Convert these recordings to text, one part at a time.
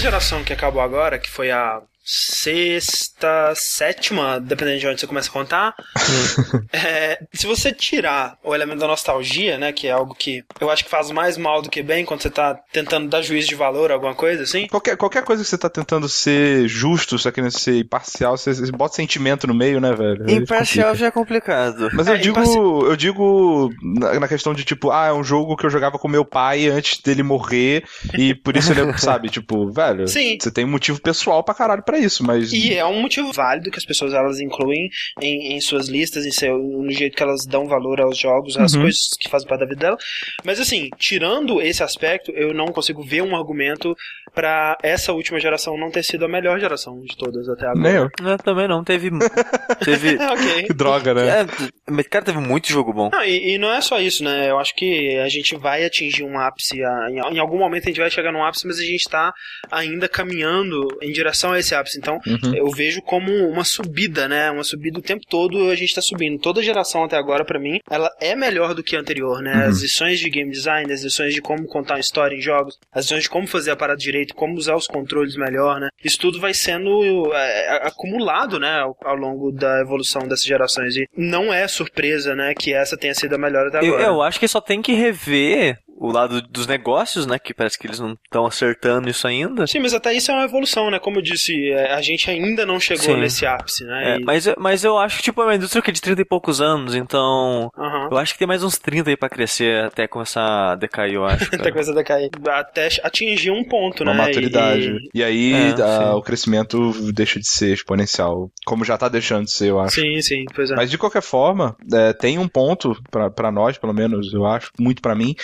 Geração que acabou agora, que foi a sexta, sétima, dependendo de onde você começa a contar. é, se você tirar o elemento da nostalgia, né, que é algo que eu acho que faz mais mal do que bem quando você tá tentando dar juízo de valor, alguma coisa assim. Qualquer, qualquer coisa que você tá tentando ser justo, você tá querendo ser imparcial, você, você bota sentimento no meio, né, velho? Imparcial já é complicado. Mas eu É, digo, imparci- eu digo na, na questão de tipo, ah, é um jogo que eu jogava com meu pai antes dele morrer e por isso ele, sabe, tipo, velho, Sim. você tem motivo pessoal pra caralho pra isso, mas E é um motivo válido que as pessoas elas incluem em, em suas listas, em seu, no jeito que elas dão valor aos jogos, às Uhum. coisas que fazem parte da vida dela. Mas assim, tirando esse aspecto, eu não consigo ver um argumento pra essa última geração não ter sido a melhor geração de todas até agora. nem eu. Não, também não, teve. Teve. É, ok. Que droga, né? É, mas, cara, teve muito jogo bom. Não, e, e não é só isso, né? Eu acho que a gente vai atingir um ápice. a- em, em algum momento a gente vai chegar num ápice, mas a gente tá ainda caminhando em direção a esse ápice. Então, Uhum. eu vejo como uma subida, né? Uma subida o tempo todo a gente tá subindo. Toda geração até agora, pra mim, ela é melhor do que a anterior, né? Uhum. As lições de game design, as lições de como contar uma história em jogos, as lições de como fazer a parada direito, como usar os controles melhor, né? Isso tudo vai sendo é, acumulado, né? Ao, ao longo da evolução dessas gerações. E não é surpresa, né? Que essa tenha sido a melhor até Eu, agora. eu acho que só tem que rever o lado dos negócios, né? Que parece que eles não estão acertando isso ainda. Sim, mas até isso é uma evolução, né? Como eu disse, é, a gente ainda não chegou Sim. nesse ápice, né? É, E- mas, mas eu acho que, tipo, é uma indústria que é de 30 e poucos anos, então. Aham. Eu acho que tem mais uns 30 aí pra crescer até começar a decair, eu acho. Muita cara. coisa decair. Até atingir um ponto, Uma né? maturidade. E- E, aí É, sim. o crescimento deixa de ser exponencial. Como já tá deixando de ser, eu acho. Sim, sim, pois é. Mas de qualquer forma, é, tem um ponto pra nós, pelo menos, eu acho, muito pra mim,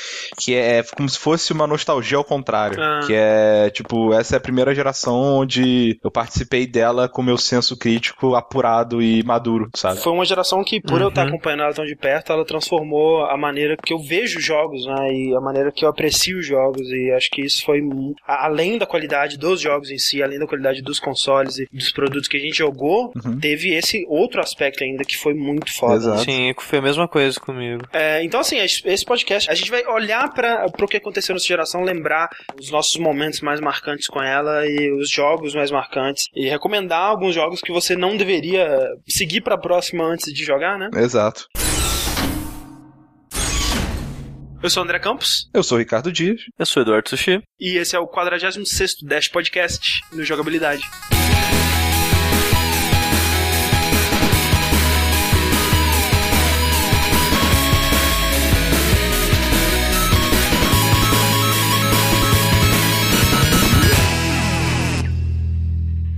que é como se fosse uma nostalgia ao contrário. Ah. Que é, tipo, essa é a primeira geração onde eu participei dela com meu senso crítico apurado e maduro, sabe? Foi uma geração que, por eu estar Uhum. acompanhando ela tão de perto, ela transformou a maneira que eu vejo jogos, né? E a maneira que eu aprecio os jogos. E acho que isso foi além da qualidade dos jogos em si, além da qualidade dos consoles e dos produtos que a gente jogou, Uhum. teve esse outro aspecto ainda que foi muito foda. Exato. Sim, foi a mesma coisa comigo. É, então, assim, esse podcast, a gente vai olhar para o que aconteceu nessa geração, lembrar os nossos momentos mais marcantes com ela e os jogos mais marcantes e recomendar alguns jogos que você não deveria seguir para a próxima antes de jogar, né? Exato. Eu sou o André Campos Eu sou o Ricardo Dias. Eu sou o Eduardo Sushi. e esse é o 46º Dash Podcast no Jogabilidade.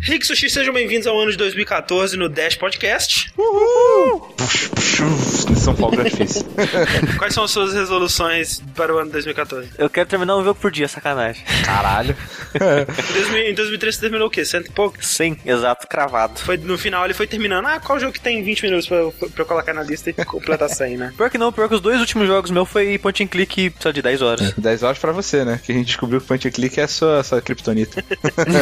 Rick Sushi, sejam bem-vindos ao ano de 2014 no Dash Podcast. Puxa, puxa, São Paulo é difícil. Quais são as suas resoluções para o ano de 2014? Eu quero terminar um jogo por dia, sacanagem. Caralho. Em 2000 Em 2013 você terminou o quê? Cento e pouco? Sim, exato, cravado. Foi, no final ele foi terminando. Ah, qual jogo que tem 20 minutos pra, eu- pra eu colocar na lista e completar 100, né? Pior que não, pior que os dois últimos jogos meus foi point and click só de 10 horas. 10 horas pra você, né? Que a gente descobriu que point and click é sua, sua kryptonita.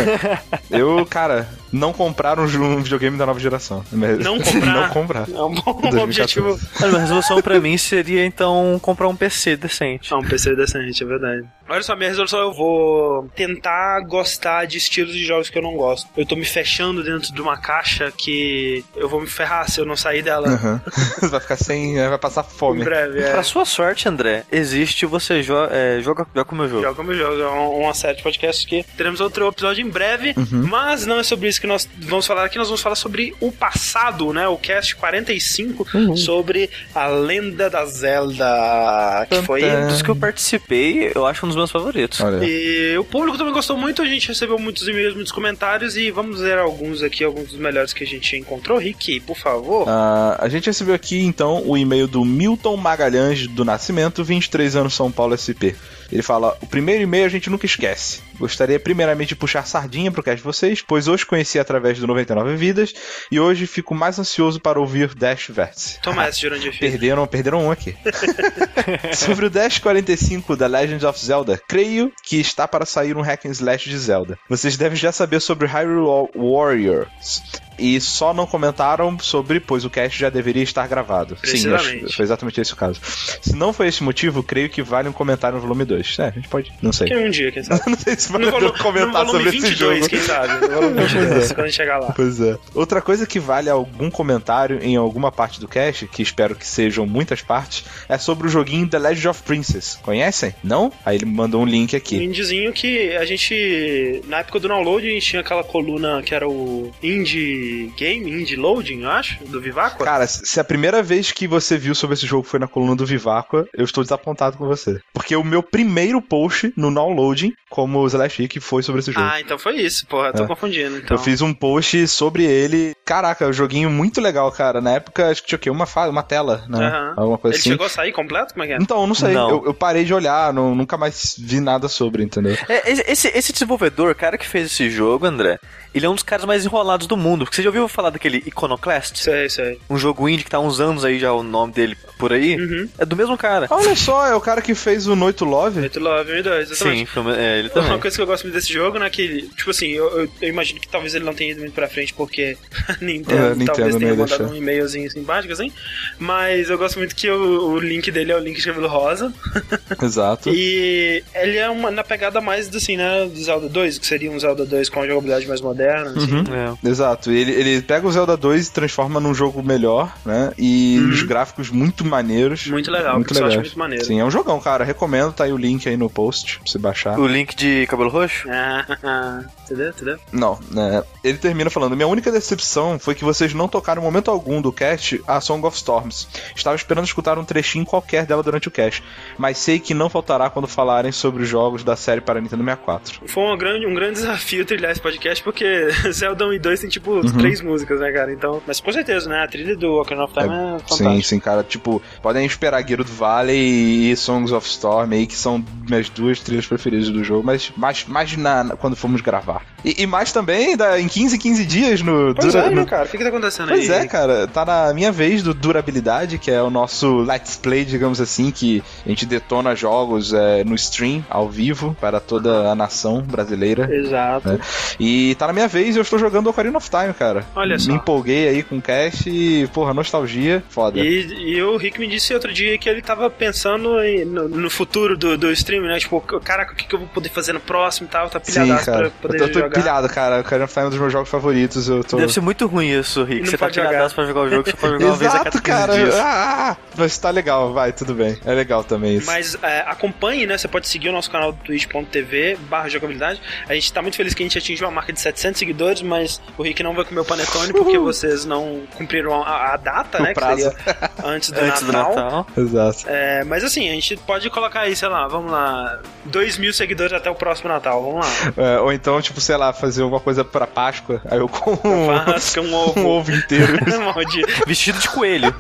eu, cara, não comprar um, videogame da nova geração. Não comprar? não comprar. É um bom 2014. objetivo. Mas a resolução pra mim seria então comprar um PC decente. Ah, um PC decente, é verdade. Olha só, minha resolução eu vou tentar gostar de estilos de jogos que eu não gosto. Eu tô me fechando dentro de uma caixa que eu vou me ferrar se eu não sair dela Aham. vai ficar sem. Vai passar em fome. breve. É. Pra sua sorte, André, existe você jo é, joga, joga com o meu jogo. Joga como jogo, é um- uma série de podcasts que teremos outro episódio em breve, Uhum. mas não é sobre isso que nós vamos falar aqui, nós vamos falar sobre o passado, né? O cast 45 Uhum. sobre a lenda da Zelda, que foi Tantã. Dos que eu participei, eu acho um dos meus favoritos. Olha. E o público também gostou muito, a gente recebeu muitos e-mails, muitos comentários e vamos ver alguns aqui, alguns dos melhores que a gente encontrou. Rick, por favor. Ah, a gente recebeu aqui então o e-mail do Milton Magalhães do Nascimento, 23 anos, São Paulo SP. Ele fala: O primeiro e-mail a gente nunca esquece. Gostaria primeiramente de puxar sardinha pro cast de vocês, pois hoje conheci através do 99 Vidas e hoje fico mais ansioso para ouvir Dash Vértice. Toma essa, Jurandir Filho. Perderam, perderam um aqui. Sobre o Dash 45 da Legend of Zelda, creio que está para sair um hack and slash de Zelda. Vocês devem já saber sobre Hyrule Warriors. e só não comentaram sobre, pois o cast já deveria estar gravado. Sim, foi exatamente esse o caso. Se não foi esse motivo, creio que vale um comentário no volume 2. É, a gente pode. Não sei. Que um dia, quem sabe. não sei No, volu um comentar sobre esse 22, jogo. quem sabe? No volume 22, Pois é. quando chegar lá. Pois é. Outra coisa que vale algum comentário em alguma parte do cast, que espero que sejam muitas partes, é sobre o joguinho The Legend of Princess. Conhecem? Não? Aí ele mandou um link Um aqui. indiezinho que a gente, na época do download, a gente tinha aquela coluna que era o Indie Game, Indie Loading, eu acho, do Vivaco. Cara, se a primeira vez que você viu sobre esse jogo foi na coluna do Viváqua, eu estou desapontado com você. Porque o meu primeiro post no downloading, como o Celeste Geek, foi sobre esse jogo. Ah, então foi isso, porra, tô É. confundindo. Então. Eu fiz um post sobre ele. Caraca, um joguinho muito legal, cara. Na época, acho que tinha o quê? Uma, uma tela, né? Aham. Alguma coisa Ele assim. chegou a sair completo? Como é que é? Então, não sei. Não. Eu, eu parei de olhar, não- nunca mais vi nada sobre, entendeu? É, esse- esse, esse desenvolvedor, cara que fez esse jogo, André, ele é um dos caras mais enrolados do mundo. Porque você já ouviu falar daquele Iconoclast? Sei, sei. Um jogo indie que tá há uns anos aí já o nome dele por aí. Uhum. É do mesmo cara. Olha só, é o cara que fez o Noito Love. Muito Love 1 e 2, exatamente. Sim, é, ele Uma também. coisa que eu gosto muito desse jogo, né, que, tipo assim, eu, eu- eu imagino que talvez ele não tenha ido muito pra frente, porque a Nintendo, É, Nintendo talvez tenha mandado deixar. um e-mailzinho simpático, assim, mas eu gosto muito que o, o link dele é o link de cabelo rosa, Exato. e ele é uma, na pegada mais, do, assim, né, do Zelda 2, que seria um Zelda 2 com a jogabilidade mais moderna, assim. Uhum. É. Exato, ele, ele pega o Zelda 2 e transforma num jogo melhor, né? E os gráficos muito maneiros. Uhum. Muito legal, muito que eu acho legais. muito maneiro. Sim, é um jogão, cara. Recomendo, tá aí o link aí no post pra você baixar. O link de cabelo roxo? Ah, entendeu? Entendeu? Não, né? Ele termina falando: Minha única decepção foi que vocês não tocaram em momento algum do cast a Song of Storms. Estava esperando escutar um trechinho qualquer dela durante o cast, mas sei que não faltará quando falarem sobre os jogos da série para Nintendo 64. Foi um grande, um grande desafio trilhar esse podcast, porque Zelda 1 e 2 tem, tipo, Uhum. três músicas, né, cara? Então, mas com certeza, né? A trilha do Ocarina of Time é, Sim, fantástica. sim, cara. Tipo, podem esperar Gerudo Valley e Songs of Storm aí, que são minhas duas trilhas preferidas do jogo, mas mais, mais na, na- quando formos gravar. E, e mais também da, em 15 15 dias no. Pois dura- é, né, no- cara? O que que tá acontecendo Pois aí? é, cara, tá na minha vez do Durabilidade, que é o nosso Let's Play, digamos assim, que a gente detona jogos é, no stream, ao vivo, para toda a nação brasileira. Exato. É. E tá na minha vez e eu estou jogando Ocarina of Time, cara. Olha só. Me empolguei aí com o cast e, porra, nostalgia, foda. E, e o Rick me disse outro dia que ele tava pensando em- no, no futuro do, do stream, né? Tipo, caraca, o que, que eu vou poder fazer no próximo e tal? Tá Sim, pilhadaço cara. pra Eu poder tô, tô jogar. pilhado, cara. Ocarina of é um dos meus jogos favoritos. Eu tô. Deve ser muito ruim isso, Rick. Você tá tiradaço pra jogar o jogo, você pode jogar uma vez a cada Exato, 15 cara. dias. Ah, mas tá legal, vai, tudo bem. É legal também isso. Mas é, acompanhe, né? Você pode seguir o nosso canal do twitch.tv barra jogabilidade. A gente tá muito feliz que a gente atingiu a marca de 700 seguidores, mas o Rick não vai comer o panetone porque vocês não cumpriram a, a data, O né? prazo. Que seria antes do Antes do Natal. Natal. Exato. É, mas assim, a gente pode colocar aí, sei lá, vamos lá, 2 mil seguidores até o próximo Natal, vamos lá. É, ou então, tipo, sei lá, fazer alguma coisa pra Páscoa. Aí eu como um, Fasca um um ovo. ovo inteiro. Vestido de coelho.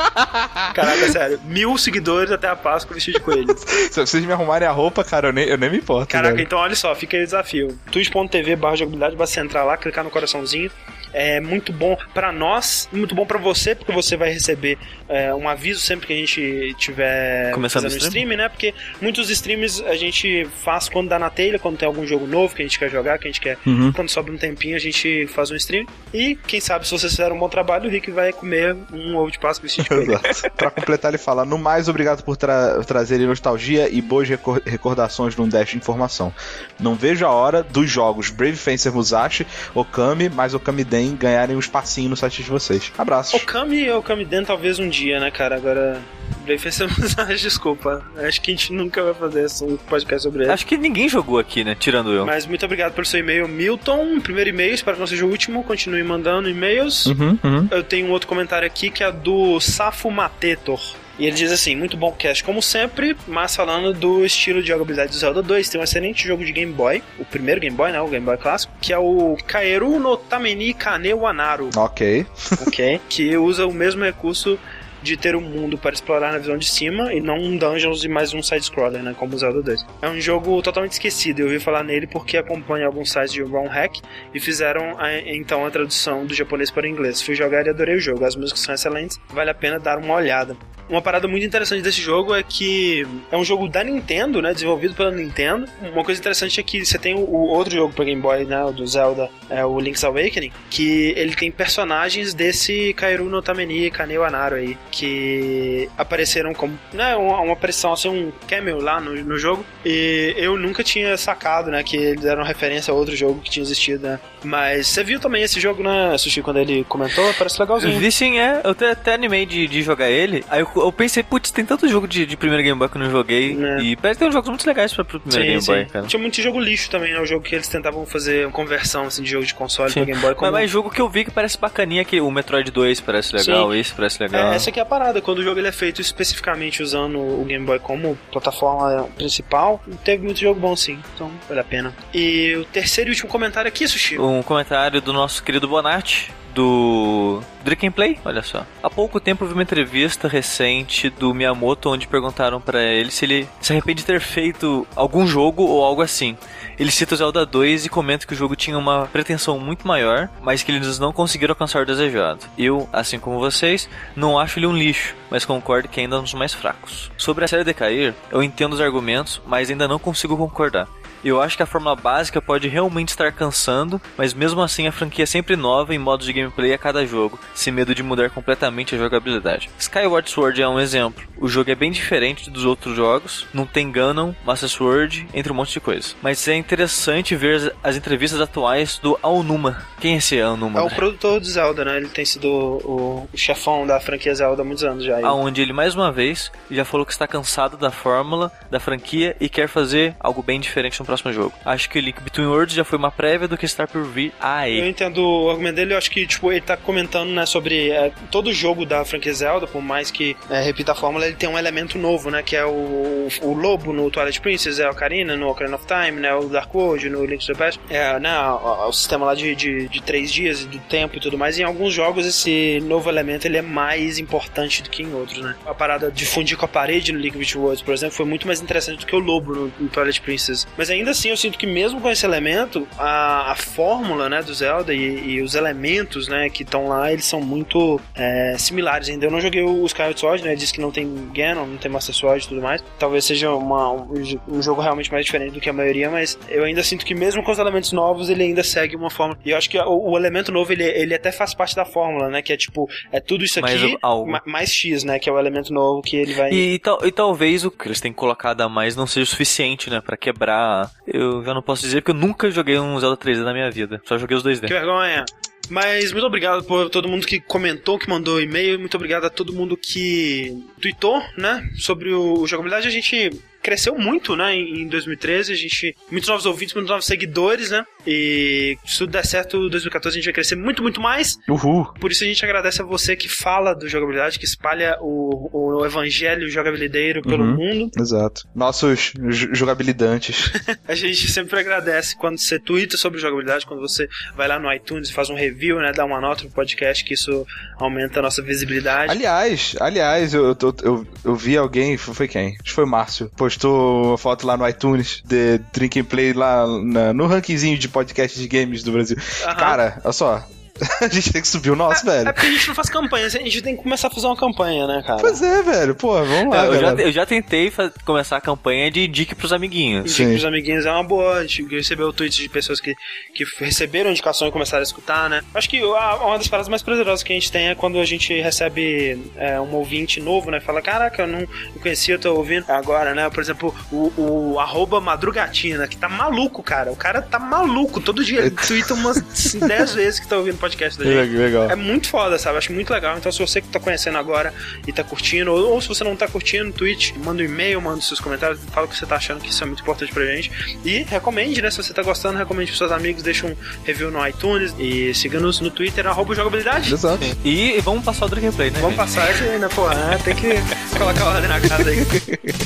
Caraca, sério, mil seguidores até a Páscoa vestido de coelho. Se vocês me arrumarem a roupa, cara, eu nem, eu nem me importo. Caraca, velho. então olha só, fica aí o desafio. twitch.tv barra jogabilidade, basta entrar lá, clicar no coraçãozinho. É muito bom pra nós, muito bom pra você, porque você vai receber é, um aviso sempre que a gente tiver Começando fazendo o stream? stream, né? Porque muitos streams a gente faz quando dá na telha, quando tem algum jogo novo que a gente quer jogar, que a gente quer. Uhum. Quando sobra um tempinho, a gente faz um stream. E quem sabe, se vocês fizeram um bom trabalho, o Rick vai comer um ovo de Páscoa vestido de. Exato. pra completar, ele fala: No mais, obrigado por tra trazer nostalgia e boas recor- recordações num dash de informação. Não vejo a hora dos jogos Brave Fencer Musashi, Okami, mais Okami Den ganharem um espacinho no site de vocês. Abraços. Okami e Okami Den talvez um dia, né, cara? Agora. Brave Fencer desculpa. Acho que a gente nunca vai fazer um podcast sobre ele. Acho que ninguém jogou aqui, né? Tirando eu. Mas muito obrigado pelo seu e-mail, Milton. Primeiro e-mail, espero que não seja o último. Continue mandando e-mails. Uhum, uhum. Eu tenho um outro comentário aqui que é do Safo Matetor. E ele diz assim: muito bom cast como sempre, mas falando do estilo de jogabilidade do Zelda 2, tem um excelente jogo de Game Boy, o primeiro Game Boy, né? O Game Boy clássico, que é o Kaeru no Tameni Kane Wanaru, Ok. ok? que usa o mesmo recurso de ter um mundo para explorar na visão de cima e não um dungeons e mais um side-scroller, né? Como o Zelda 2. É um jogo totalmente esquecido. Eu ouvi falar nele porque acompanho alguns sites de ROM Hack e fizeram a- então a tradução do japonês para o inglês. Fui jogar e adorei o jogo. As músicas são excelentes, vale a pena dar uma olhada. Uma parada muito interessante desse jogo é que é um jogo da Nintendo, né? Desenvolvido pela Nintendo. Uma coisa interessante é que você tem o, outro jogo para Game Boy, né? O do Zelda, é o Link's Awakening, que ele tem personagens desse Kairu no Tameni e Kaneo Anaro aí, que apareceram como, né? Uma, uma aparição, assim, um cameo lá no, no jogo. E eu nunca tinha sacado, né? Que eles deram referência a outro jogo que tinha existido, né? Mas você viu também esse jogo, né, Sushi, quando ele comentou? Parece legalzinho. Vi sim, é. Eu até, até animei de, de jogar ele. Aí eu, eu pensei, putz, tem tanto jogo de, de primeiro Game Boy que eu não joguei. É. E parece que tem uns jogos muito legais pra, pro primeiro Game Boy, cara. Tinha muito jogo lixo também, né? O jogo que eles tentavam fazer uma conversão assim, de jogo de console Sim. pra Game Boy. Como... Mas, mas jogo que eu vi que parece bacaninha, que o Metroid 2 parece legal, esse parece legal. É, essa aqui é a parada. Quando o jogo ele é feito especificamente usando o Game Boy como plataforma principal, teve muito jogo bom sim. Então vale a pena. E o terceiro e último comentário aqui, Sushi. Um comentário do nosso querido Bonatti, do Drink and Play, olha só. Há pouco tempo vi uma entrevista recente do Miyamoto onde perguntaram pra ele se ele se arrepende de ter feito algum jogo ou algo assim. Ele cita o Zelda 2 e comenta que o jogo tinha uma pretensão muito maior, mas que eles não conseguiram alcançar o desejado. Eu, assim como vocês, não acho ele um lixo, mas concordo que ainda é um dos mais fracos. Sobre a série decair, eu entendo os argumentos, mas ainda não consigo concordar. Eu acho que a fórmula básica pode realmente estar cansando, mas mesmo assim a franquia é sempre nova em modos de gameplay a cada jogo, sem medo de mudar completamente a jogabilidade. Skyward Sword é um exemplo. O jogo é bem diferente dos outros jogos, não tem Ganon, Master Sword, entre um monte de coisas. Mas é interessante ver as, as entrevistas atuais do Aonuma. Quem é esse Aonuma? É o produtor do Zelda, né? Ele tem sido o, o chefão da franquia Zelda há muitos anos já. Aonde ele mais uma vez já falou que está cansado da fórmula da franquia e quer fazer algo bem diferente no próximo jogo. Acho que o Link Between Worlds já foi uma prévia do que está por vir aí. Eu entendo o argumento dele, eu acho que tipo, ele tá comentando né, sobre é, todo jogo da franquia Zelda, por mais que é, repita a fórmula, ele tem um elemento novo, né? Que é o, o lobo no Twilight Princess, é a Ocarina no Ocarina of Time, né? O Dark World no Link to the Past, é, né, o, o sistema lá de, de, de três dias, do tempo e tudo mais. Em alguns jogos esse novo elemento ele é mais importante do que em outros, né? A parada de fundir com a parede no Link Between Worlds, por exemplo, foi muito mais interessante do que o lobo no, no Twilight Princess. Mas ainda assim, eu sinto que mesmo com esse elemento, a, a fórmula, né, do Zelda e, e os elementos, né, que estão lá, eles são muito é, similares ainda. Eu não joguei o Skyward Sword, né, diz que não tem Ganon, não tem Master Sword e tudo mais. Talvez seja uma, um, um jogo realmente mais diferente do que a maioria, mas eu ainda sinto que mesmo com os elementos novos, ele ainda segue uma fórmula. E eu acho que o, o elemento novo, ele, ele até faz parte da fórmula, né, que é tipo, é tudo isso Mais aqui, ma- mais X, né, que é o elemento novo que ele vai... E, tal- e talvez o que eles têm colocado a mais não seja o suficiente, né? Pra quebrar. Eu já não posso dizer porque eu nunca joguei um Zelda 3D na minha vida. Só joguei os 2D. Que vergonha. Mas muito obrigado por todo mundo que comentou, que mandou e-mail. Muito obrigado a todo mundo que tweetou, né? Sobre o, jogabilidade. A gente cresceu muito, né? Em 2013. A gente. Muitos novos ouvintes, muitos novos seguidores, né? E se tudo der certo, em 2014 a gente vai crescer muito, muito mais. Uhul. Por isso a gente agradece a você que fala do jogabilidade, que espalha o, o evangelho jogabilideiro pelo Uhum. mundo. Exato. Nossos jogabilidantes. A gente sempre agradece quando você twitta sobre jogabilidade, quando você vai lá no iTunes e faz um review, né? Dá uma nota pro podcast, que isso aumenta a nossa visibilidade. aliás, aliás, eu, eu, eu, eu vi alguém, foi foi quem? Acho que foi o Márcio. Postou uma foto lá no iTunes de Drink and Play lá na- no rankingzinho de podcast de games do Brasil. Aham. Cara, olha só. A gente tem que subir o nosso, É velho. porque a gente não faz campanha, a gente tem que começar a fazer uma campanha, né, cara? Pois é, velho. Pô, vamos lá, eu, já, eu já tentei começar a campanha de dica pros amiguinhos. Indica Sim. pros amiguinhos é uma boa. A gente recebeu tweets de pessoas que, que receberam indicação e começaram a escutar, né? Acho que a- uma das paradas mais prazerosas que a gente tem é quando a gente recebe é, um ouvinte novo, né? Fala, caraca, eu não, não conhecia, eu tô ouvindo agora, né? Por exemplo, o, o arroba madrugatina, que tá maluco, cara. O cara tá maluco. Todo dia ele twitta umas 10 vezes que tá ouvindo podcast da gente. Legal. É muito foda, sabe? Acho muito legal. Então, se você que tá conhecendo agora e tá curtindo, ou, ou se você não tá curtindo, tweet, manda um e-mail, manda seus comentários, fala o que você tá achando que isso é muito importante pra gente. E recomende, né? Se você tá gostando, recomende pros seus amigos, deixa um review no iTunes e siga-nos no Twitter, arroba jogabilidade. Exato. E vamos passar o Drink and Play, né? Vamos gente? passar esse aí, né? Pô, né? Tem que colocar ordem na casa aí.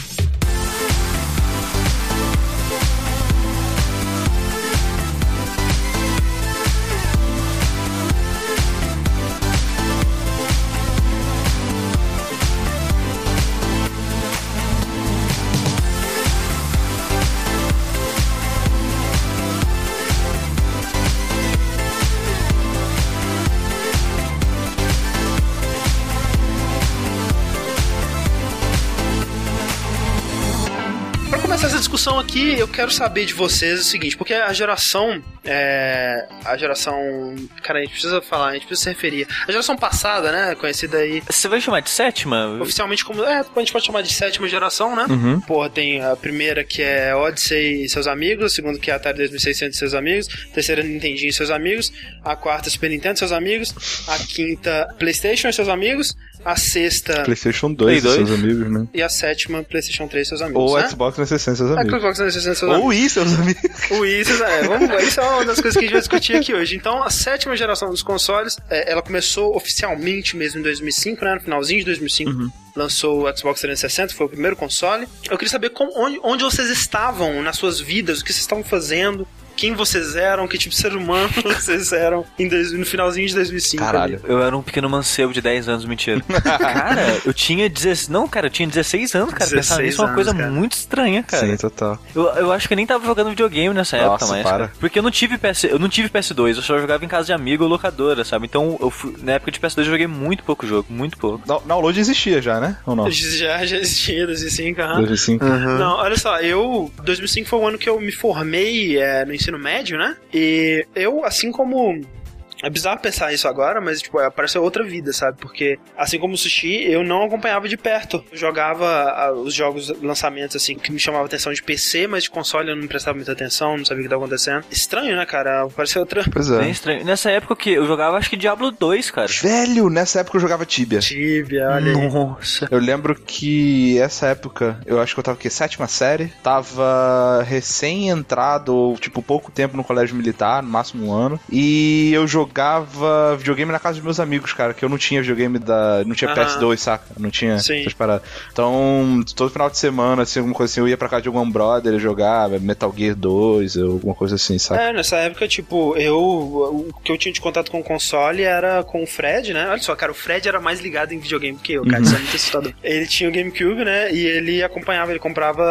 aqui, eu quero saber de vocês o seguinte, porque a geração. É, a geração. Cara, a gente precisa falar, a gente precisa se referir. A geração passada, né? Conhecida aí. Você vai chamar de sétima? Oficialmente como. É, a gente pode chamar de sétima geração, né? Uhum. Porra, tem a primeira que é Odyssey e seus amigos, a segunda que é Atari 2600 e seus amigos, a terceira Nintendinho e seus amigos, a quarta Super Nintendo e seus amigos, a quinta PlayStation e seus amigos, a sexta PlayStation 2 Play e seus 2. amigos, né? e a sétima PlayStation 3 e seus amigos, Ou né? Xbox 360 e seus amigos. Xbox 360 e seus Ou amigos. Wii, seus amigos. O isso, é, vamos, isso é uma das coisas que a gente vai discutir aqui hoje. Então, a sétima geração dos consoles, é, ela começou oficialmente mesmo em 2005, né? No finalzinho de 2005. Lançou o Xbox 360, foi o primeiro console. Eu queria saber como- onde, onde vocês estavam nas suas vidas, o que vocês estavam fazendo, quem vocês eram, que tipo de ser humano vocês eram em dois- no finalzinho de 2005. Caralho. ali. Eu era um pequeno mancebo de 10 anos, mentira. cara, eu tinha 16. Não, cara, eu tinha 16 anos, cara. Pensar 16 nisso é uma coisa cara. muito estranha, cara. Sim, total. Eu, eu acho que eu nem tava jogando videogame nessa Nossa, época, mas. para. cara. porque eu não tive PS, eu não tive PS2, eu só jogava em casa de amigo ou locadora, sabe? Então, eu fui- na época de PS2 eu joguei muito pouco jogo, muito pouco. Down- Download existia já, né? Ou não? Já, já existia 2005, aham. 2005. Não, olha só, eu. 2005 foi o ano que eu me formei é, no ensino médio, né? E eu, assim como. É bizarro pensar isso agora, mas, tipo, parece outra vida, sabe? Porque, assim como o Sushi, eu não acompanhava de perto. Eu jogava os jogos, lançamentos, assim, que me chamavam atenção de PC, mas de console eu não prestava muita atenção, não sabia o que estava acontecendo. Estranho, né, cara? Parece outra. Pois Bem é. estranho. Nessa época que eu jogava, acho que Diablo 2, cara. Velho, nessa época eu jogava Tibia. Tibia, olha aí. Nossa. Eu lembro que essa época, eu acho que eu tava aqui, sétima série, tava recém-entrado, ou tipo, pouco tempo no colégio militar, no máximo um ano, e eu jogava videogame na casa dos meus amigos, cara, que eu não tinha videogame da. não tinha Aham. PS2, saca? Não tinha Sim. essas paradas. Então, todo final de semana, assim, alguma coisa assim, eu ia pra casa de algum brother jogava Metal Gear 2, ou alguma coisa assim, saca? É, nessa época, tipo, eu. O que eu tinha de contato com o console era com o Fred, né? Olha só, cara, o Fred era mais ligado em videogame que eu, cara. Isso é muito assustador. Ele tinha o GameCube, né? E ele acompanhava, ele comprava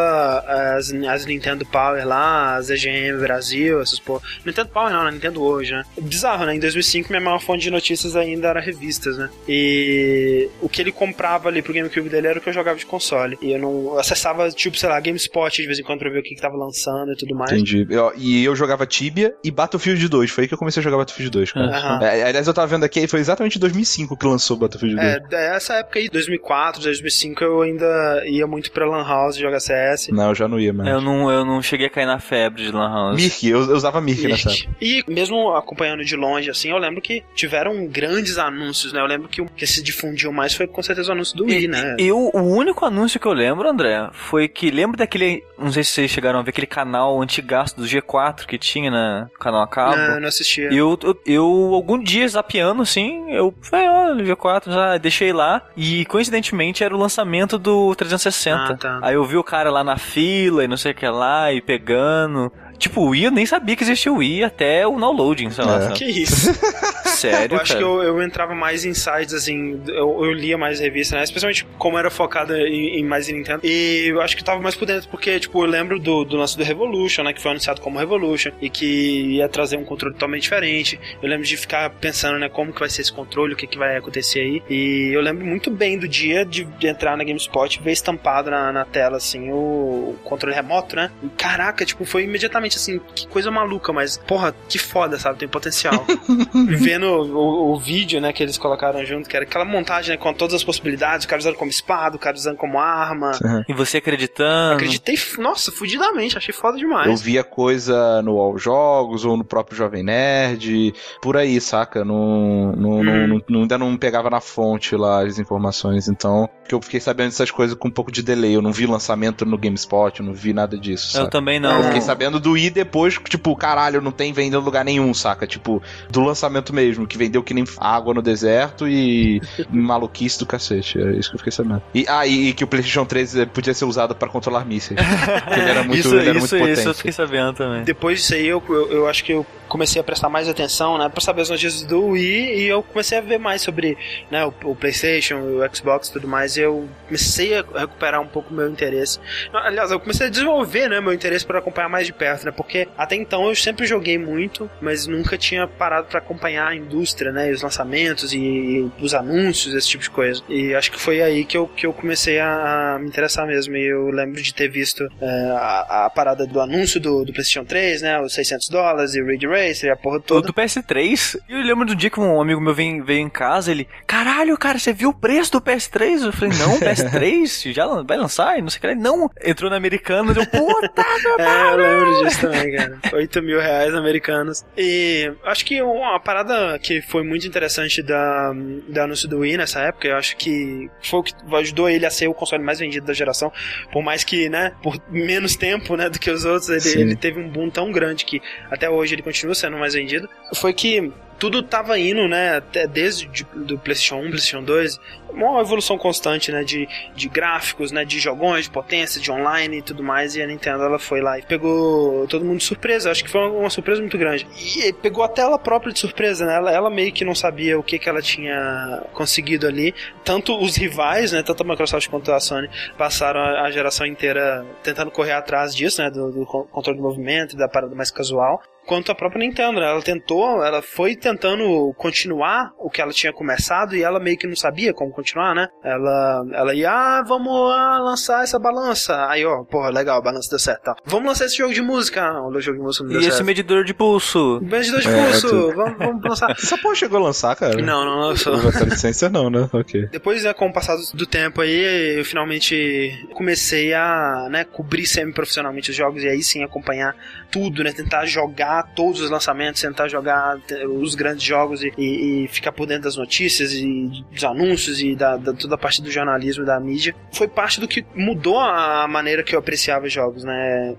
as, as Nintendo Power lá, as EGM Brasil, essas porra. Nintendo Power não, né? Nintendo hoje, né? Bizarro, né? Em 2005, minha maior fonte de notícias ainda era revistas, né? E o que ele comprava ali pro GameCube dele era o que eu jogava de console. E eu não acessava, tipo, sei lá, GameSpot de vez em quando pra ver o que, que tava lançando e tudo mais. Entendi. Eu- e eu jogava Tibia e Battlefield 2. Foi aí que eu comecei a jogar Battlefield 2, cara. Aham. É, aliás, eu tava vendo aqui, foi exatamente em 2005 que lançou Battlefield 2. É, dessa época aí, 2004, 2005, eu ainda ia muito pra Lan House jogar CS. Não, eu já não ia mais. Eu não, eu não cheguei a cair na febre de Lan House. Mirk, eu, eu usava Mirk nessa época. E mesmo acompanhando de longe, assim, eu lembro que tiveram grandes anúncios, né? Eu lembro que o que se difundiu mais foi com certeza o anúncio do Wii, né? E o, o único anúncio que eu lembro, André, foi que lembra daquele. Não sei se vocês chegaram a ver aquele canal antigaço do G4 que tinha na canal a cabo. Não, eu não assistia. E eu, eu, eu, algum dia, zapeando, assim, eu falei, olha, G4, já deixei lá. E, coincidentemente, era o lançamento do 360. Ah, tá. Aí eu vi o cara lá na fila e não sei o que lá, e pegando. Tipo, o Wii, eu nem sabia que existia o Wii até o downloading, sei lá. É. sabe? Que isso? Sério, Eu acho cara? que eu, eu entrava mais em sites, assim, eu, eu lia mais revista, né? Especialmente como era focada em, em mais em Nintendo. E eu acho que tava mais por dentro, porque, tipo, eu lembro do, do lance do Revolution, né? Que foi anunciado como Revolution, e que ia trazer um controle totalmente diferente. Eu lembro de ficar pensando, né, como que vai ser esse controle, o que, que vai acontecer aí. E eu lembro muito bem do dia de, de entrar na GameSpot e ver estampado na, na tela, assim, o, o controle remoto, né? E, caraca, tipo, foi imediatamente assim, que coisa maluca, mas, porra, que foda, sabe? Tem potencial. Vendo o, o vídeo, né, que eles colocaram junto, que era aquela montagem, né, com todas as possibilidades, o cara usando como espada, o cara usando como arma. E você acreditando. Acreditei, nossa, fudidamente, achei foda demais. Eu via coisa no All Jogos ou no próprio Jovem Nerd, por aí, saca? Não, não, Hum. não- ainda não pegava na fonte lá as informações, então que eu fiquei sabendo dessas coisas com um pouco de delay. Eu não vi lançamento no GameSpot, eu não vi nada disso. Eu saca? também Eu não. fiquei sabendo do I depois, tipo, caralho, não tem venda em lugar nenhum, saca? Tipo, do lançamento mesmo, que vendeu que nem água no deserto e maluquice do cacete. É isso que eu fiquei sabendo. E, ah, e, e que o PlayStation 3 podia ser usado pra controlar mísseis. Porque ele era muito, isso, ele era isso, muito isso eu potente. fiquei sabendo também. Depois disso aí, eu, eu, eu acho que eu comecei a prestar mais atenção, né, pra saber as notícias do Wii e eu comecei a ver mais sobre, né, o, o PlayStation, o Xbox tudo mais e eu comecei a recuperar um pouco meu interesse. Aliás, eu comecei a desenvolver, né, meu interesse para acompanhar mais de perto, né, porque até então eu sempre joguei muito, mas nunca tinha parado para acompanhar a indústria, né, e os lançamentos e, e os anúncios, esse tipo de coisa. E acho que foi aí que eu, que eu comecei a, a me interessar mesmo. E eu lembro de ter visto é, a, a, parada do anúncio do, do PlayStation 3, né, os 600 dólares e o Ridge Racer e a porra toda. Do, do PS3, eu lembro do dia que um amigo meu veio, veio em casa, ele, caralho, cara, você viu o preço do PS3? Eu falei, não, PS3 já vai lançar? E não sei o que. Não, entrou na Americanas, eu, puta, meu É, eu lembro disso também, cara. 8 mil reais americanos. E acho que uma parada que foi muito interessante da, da anúncio do Wii nessa época, eu acho que foi o que ajudou ele a ser o console mais vendido da geração, por mais que, né, por menos tempo, né, do que os outros, ele, ele teve um boom tão grande que até hoje ele continua sendo mais vendido, foi que tudo tava indo, né, até desde de, do PlayStation 1, PlayStation 2, uma evolução constante, né, de, de gráficos, né, de jogões, de potência, de online e tudo mais, e a Nintendo ela foi lá e pegou todo mundo de surpresa, acho que foi uma surpresa muito grande. E pegou até ela própria de surpresa, né, ela, ela meio que não sabia o que que ela tinha conseguido ali, tanto os rivais, né, tanto a Microsoft quanto a Sony passaram a, a geração inteira tentando correr atrás disso, né, do, do controle de movimento, da parada mais casual, quanto a própria Nintendo. Né? Ela tentou, ela foi tentando continuar o que ela tinha começado e ela meio que não sabia como continuar, né? Ela, ela ia, ah, vamos ah, lançar essa balança. Aí, ó, porra, legal, a balança deu certo. Tá. Vamos lançar esse jogo de música. Ah, o jogo de música não deu e certo. esse medidor de pulso? Medidor de é, pulso, vamos, vamos lançar. Essa porra chegou a lançar, cara? Não, não lançou. Não licença não, né? Ok. Depois, né, com o passar do tempo aí, eu finalmente comecei a, né, cobrir semi-profissionalmente os jogos e aí sim acompanhar tudo, né? Tentar jogar todos os lançamentos, tentar jogar os grandes jogos e, e, e ficar por dentro das notícias e dos anúncios e da, da, toda a parte do jornalismo da mídia. Foi parte do que mudou a maneira que eu apreciava os jogos, né?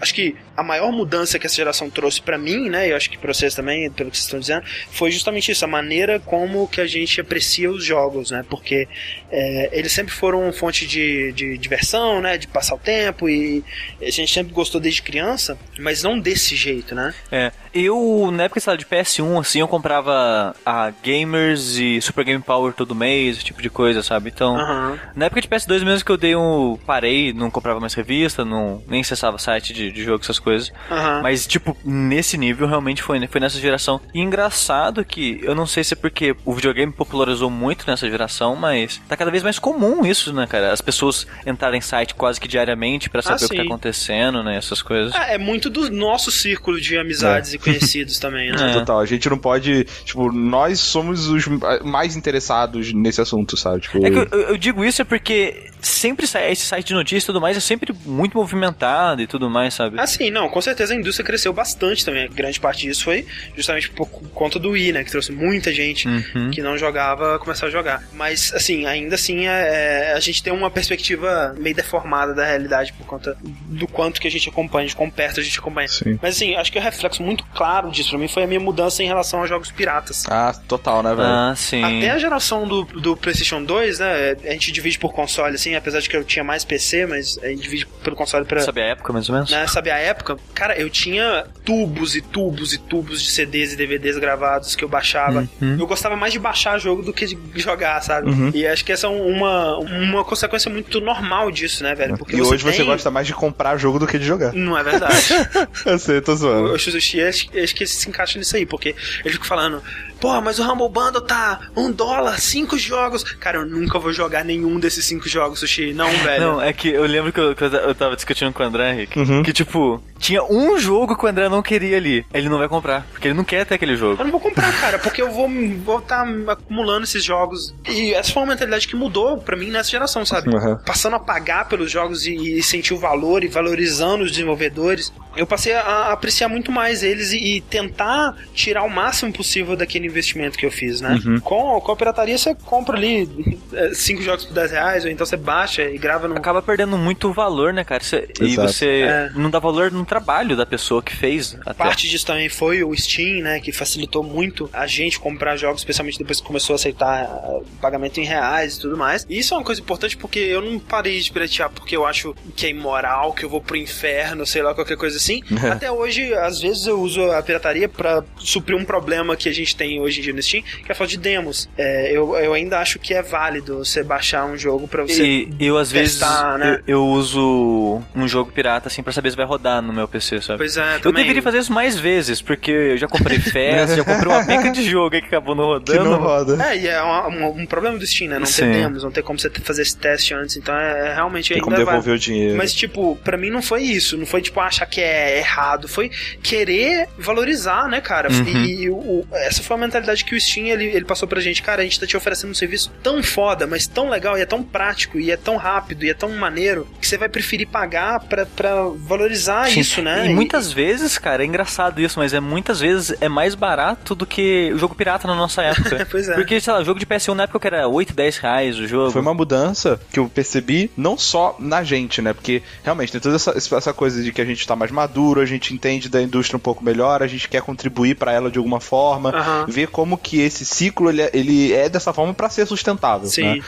Acho que a maior mudança que essa geração trouxe para mim, né? E acho que para vocês também, pelo que vocês estão dizendo, foi justamente isso, a maneira como que a gente aprecia os jogos, né? Porque é, eles sempre foram fonte de, de diversão, né? De passar o tempo e a gente sempre gostou desde criança, mas não desse jeito, né? É, eu, na época, sei lá, de PS1, assim, eu comprava a Gamers e Super Game Power todo mês, esse tipo de coisa, sabe? Então, uhum. na época de PS2 mesmo que eu dei um... parei, não comprava mais revista, não, nem acessava site de, de jogo, essas coisas. Uhum. Mas, tipo, nesse nível realmente foi, foi nessa geração. E engraçado que, eu não sei se é porque o videogame popularizou muito nessa geração, mas tá cada vez mais comum isso, né, cara? As pessoas entrarem em site quase que diariamente para saber ah, o que tá acontecendo, né? Essas coisas. É, é muito do nosso círculo de amizades é. e conhecidos também, né? É. Total, a gente não pode. Tipo, nós somos os mais interessados nesse assunto, sabe? Tipo... É que eu, eu digo isso é porque sempre esse site de notícias e tudo mais é sempre muito movimentado e tudo mais, sabe? Ah, sim, não, com certeza a indústria cresceu bastante também. Grande parte disso foi justamente por conta do Wii, né? Que trouxe muita gente uhum. que não jogava começar a jogar. Mas, assim, ainda assim, é, é, a gente tem uma perspectiva meio deformada da realidade por conta do quanto que a gente acompanha, de quão perto a gente acompanha. Sim. Mas, assim, acho que o reflexo muito claro disso pra mim foi a minha mudança em relação aos jogos piratas. Ah, total, né, velho? Ah, sim. Até a geração do, do PlayStation 2, né? A gente divide por console, assim, apesar de que eu tinha mais PC, mas a gente divide pelo console pra. Sabe a época, mais ou menos? Né, sabe a época? Cara, eu tinha tubos e tubos e tubos de CDs e DVDs gravados que eu baixava. Uhum. Eu gostava mais de baixar jogo do que de jogar, sabe? Uhum. E acho que essa é uma, uma consequência muito normal disso, né, velho? Porque e você hoje tem... você gosta mais de comprar jogo do que de jogar. Não é verdade. eu sei, tô zoando. O acho, que se encaixa nisso aí, porque ele fica falando, Pô, mas o Humble Bundle tá um dólar, cinco jogos. Cara, eu nunca vou jogar nenhum desses cinco jogos, Sushi. Não, velho. Não, é que eu lembro que eu, que eu tava discutindo com o André, Henrique, uhum. que tipo, tinha um jogo que o André não queria ali. Ele não vai comprar, porque ele não quer ter aquele jogo. Eu não vou comprar, cara, porque eu vou vou tá acumulando esses jogos. E essa foi uma mentalidade que mudou pra mim nessa geração, sabe? Uhum. Passando a pagar pelos jogos e, e, sentir o valor e valorizando os desenvolvedores, eu passei a, a apreciar muito mais eles e, e, tentar tirar o máximo possível daquele investimento que eu fiz, né? Uhum. Com, com a pirataria você compra ali é, cinco jogos por 10 reais, ou então você baixa e grava no. Acaba perdendo muito valor, né, cara? Você, e você é. não dá valor no trabalho da pessoa que fez. Até. Parte disso também foi o Steam, né? Que facilitou muito a gente comprar jogos, especialmente depois que começou a aceitar uh, pagamento em reais e tudo mais. E isso é uma coisa importante porque eu não parei de piratear porque eu acho que é imoral, que eu vou pro inferno, sei lá, qualquer coisa assim. Até hoje, às vezes eu uso a pirataria para suprir um problema que a gente tem hoje em dia no Steam, que é a falta de demos. É, eu, eu ainda acho que é válido você baixar um jogo para você e eu às testar, vezes né? eu, eu, uso um jogo pirata assim para saber se vai rodar no meu PC, sabe? Pois é, também. Eu deveria fazer isso mais vezes, porque eu já comprei festa, já comprei uma pica de jogo aí que acabou não rodando. Que não roda. É, e é um, um, um problema do Steam, né? Não Sim. ter demos, não ter como você fazer esse teste antes, então é, é realmente tem ainda como devolver vai... o dinheiro. Mas tipo, para mim não foi isso, não foi tipo achar que é errado, foi querer valorizar, né, cara? Uhum. E, e o, essa foi a mentalidade que o Steam ele, ele passou pra gente, cara, a gente tá te oferecendo um serviço tão foda, mas tão legal e é tão prático e é tão rápido e é tão maneiro que você vai preferir pagar pra, pra valorizar Sim. isso, né? E, e muitas vezes, cara, é engraçado isso, mas é muitas vezes é mais barato do que o jogo pirata na nossa época. pois é. Porque, sei lá, o jogo de PS1 na época era 8, 10 reais o jogo. Foi uma mudança que eu percebi, não só na gente, né? Porque realmente tem toda essa, essa coisa de que a gente tá mais maduro, a gente entende da indústria um pouco melhor, a gente quer contribuir para ela de alguma forma, uhum. Ver como que esse ciclo ele é, ele é dessa forma para ser sustentável. Sim. Né?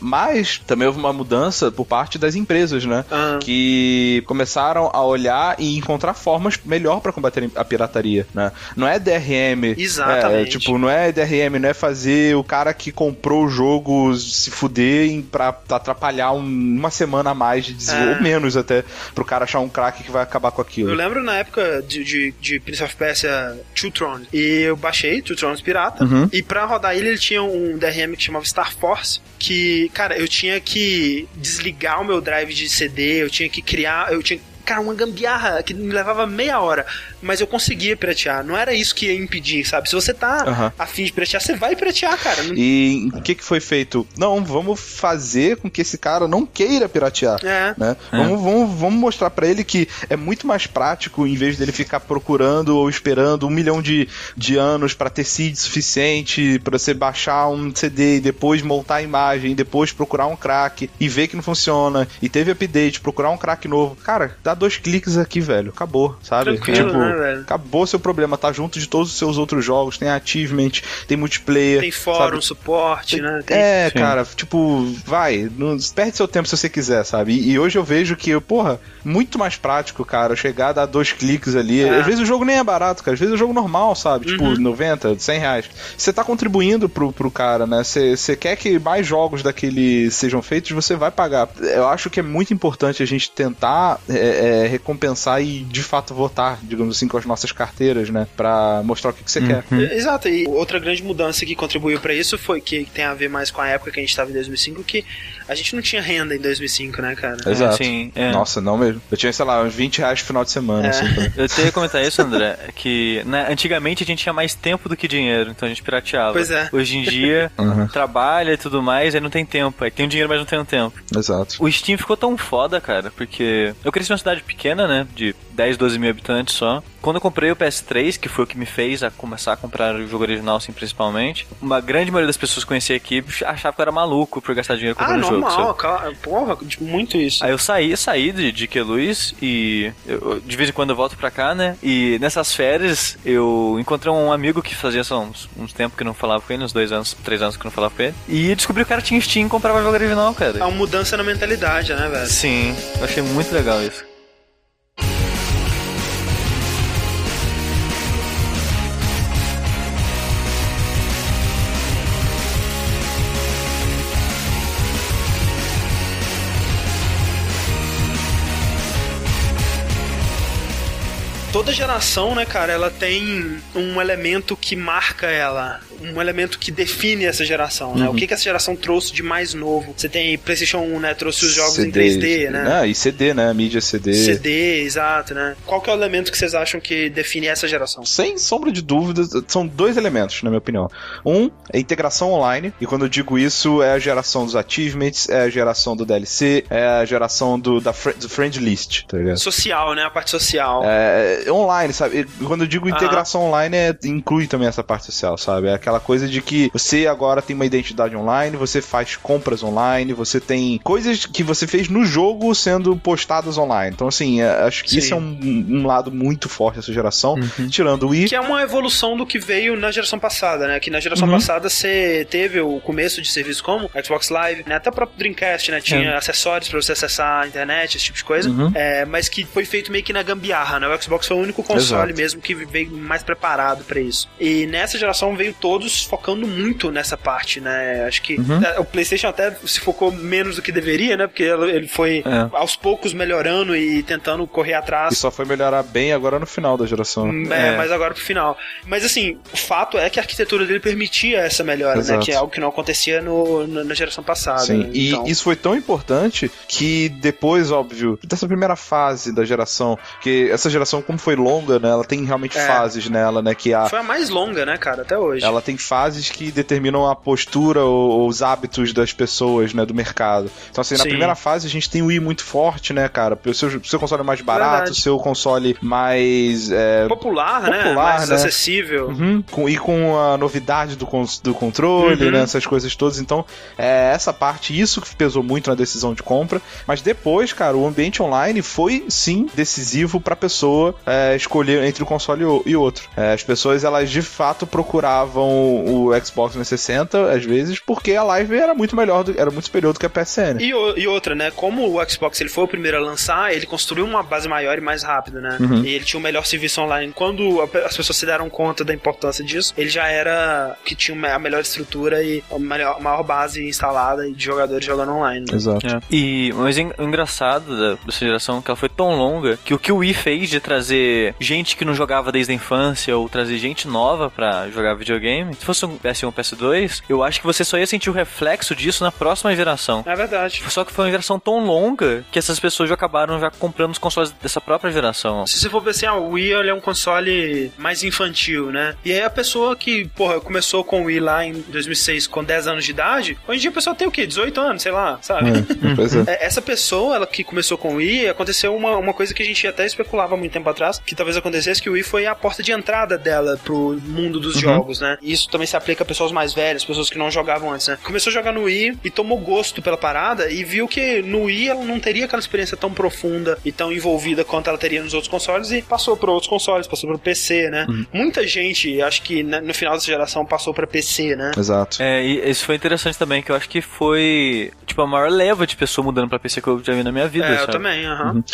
Mas também houve uma mudança por parte das empresas, né? Uhum. Que começaram a olhar e encontrar formas melhor para combater a pirataria, né? Não é DRM. Exatamente. É, tipo, não é DRM, não é fazer o cara que comprou o jogo se fuder pra atrapalhar um, uma semana a mais de desenvolvimento, é. ou menos até, pro cara achar um crack que vai acabar com aquilo. Eu lembro na época de, de, de Prince of Persia Two Thrones, e eu baixei Two Pirata, uhum. e pra rodar ele, ele tinha um DRM que chamava Star Force, que, cara, eu tinha que desligar o meu drive de CD, eu tinha que criar, eu tinha cara, uma gambiarra que me levava meia hora mas eu conseguia pretear. Não era isso que ia impedir, sabe? Se você tá uhum. afim de pretear, você vai pretear, cara. Não... E o que, que foi feito? Não, vamos fazer com que esse cara não queira piratear. É. Né? É. Vamos, vamos, vamos mostrar para ele que é muito mais prático, em vez dele ficar procurando ou esperando um milhão de, de anos para ter seed suficiente, para você baixar um CD e depois montar a imagem, e depois procurar um crack e ver que não funciona, e teve update, procurar um crack novo. Cara, dá dois cliques aqui, velho. Acabou, sabe? Tranquilo, tipo, né, velho? Acabou seu problema, tá junto de todos os seus outros jogos, tem achievement, tem multiplayer. Tem fórum, sabe? suporte, né? Tem... É, Sim. cara, tipo, vai, não, perde seu tempo se você quiser, sabe? E, e, hoje eu vejo que, porra, muito mais prático, cara, chegar a dar dois cliques ali. É. Às vezes o jogo nem é barato, cara, às vezes é o jogo normal, sabe? Tipo, uhum. 90, 100 reais. Você tá contribuindo pro, pro cara, né? Você quer que mais jogos daquele sejam feitos, você vai pagar. Eu acho que é muito importante a gente tentar é, é, recompensar e de fato votar, digamos assim, com as nossas carteiras, né? Pra mostrar o que, que você uhum. quer. Exato, e outra grande mudança que contribuiu para isso foi que tem a ver mais com a época que a gente estava em 2005, que a gente não tinha renda em 2005, né, cara? Exato. Sim, é. Nossa, não mesmo. Eu tinha, sei lá, uns 20 reais no final de semana. É. Assim, pra... Eu tenho que comentar isso, André, que né, antigamente a gente tinha mais tempo do que dinheiro, então a gente pirateava. Pois é. Hoje em dia, uhum. trabalha e tudo mais, aí não tem tempo. Aí tem o dinheiro, mas não tem o tempo. Exato. O Steam ficou tão foda, cara, porque eu cresci numa cidade pequena, né, de 10, 12 mil habitantes só. Quando eu comprei o PS3, que foi o que me fez a começar a comprar o jogo original, assim, principalmente, uma grande maioria das pessoas que conhecia aqui achava que eu era maluco por gastar dinheiro comprando ah, normal, jogo. Cara, porra, tipo, muito isso. Aí eu saí, saí de, de Queluz e eu, de vez em quando eu volto pra cá, né? E nessas férias eu encontrei um amigo que fazia só uns, uns tempos que não falava com ele, uns dois anos, três anos que não falava com ele. E descobri que o cara tinha Steam e comprava jogo original, cara. É uma mudança na mentalidade, né, velho? Sim, eu achei muito legal isso. Toda geração, né, cara, ela tem um elemento que marca ela, um elemento que define essa geração, né? Uhum. O que, que essa geração trouxe de mais novo? Você tem PlayStation 1, né? Trouxe os jogos CD, em 3D, né? Ah, e CD, né? Mídia CD. CD, exato, né? Qual que é o elemento que vocês acham que define essa geração? Sem sombra de dúvidas, são dois elementos, na minha opinião. Um é integração online, e quando eu digo isso, é a geração dos achievements, é a geração do DLC, é a geração do, da do friend list, tá ligado? Social, né? A parte social. É, online, sabe? Quando eu digo integração online, é, inclui também essa parte social, sabe? É aquela coisa de que você agora tem uma identidade online, você faz compras online, você tem coisas que você fez no jogo sendo postadas online. Então, assim, é, acho que Sim. isso é um, um, lado muito forte dessa geração, uhum. tirando o Wii. Que é uma evolução do que veio na geração passada, né? Que na geração uhum. passada você teve o começo de serviço como Xbox Live, né? Até o próprio Dreamcast, né? Tinha é. acessórios para você acessar a internet, esse tipo de coisa. Uhum. É, mas que foi feito meio que na gambiarra, né? O Xbox foi o único console Exato. mesmo que veio mais preparado para isso. E nessa geração veio todos focando muito nessa parte, né? Acho que uhum. o PlayStation até se focou menos do que deveria, né? Porque ele foi é. aos poucos melhorando e tentando correr atrás. E só foi melhorar bem agora no final da geração. É, é. mas agora pro final. Mas assim, o fato é que a arquitetura dele permitia essa melhora, Exato. né? Que é algo que não acontecia no, no na geração passada. Sim, né? e então... isso foi tão importante que depois, óbvio, dessa primeira fase da geração, que essa geração, como foi longa, né? Ela tem realmente é. fases nela, né? Que a... Foi a mais longa, né, cara, até hoje. Ela tem fases que determinam a postura ou os hábitos das pessoas, né, do mercado. Então, assim, na Sim. primeira fase a gente tem o Wii muito forte, né, cara? O seu, seu console é mais barato, o seu console mais... É, popular, né? popular, Mais né? acessível. Uhum. Com, e com a novidade do, do controle, uhum. né? Essas coisas todas. Então, é, essa parte, isso que pesou muito na decisão de compra. Mas depois, cara, o ambiente online foi, sim, decisivo pra pessoa é, escolher entre um console e outro. É, as pessoas, elas de fato procuravam o Xbox 360, às vezes, porque a live era muito melhor, do, era muito superior do que a PSN. E, e, outra, né? Como o Xbox ele foi o primeiro a lançar, ele construiu uma base maior e mais rápida, né? Uhum. E ele tinha o melhor serviço online. Quando as pessoas se deram conta da importância disso, ele já era que tinha a melhor estrutura e a maior, a maior base instalada de jogadores jogando online. Né? Exato. É. E mas o engraçado dessa geração é que ela foi tão longa que o que o Wii fez de trazer gente que não jogava desde a infância ou trazer gente nova para jogar videogame, se fosse um PS1 PS2, eu acho que você só ia sentir o reflexo disso na próxima geração. É verdade. Só que foi uma geração tão longa que essas pessoas já acabaram já comprando os consoles dessa própria geração. Se você for ver assim, ah, o Wii é um console mais infantil, né? E aí a pessoa que, porra, começou com o Wii lá em 2006 com 10 anos de idade, hoje em dia a pessoa tem o quê? 18 anos, sei lá, sabe? É, é. Essa pessoa, ela que começou com o Wii, aconteceu uma, uma coisa que a gente até especulava muito tempo atrás, que talvez acontecesse que o Wii foi a porta de entrada dela pro mundo dos uhum. jogos, né? E isso também se aplica a pessoas mais velhas, pessoas que não jogavam antes, né? Começou a jogar no Wii e tomou gosto pela parada e viu que no Wii ela não teria aquela experiência tão profunda e tão envolvida quanto ela teria nos outros consoles e passou para outros consoles, passou pro PC, né? Uhum. Muita gente, acho que né, no final dessa geração passou para PC, né? Exato. É, e isso foi interessante também, que eu acho que foi, tipo, a maior leva de pessoa mudando para PC que eu já vi na minha vida, É, sabe? eu também, aham. Uhum.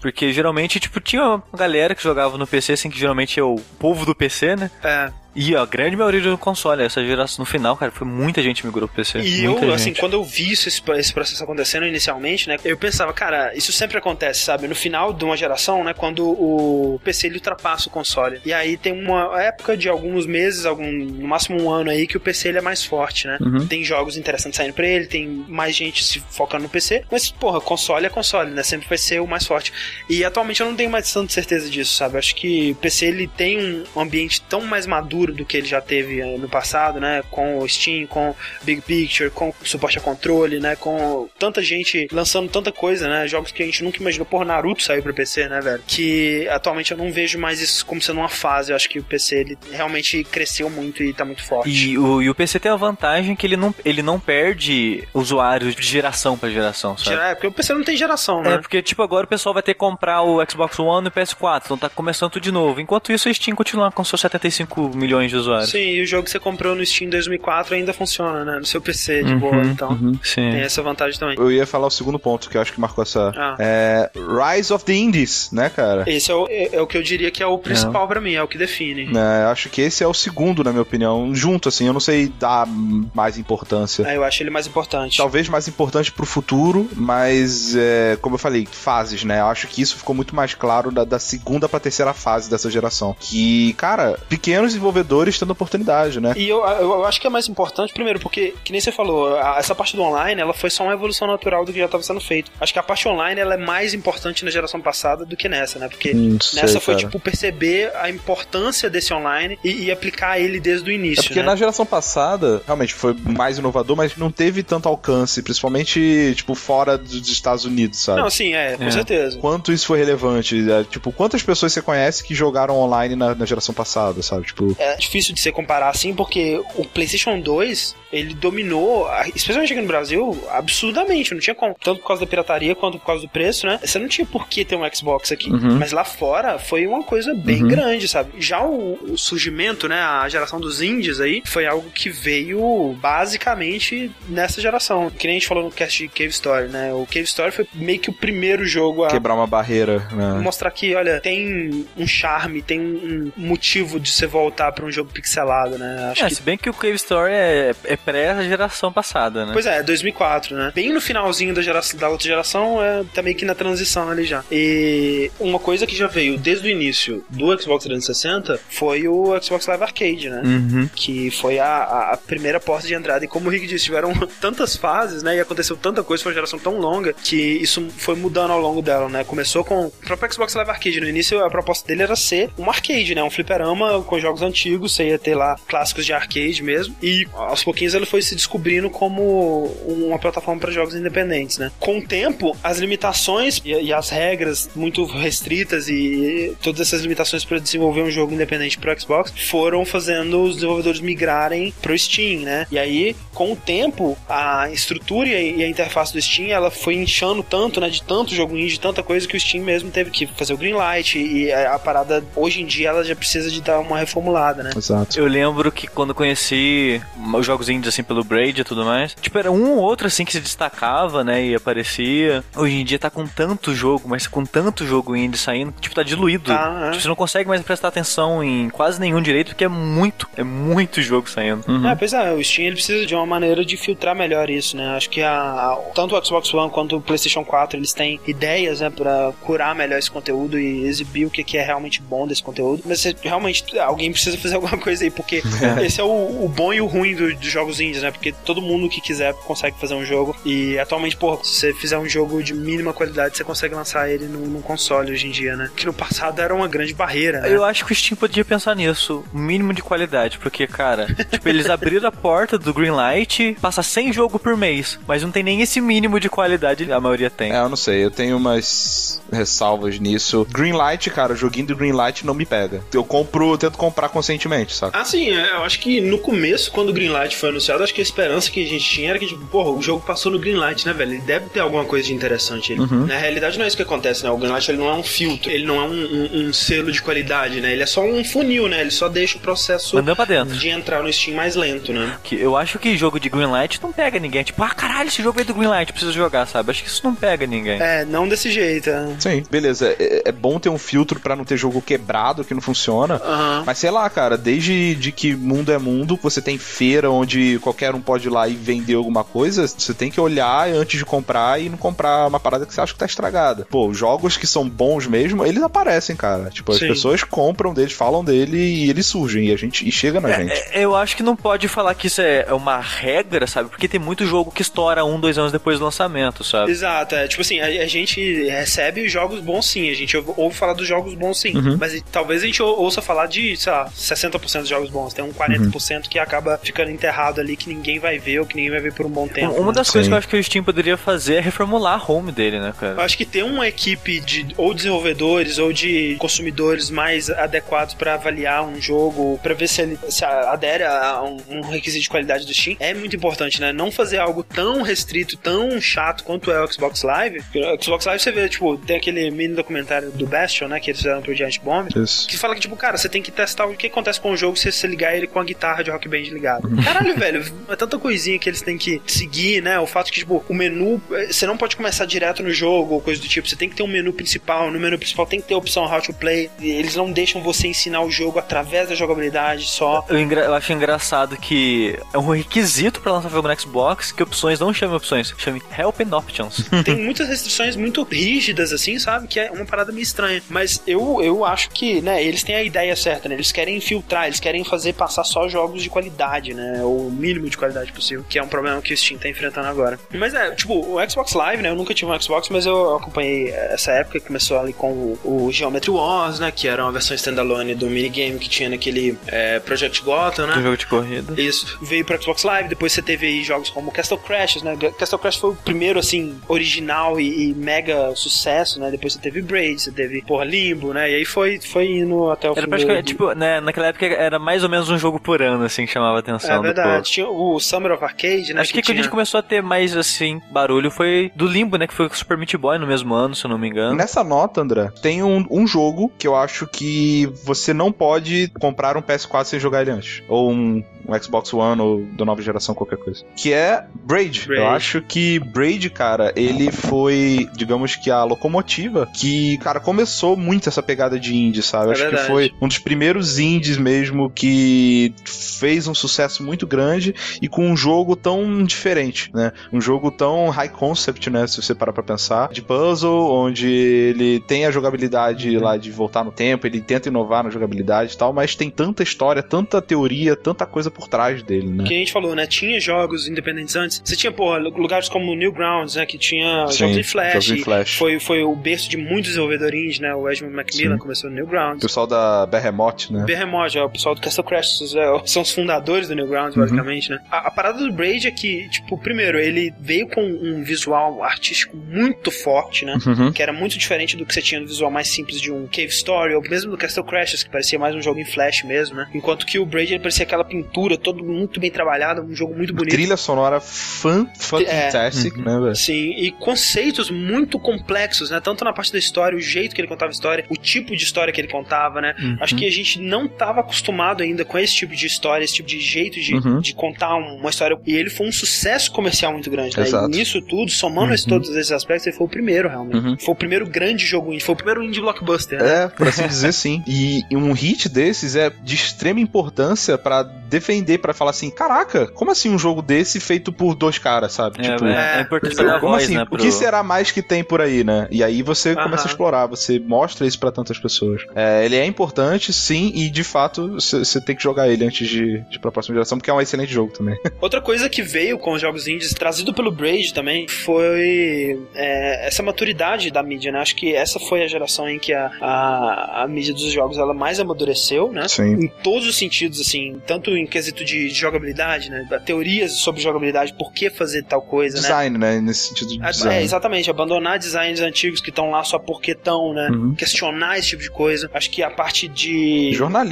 Porque geralmente, tipo, tinha uma galera que jogava no PC, assim, que geralmente é o povo do PC, né? É. E a grande maioria do console, essa geração no final, cara, foi muita gente migrou pro PC. E eu, gente. assim, quando eu vi isso, esse processo acontecendo inicialmente, né, eu pensava, cara, isso sempre acontece, sabe? No final de uma geração, né, quando o PC ele ultrapassa o console. E aí tem uma época de alguns meses, algum, no máximo um ano aí, que o PC ele é mais forte, né? Uhum. Tem jogos interessantes saindo pra ele, tem mais gente se focando no PC, mas, porra, console é console, né? Sempre vai ser o mais forte. E atualmente eu não tenho mais tanta certeza disso, sabe? Eu acho que o PC ele tem um ambiente tão mais maduro do que ele já teve eh, no passado, né? Com o Steam, com Big Picture, com suporte a controle, né? Com tanta gente lançando tanta coisa, né? Jogos que a gente nunca imaginou. Porra, Naruto saiu pra PC, né, velho? Que atualmente eu não vejo mais isso como sendo uma fase. Eu acho que o PC ele realmente cresceu muito e tá muito forte. E o, e o PC tem a vantagem que ele não, ele não perde usuários de geração pra geração, sabe? É, porque o PC não tem geração, né? É, porque, tipo, agora o pessoal vai ter que comprar o Xbox One e o PS4, então tá começando tudo de novo. Enquanto isso, a Steam continua com seus 75 milhões milhões de usuários. Sim, e o jogo que você comprou no Steam 2004 ainda funciona, né? No seu PC, de uhum, boa. Então, uhum, tem essa vantagem também. Eu ia falar o segundo ponto que eu acho que marcou essa. Ah. É, Rise of the Indies, né, cara? Esse é o, é, é o que eu diria que é o principal é. para mim, é o que define. É, acho que esse é o segundo, na minha opinião. Junto, assim, eu não sei dar mais importância. É, eu acho ele mais importante. Talvez mais importante pro futuro, mas, é, como eu falei, fases, né? Eu acho que isso ficou muito mais claro da, da segunda pra terceira fase dessa geração. Que, cara, pequenos desenvolvedores desenvolvedores tendo oportunidade, né? E eu, eu, eu acho que é mais importante, primeiro, porque, que nem você falou, a, essa parte do online, ela foi só uma evolução natural do que já estava sendo feito. Acho que a parte online, ela é mais importante na geração passada do que nessa, né? Porque Hum, nessa sei, foi, cara. tipo, perceber a importância desse online e, e aplicar ele desde o início, É porque né? na geração passada, realmente foi mais inovador, mas não teve tanto alcance, principalmente, tipo, fora dos Estados Unidos, sabe? Não, sim, é, com É. certeza. Quanto isso foi relevante? É, tipo, quantas pessoas você conhece que jogaram online na, na geração passada, sabe? Tipo, É difícil de se comparar assim, porque o PlayStation 2, ele dominou, especialmente aqui no Brasil, absurdamente. Não tinha como. Tanto por causa da pirataria quanto por causa do preço, né? Você não tinha por que ter um Xbox aqui. Uhum. Mas lá fora foi uma coisa bem grande, sabe? Já o, o surgimento, né? A geração dos indies aí, foi algo que veio basicamente nessa geração. Que nem a gente falou no cast de Cave Story, né? O Cave Story foi meio que o primeiro jogo a quebrar uma barreira, né? mostrar que, olha, tem um charme, tem um motivo de você voltar pra um jogo pixelado, né? Acho É, que se bem que o Cave Story é, é pré-geração passada, né? Pois é, 2004, né? Bem no finalzinho da, geração, da outra geração, é, tá meio que na transição ali já. E uma coisa que já veio desde o início do Xbox 360 foi o Xbox Live Arcade, né? Uhum. Que foi a, a- a primeira porta de entrada. E como o Rick disse, tiveram tantas fases, né? E aconteceu tanta coisa, foi uma geração tão longa que isso foi mudando ao longo dela, né? Começou com o próprio Xbox Live Arcade. No início, a proposta dele era ser um arcade, né? Um fliperama com jogos antigos. Você ia ter lá clássicos de arcade mesmo. E aos pouquinhos ele foi se descobrindo como uma plataforma para jogos independentes, né? Com o tempo, as limitações e, e as regras muito restritas e todas essas limitações para desenvolver um jogo independente para Xbox foram fazendo os desenvolvedores migrarem pro Steam, né? E aí, com o tempo, a estrutura e a interface do Steam, ela foi inchando tanto, né, de tanto jogo indie, de tanta coisa que o Steam mesmo teve que fazer o Greenlight e a parada hoje em dia ela já precisa de dar uma reformulada, né? Exato. Eu lembro que quando conheci os jogos indies assim pelo Braid e tudo mais, tipo, era um ou outro assim que se destacava, né? E aparecia. Hoje em dia tá com tanto jogo, mas com tanto jogo indie saindo, tipo, tá diluído. Tá, é. Tipo, você não consegue mais prestar atenção em quase nenhum direito, porque é muito, é muito jogo saindo. É, pois é, o Steam ele precisa de uma maneira de filtrar melhor isso, né? Acho que a, a- tanto o Xbox One quanto o PlayStation 4 eles têm ideias, né, pra curar melhor esse conteúdo e exibir o que, que é realmente bom desse conteúdo. Mas realmente alguém precisa fazer alguma coisa aí, porque esse é o, o bom e o ruim do- dos jogos indies, né? Porque todo mundo que quiser consegue fazer um jogo e atualmente, pô, se você fizer um jogo de mínima qualidade, você consegue lançar ele num, num console hoje em dia, né? Que no passado era uma grande barreira, né? Eu acho que o Steam podia pensar nisso, o mínimo de qualidade, porque, cara, tipo, eles abriram a porta do Greenlight, passa 100 jogo por mês, mas não tem nem esse mínimo de qualidade, a maioria tem. É, eu não sei, eu tenho umas ressalvas nisso. Greenlight, cara, o joguinho do Greenlight não me pega. Eu compro, eu tento comprar conscientemente, sabe? Ah, sim, é, eu acho que no começo, quando o Greenlight foi anunciado, acho que a esperança que a gente tinha era que, tipo, porra, o jogo passou no Greenlight, né, velho? Ele deve ter alguma coisa de interessante ali. Na realidade, não é isso que acontece, né? O Greenlight ele não é um filtro, ele não é um, um- um selo de qualidade, né? Ele é só um funil, né? Ele só deixa o processo de entrar no Steam mais lento, né? Que eu acho que jogo de Greenlight não pega ninguém. Tipo, ah, caralho, esse jogo é do Greenlight, preciso jogar, sabe? Acho que isso não pega ninguém. É, não desse jeito. é. Sim, beleza. É, é bom ter um filtro pra não ter jogo quebrado que não funciona. Aham. Mas sei lá, cara, desde de que mundo é mundo, você tem feira onde qualquer um pode ir lá e vender alguma coisa, você tem que olhar antes de comprar e não comprar uma parada que você acha que tá estragada. Pô, os jogos que são bons mesmo, eles aparecem, cara. Tipo, as Sim. pessoas compram deles, falam dele e eles surgem e a gente e chega na gente. É, Eu acho que não pode falar que isso é é uma regra, sabe? Porque tem muito jogo que estoura um, dois anos depois do lançamento, sabe? Exato, é tipo assim, a, a gente recebe jogos bons sim, a gente ouve, falar dos jogos bons sim, Uhum. mas talvez a gente ou- ouça falar de, sei lá, 60% dos jogos bons, tem um 40% que acaba ficando enterrado ali que ninguém vai ver ou que ninguém vai ver por um bom tempo. Uma né? das coisas Sim. que eu acho que o Steam poderia fazer é reformular a home dele, né, Eu cara? acho que ter uma equipe de ou desenvolvedores ou de consumidores mais adequados pra avaliar um jogo, pra ver se ele se adere a um, um requisito de qualidade do Steam, é muito importante, né? Não fazer algo tão restrito, tão chato quanto é o Xbox Live. Porque O Xbox Live você vê, tipo, tem aquele mini documentário do Bastion, né, que eles fizeram pro Giant Bomb, Isso. que fala que, tipo, cara, você tem que testar o que acontece com o jogo se você ligar ele com a guitarra de Rock Band ligado. Caralho, velho, é tanta coisinha que eles têm que seguir, né? O fato que, tipo, o menu, eh, você não pode começar direto no jogo ou coisa do tipo, você tem que ter um menu principal, no menu principal tem que ter a opção How to Play, e eles não deixam você ensinar o jogo através da jogabilidade só. Eu, eu acho engraçado que é um requisito pra lançar jogo no Xbox que opções não chamem opções, chame Help and Options. Tem muitas restrições muito rígidas, assim, sabe? Que é uma parada meio estranha. Mas eu, eu acho que, né, eles têm a ideia certa, né? Eles querem filtrar, eles querem fazer passar só jogos de qualidade, né? O mínimo de qualidade possível, que é um problema que o Steam tá enfrentando agora. Mas é, tipo, o Xbox Live, né? Eu nunca tive um Xbox, mas eu acompanhei essa época que começou ali com o, o Geometry Wars, né? Que era uma versão standalone do minigame que tinha naquele é, Project Gotham, né? Do jogo de corrida. Isso. Veio pro Xbox Live, depois você teve aí jogos como Castle Crashers, né? Castle Crash foi o primeiro, assim, original e, e mega sucesso, né? Depois você teve Braid, você teve, porra, Limbo, né? E aí foi, foi indo até o Era praticamente, tipo, né, naquela época era mais ou menos um jogo por ano, assim, que chamava a atenção. É verdade. Tinha o Summer of Arcade, né? Acho que, que quando a gente começou a ter mais, assim, barulho foi do Limbo, né? Que foi com o Super Meat Boy no mesmo ano, se eu não me engano. Nessa nota, André, tem um, um jogo que eu acho que você não pode comprar um PS4 sem jogar ele antes. Ou um, um Xbox One ou da nova geração, qualquer coisa. Que é Braid. Braid. Eu acho que Braid, cara, ele foi, digamos que a locomotiva que, cara, começou muito essa pegada de indie, sabe? É acho verdade. que foi um dos primeiros indies mesmo que fez um sucesso muito grande e com um jogo tão diferente, né? Um jogo tão high concept, né? Se você parar pra pensar, de puzzle, onde ele tem a jogabilidade lá de voltar no tempo, ele tenta inovar na jogabilidade e tal, mas tem tanta história, tanta teoria, tanta coisa por trás dele, né? Que a gente falou, né? Tinha jogos independentes antes. Você tinha, porra, lugares como Newgrounds, né? Que tinha Sim, jogos em Flash. jogos em Flash. Foi, foi o berço de muitos desenvolvedores, né? O Edmund Macmillan Sim. começou no O Newgrounds. pessoal da Behemoth, né? Behemoth, é o pessoal do Castle Crash, é, são os fundadores do Newgrounds, Uhum. basicamente, né? A, a parada do Braid é que, tipo, primeiro, ele veio com um visual artístico muito forte, né? Uhum. Que era muito diferente do que você tinha no visual mais simples de um Cave Story, ou mesmo do Castle Crashers, que parecia mais um jogo em flash mesmo, né? Enquanto que o Braid, ele parecia aquela pintura, todo muito bem trabalhado, um jogo muito bonito. Trilha sonora fan É. tastic, né, velho? Sim, e conceitos muito complexos, né? Tanto na parte da história, o jeito que ele contava a história, o tipo de história que ele contava, né? Uhum. Acho que a gente não estava acostumado ainda com esse tipo de história, esse tipo de jeito de, Uhum. de contar um- uma história. E ele foi um sucesso comercial muito grande, né? Exato. E nisso tudo, somando esse- todos esses aspectos, ele foi o primeiro, realmente. Uhum. Foi o primeiro grande jogo indie, foi o primeiro indie blockbuster, né? É, por assim dizer, sim. E, um hit desses é de extrema importância pra defender, pra falar assim: caraca, como assim um jogo desse feito por dois caras, sabe? É, tipo, é, é importante dar como voz, assim? né? O pro- que será mais que tem por aí, né? E aí você começa a explorar, você mostra isso pra tantas pessoas. É, ele é importante, sim, e de fato você tem que jogar ele antes de, de ir pra próxima geração, porque é um excelente jogo também. Outra coisa que veio com os jogos indies, trazido pelo Braid também, foi é, essa maturidade da mídia, né? Acho que essa foi a geração em que a, a, a mídia dos jogos ela mais amadureceu, né? Sim. Em todos os sentidos, assim, tanto em quesito de jogabilidade, né? Teorias sobre jogabilidade, por que fazer tal coisa, né? Design, né? Nesse sentido de É, design. exatamente, abandonar designs antigos que estão lá só porque estão, né? Uhum. Questionar esse tipo de coisa. Acho que a parte de.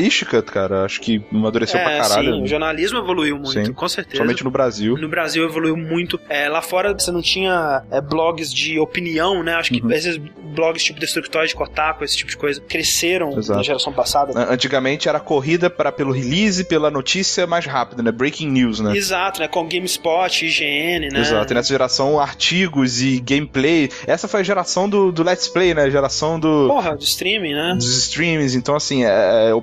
Jornalística, cara, acho que amadureceu pra é, caralho. sim, o jornalismo evoluiu muito, Sim. com certeza. Somente no Brasil. No Brasil evoluiu muito. É, lá fora você não tinha é, blogs de opinião, né? Acho que Uhum. esses blogs tipo Destructoid, Kotaku, esse tipo de coisa, cresceram Exato. na geração passada. An- Antigamente era corrida para pelo release, pela notícia mais rápida, né? Breaking news, né? Exato, né? Com GameSpot, IGN, né? Exato, e nessa geração, artigos e gameplay. Essa foi a geração do, do Let's Play, né? A geração do, Porra, do streaming, né? dos streams. Então, assim, é, é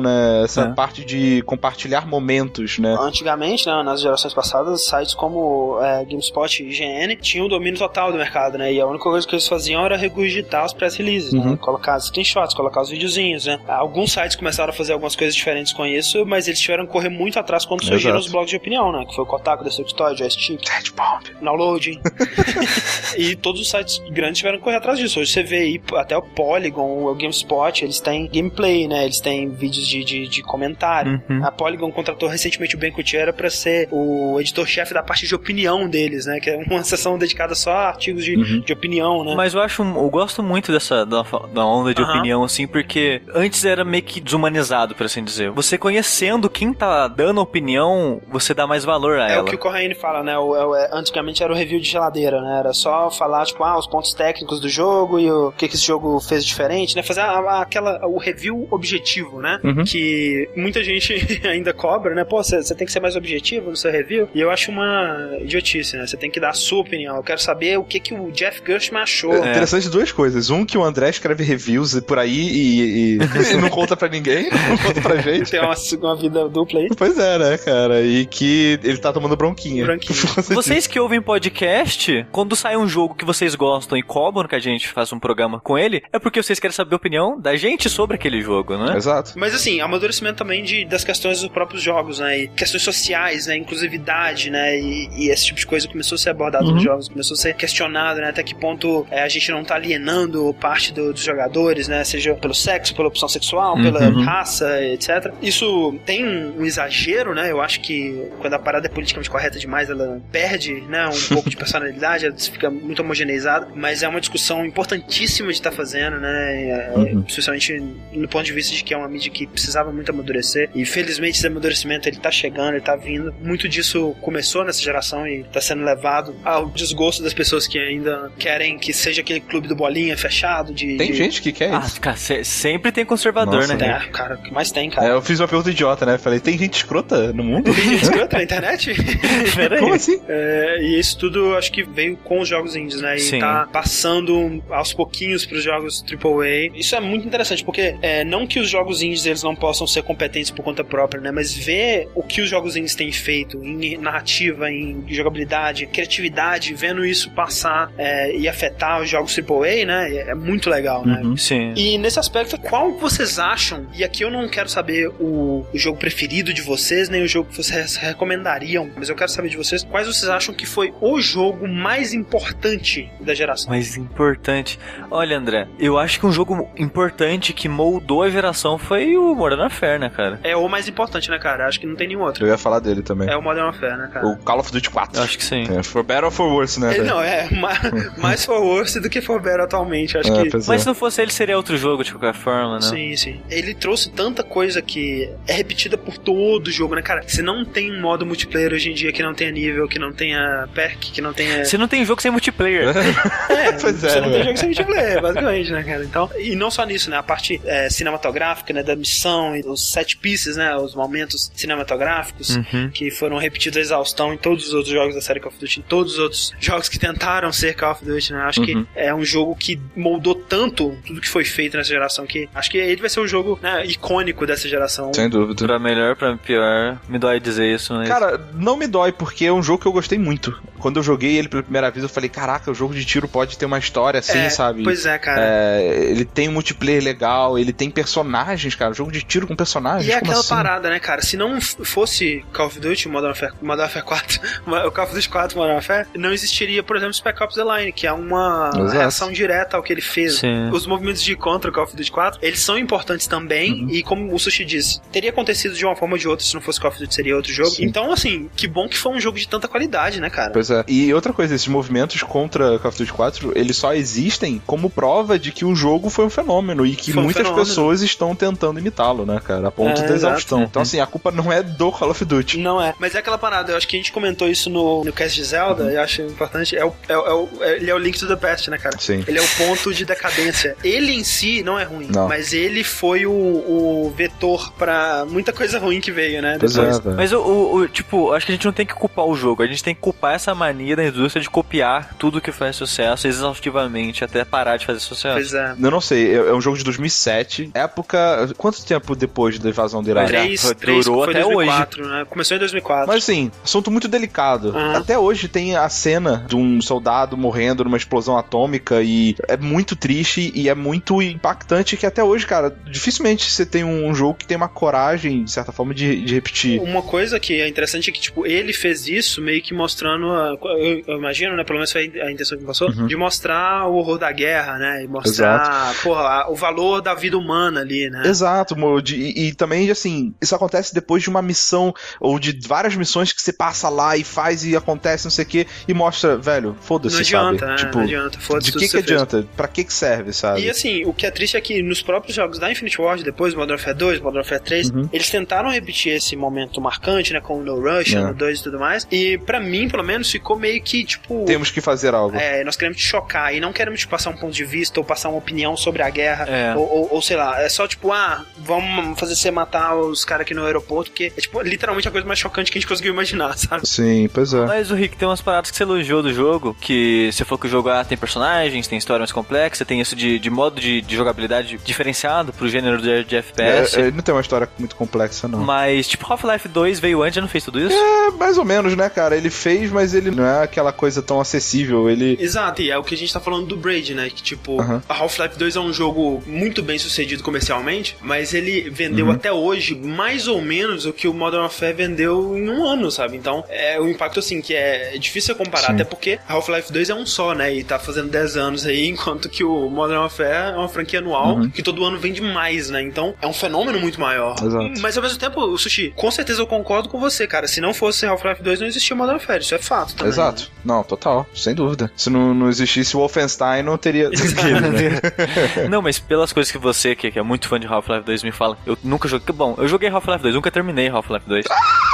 né? Essa É. parte de compartilhar momentos, né? Antigamente, né, nas gerações passadas, sites como é, GameSpot e IGN tinham o domínio total do mercado, né? E a única coisa que eles faziam era regurgitar os press releases, Uhum. né? Colocar os screenshots, colocar os videozinhos, né? Alguns sites começaram a fazer algumas coisas diferentes com isso, mas eles tiveram que correr muito atrás quando surgiram Exato. os blogs de opinião, né? Que foi o Kotaku, Destructoid, Joystick, Ted Bomb. Downloading. e todos os sites grandes tiveram que correr atrás disso. Hoje você vê aí até o Polygon, o GameSpot, eles têm gameplay, né? Eles têm vídeos de, de, de comentário. Uhum. A Polygon contratou recentemente o Ben Kutcher para ser o editor-chefe da parte de opinião deles, né? Que é uma seção dedicada só a artigos de, Uhum. de opinião, né? Mas eu acho, eu gosto muito dessa da, da onda de Aham. opinião, assim, porque antes era meio que desumanizado, por assim dizer. Você conhecendo quem tá dando opinião, você dá mais valor a É ela. o que o Corraine fala, né? O, é o- é- antigamente era o review de geladeira, né? Era só falar, tipo, ah, os pontos técnicos do jogo e o que, que esse jogo fez diferente, né? Fazer a- a- aquela, o review objetivo, né? Uhum. Que muita gente ainda cobra, né? Pô, você tem que ser mais objetivo no seu review. E eu acho uma idiotice, né? Você tem que dar a sua opinião. Eu quero saber o que, que o Jeff Gershman achou. É interessante duas coisas. Um, que o André escreve reviews por aí e, e, e não conta pra ninguém, não conta pra gente. Tem uma, uma vida dupla aí. Pois é, né, cara? E que ele tá tomando bronquinha. Branquinho. Vocês que ouvem podcast, quando sai um jogo que vocês gostam e cobram que a gente faça um programa com ele, é porque vocês querem saber a opinião da gente sobre aquele jogo, né? Exato. Mas assim, amadurecimento também de, das questões dos próprios jogos, né? E questões sociais, né? Inclusividade, né? E, e esse tipo de coisa começou a ser abordado nos jogos, começou a ser questionado, né? Até que ponto é, a gente não tá alienando parte do- dos jogadores, né? Seja pelo sexo, pela opção sexual, pela raça, etc. Isso tem um exagero, né? Eu acho que quando a parada é politicamente correta demais, ela perde, né? Um pouco de personalidade, ela fica muito homogeneizada. Mas é uma discussão importantíssima de estar fazendo, né? É, Especialmente no ponto de vista de que é uma mídia que precisava muito amadurecer. E felizmente esse amadurecimento ele tá chegando, ele tá vindo. Muito disso começou nessa geração e tá sendo levado ao desgosto das pessoas que ainda querem que seja aquele clube do bolinha fechado de. Tem de... gente que quer Ah, isso. cara, se- sempre tem conservador, Nossa, né? É, cara, o que mais tem, cara? É, eu fiz uma pergunta idiota, né? Falei, tem gente escrota no mundo? Tem gente escrota na internet? Como assim? É, e isso tudo acho que veio com os jogos indies, né? E Sim. tá passando aos pouquinhos pros jogos AAA. Isso é muito interessante, porque é, não que os jogos indies eles não possam ser competentes por conta própria, né? Mas ver o que os jogos indies têm feito em narrativa, em jogabilidade, criatividade, vendo isso passar é, e afetar os jogos AAA, né? É, é muito legal, né? Sim. E nesse aspecto, qual vocês acham? E aqui eu não quero saber o, o jogo preferido de vocês, nem o jogo que vocês recomendariam, mas eu quero saber de vocês quais vocês acham que foi o jogo mais importante da geração. Mas importante. Olha, André, eu acho que um jogo importante que moldou a geração foi o Modern Warfare, né, cara? É o mais importante, né, cara? Acho que não tem nenhum outro. Eu ia falar dele também. É o Modern Warfare, né, cara? O Call of Duty 4. Eu acho que sim. É, for better or for worse, né? Ele velho? não, é ma- mais for worse do que for better atualmente. Acho É, que. pois Mas é. se não fosse ele, seria outro jogo, de qualquer forma, né? Sim, sim. Ele trouxe tanta coisa que é repetida por todo o jogo, né, cara? Você não tem um modo multiplayer hoje em dia que não tenha nível, que não tenha perk, que não tenha. Você não tem jogo sem multiplayer. É, Pois é, você não né? tem jogo sem multiplayer, basicamente, né, cara? Então, e não só nisso, né? A parte é, cinematográfica, né, da missão, e os set pieces, né? Os momentos cinematográficos Uhum. que foram repetidos a exaustão em todos os outros jogos da série Call of Duty, em todos os outros jogos que tentaram ser Call of Duty, né? Acho Uhum. que é um jogo que moldou tanto tudo que foi feito nessa geração que acho que ele vai ser o jogo né, icônico dessa geração. Sem dúvida. Pra melhor, pra pior, me dói dizer isso, mas... Cara, não me dói, porque é um jogo que eu gostei muito. Quando eu joguei ele pela primeira vez, eu falei, caraca, o jogo de tiro pode ter uma história assim, É, sabe? Pois é, cara. É, ele tem um multiplayer legal, ele tem personagens, cara. Jogo de tiro com personagens. E é aquela assim? parada, né, cara? Se não fosse Call of Duty, Modern Warfare, Modern Warfare 4, o Call of Duty 4 Modern Warfare, não existiria, por exemplo, Spec Ops The Line, que é uma Exato. reação direta ao que ele fez. Sim. Os movimentos de contra o Call of Duty 4, eles são importantes também, Uhum. e como o Sushi disse, teria acontecido de uma forma ou de outra, se não fosse Call of Duty seria outro jogo. Sim. Então, assim, que bom que foi um jogo de tanta qualidade, né, cara? Pois é. E outra coisa, esses movimentos contra Call of Duty 4, eles só existem como prova de que o jogo foi um fenômeno e que Foi um muitas fenômeno. pessoas estão tentando imitá-lo, né, cara? A ponto É, da exaustão. exato. Então, assim, a culpa não é do Call of Duty. Não é. Mas é aquela parada, eu acho que a gente comentou isso no, no cast de Zelda, eu acho importante. É o, é, o- é o- é- ele é o Link to the Past, né, cara? Sim. Ele é o ponto de decadência. Ele em si não é ruim, Não. mas ele foi o, o vetor pra muita coisa ruim que veio, né? Pois depois. é. Mas o, o- o- tipo, acho que a gente não tem que culpar o jogo, a gente tem que culpar essa mania da indústria de copiar tudo que faz sucesso exaustivamente até parar de fazer sucesso. Pois é. Eu não sei, é é um jogo de 2007. Época. Quanto tempo depois da invasão do Iraque? Três, três, durou foi até 2004, né? Começou em 2004. Mas assim, assunto muito delicado. Aham. Até hoje tem a cena de um soldado morrendo numa explosão atômica e é muito triste e é muito impactante que até hoje, cara, dificilmente você tem um jogo que tem uma coragem, de certa forma, de, de repetir. Uma coisa que é interessante é que, tipo, ele fez isso meio que mostrando, a- eu, eu imagino, né, pelo menos foi a intenção que passou, Uhum. de mostrar o horror da guerra, né, e mostrar, porra, a- o valor da vida humana ali, né. Exato, de- e, e também, assim, isso acontece depois de uma missão, ou de várias missões que você passa lá e faz e acontece, não sei o que, e mostra, velho, foda-se, adianta, sabe? né, Tipo, não adianta, foda-se de que que você fez. adianta? Pra que que serve, sabe? E assim, o que é triste é que nos próprios jogos da Infinite Ward, depois Modern Warfare 2, Modern Warfare 3, Uhum. eles tentaram repetir esse momento marcante, né, com o No Rush, É. no 2 e tudo mais. E pra mim, pelo menos, ficou meio que, tipo. Temos que fazer algo. É, nós queremos te chocar e não queremos te passar um ponto de vista ou passar uma opinião sobre a guerra. É. Ou, ou, ou sei lá, é só tipo, ah, vamos fazer você matar os caras aqui no aeroporto, que é tipo, literalmente a coisa mais chocante que a gente conseguiu imaginar, sabe? Sim, pois é. Mas o Rick tem umas paradas que você elogiou do jogo, que você falou que o jogo ah, tem personagens, tem história mais complexa, tem isso de, de modo de, de jogabilidade diferenciado pro gênero de, de FPS. É, ele não tem uma história muito complexa, não. Mas, tipo, Half-Life 2 veio antes e não fez tudo isso? É, mais ou menos, né, cara? Ele fez, mas ele não é aquela coisa tão acessível. Ele. Exato, e é o que a gente tá falando do Braid, né? Que tipo, Aham. a Half-Life 2 é um jogo muito bem sucedido comercialmente, mas ele vendeu Uhum. até hoje mais ou menos o que o Modern Warfare vendeu em um ano, sabe? Então, é um impacto assim que é difícil você comparar, Sim. até porque a Half-Life 2 é um só, né? E tá fazendo 10 anos aí, enquanto que o Modern Warfare é uma franquia anual Uhum. que todo ano vende mais, né? Então, é um fenômeno muito maior. Exato. Mas ao mesmo tempo, o Sushi, com certeza eu concordo com você, cara. Se não fosse Half-Life 2, não existia Modern Warfare. Isso é fato também. Exato. Não, total, sem dúvida. Se não, não existisse o Wolfenstein, não teria. Não, mas pelas coisas que você, que, que é muito fã de Half-Life 2, me fala, eu nunca joguei. Bom, eu joguei Half-Life 2, nunca terminei Half-Life 2.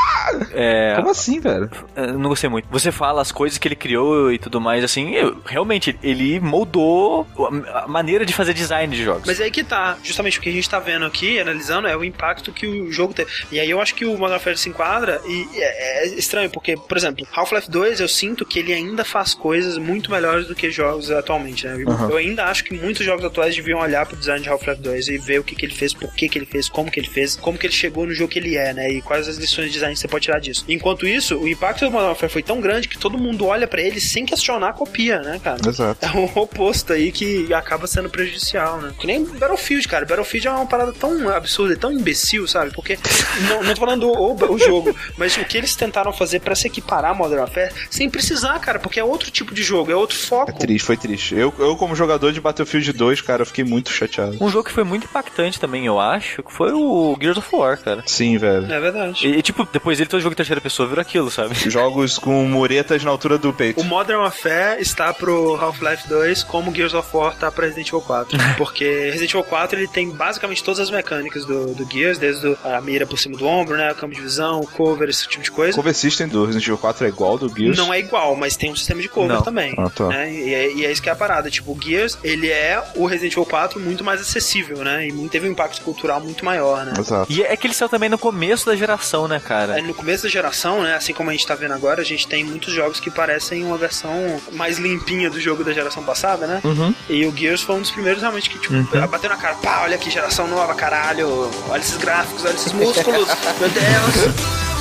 É. Como assim, velho? eu Não gostei muito. Você fala as coisas que ele criou e tudo mais, assim, eu- realmente, ele moldou a- maneira de fazer design de jogos. Mas é aí que tá, justamente o que a gente tá vendo aqui, analisando, é o impacto que o jogo teve. E aí eu acho que o Modern Warfare se enquadra e é, é estranho, porque, por exemplo, Half-Life 2 eu sinto que ele ainda faz coisas muito melhores do que jogos atualmente, né? Eu- Aham. Eu ainda acho que muitos jogos atuais deviam olhar pro design de Half-Life 2 e ver o que, que ele fez, por que, que ele fez, como que ele fez, como que ele chegou no jogo que ele é, né? E quais as lições de design que você pode tirar disso. Enquanto isso, o impacto do Modern Warfare foi tão grande que todo mundo olha pra ele sem questionar a copia, né, cara? Exato. É o oposto aí que acaba sendo prejudicial, né? Que nem Battlefield, cara. Battlefield é uma parada tão absurda, e tão imbecil, sabe? Porque, não, não tô falando o, o jogo, mas o que eles tentaram fazer pra se equiparar a Modern Warfare, sem precisar, cara, porque é outro tipo de jogo, é outro É foco. triste, foi triste. Eu, eu, como jogador de Battlefield 2, cara, eu fiquei muito chateado. Um jogo que foi muito impactante também, eu acho, que foi o Gears of War, cara. Sim, velho. É verdade. E, e, tipo, depois dele, todo jogo em terceira pessoa virou aquilo, sabe? Jogos com muretas na altura do peito. O Modern Warfare está pro Half-Life 2 como Gears of War tá pro Resident Evil 4. Porque Resident Evil 4 ele tem basicamente todas as mecânicas do, do Gears, desde o- a mira por cima do ombro, né? O campo de visão, o cover, esse tipo de O coisa. Cover System do Resident Evil 4 é igual ao do Gears? Não é igual, mas tem um sistema de cover Não. também. Ah, tá. né? E, é, e é isso que é a parada. Tipo, o Gears, ele é o Resident Evil 4 muito mais acessível, né? E teve um impacto cultural muito maior, né? Exato. E é que ele saiu também no começo da geração, né, cara? Aí, No começo da geração, né, assim como a gente tá vendo agora, a gente tem muitos jogos que parecem uma versão mais limpinha do jogo da geração passada, né? Uhum. E o Gears foi um dos primeiros realmente que, tipo, bateu na cara, pá, olha aqui, geração nova, caralho, olha esses gráficos, olha esses músculos, meu Deus.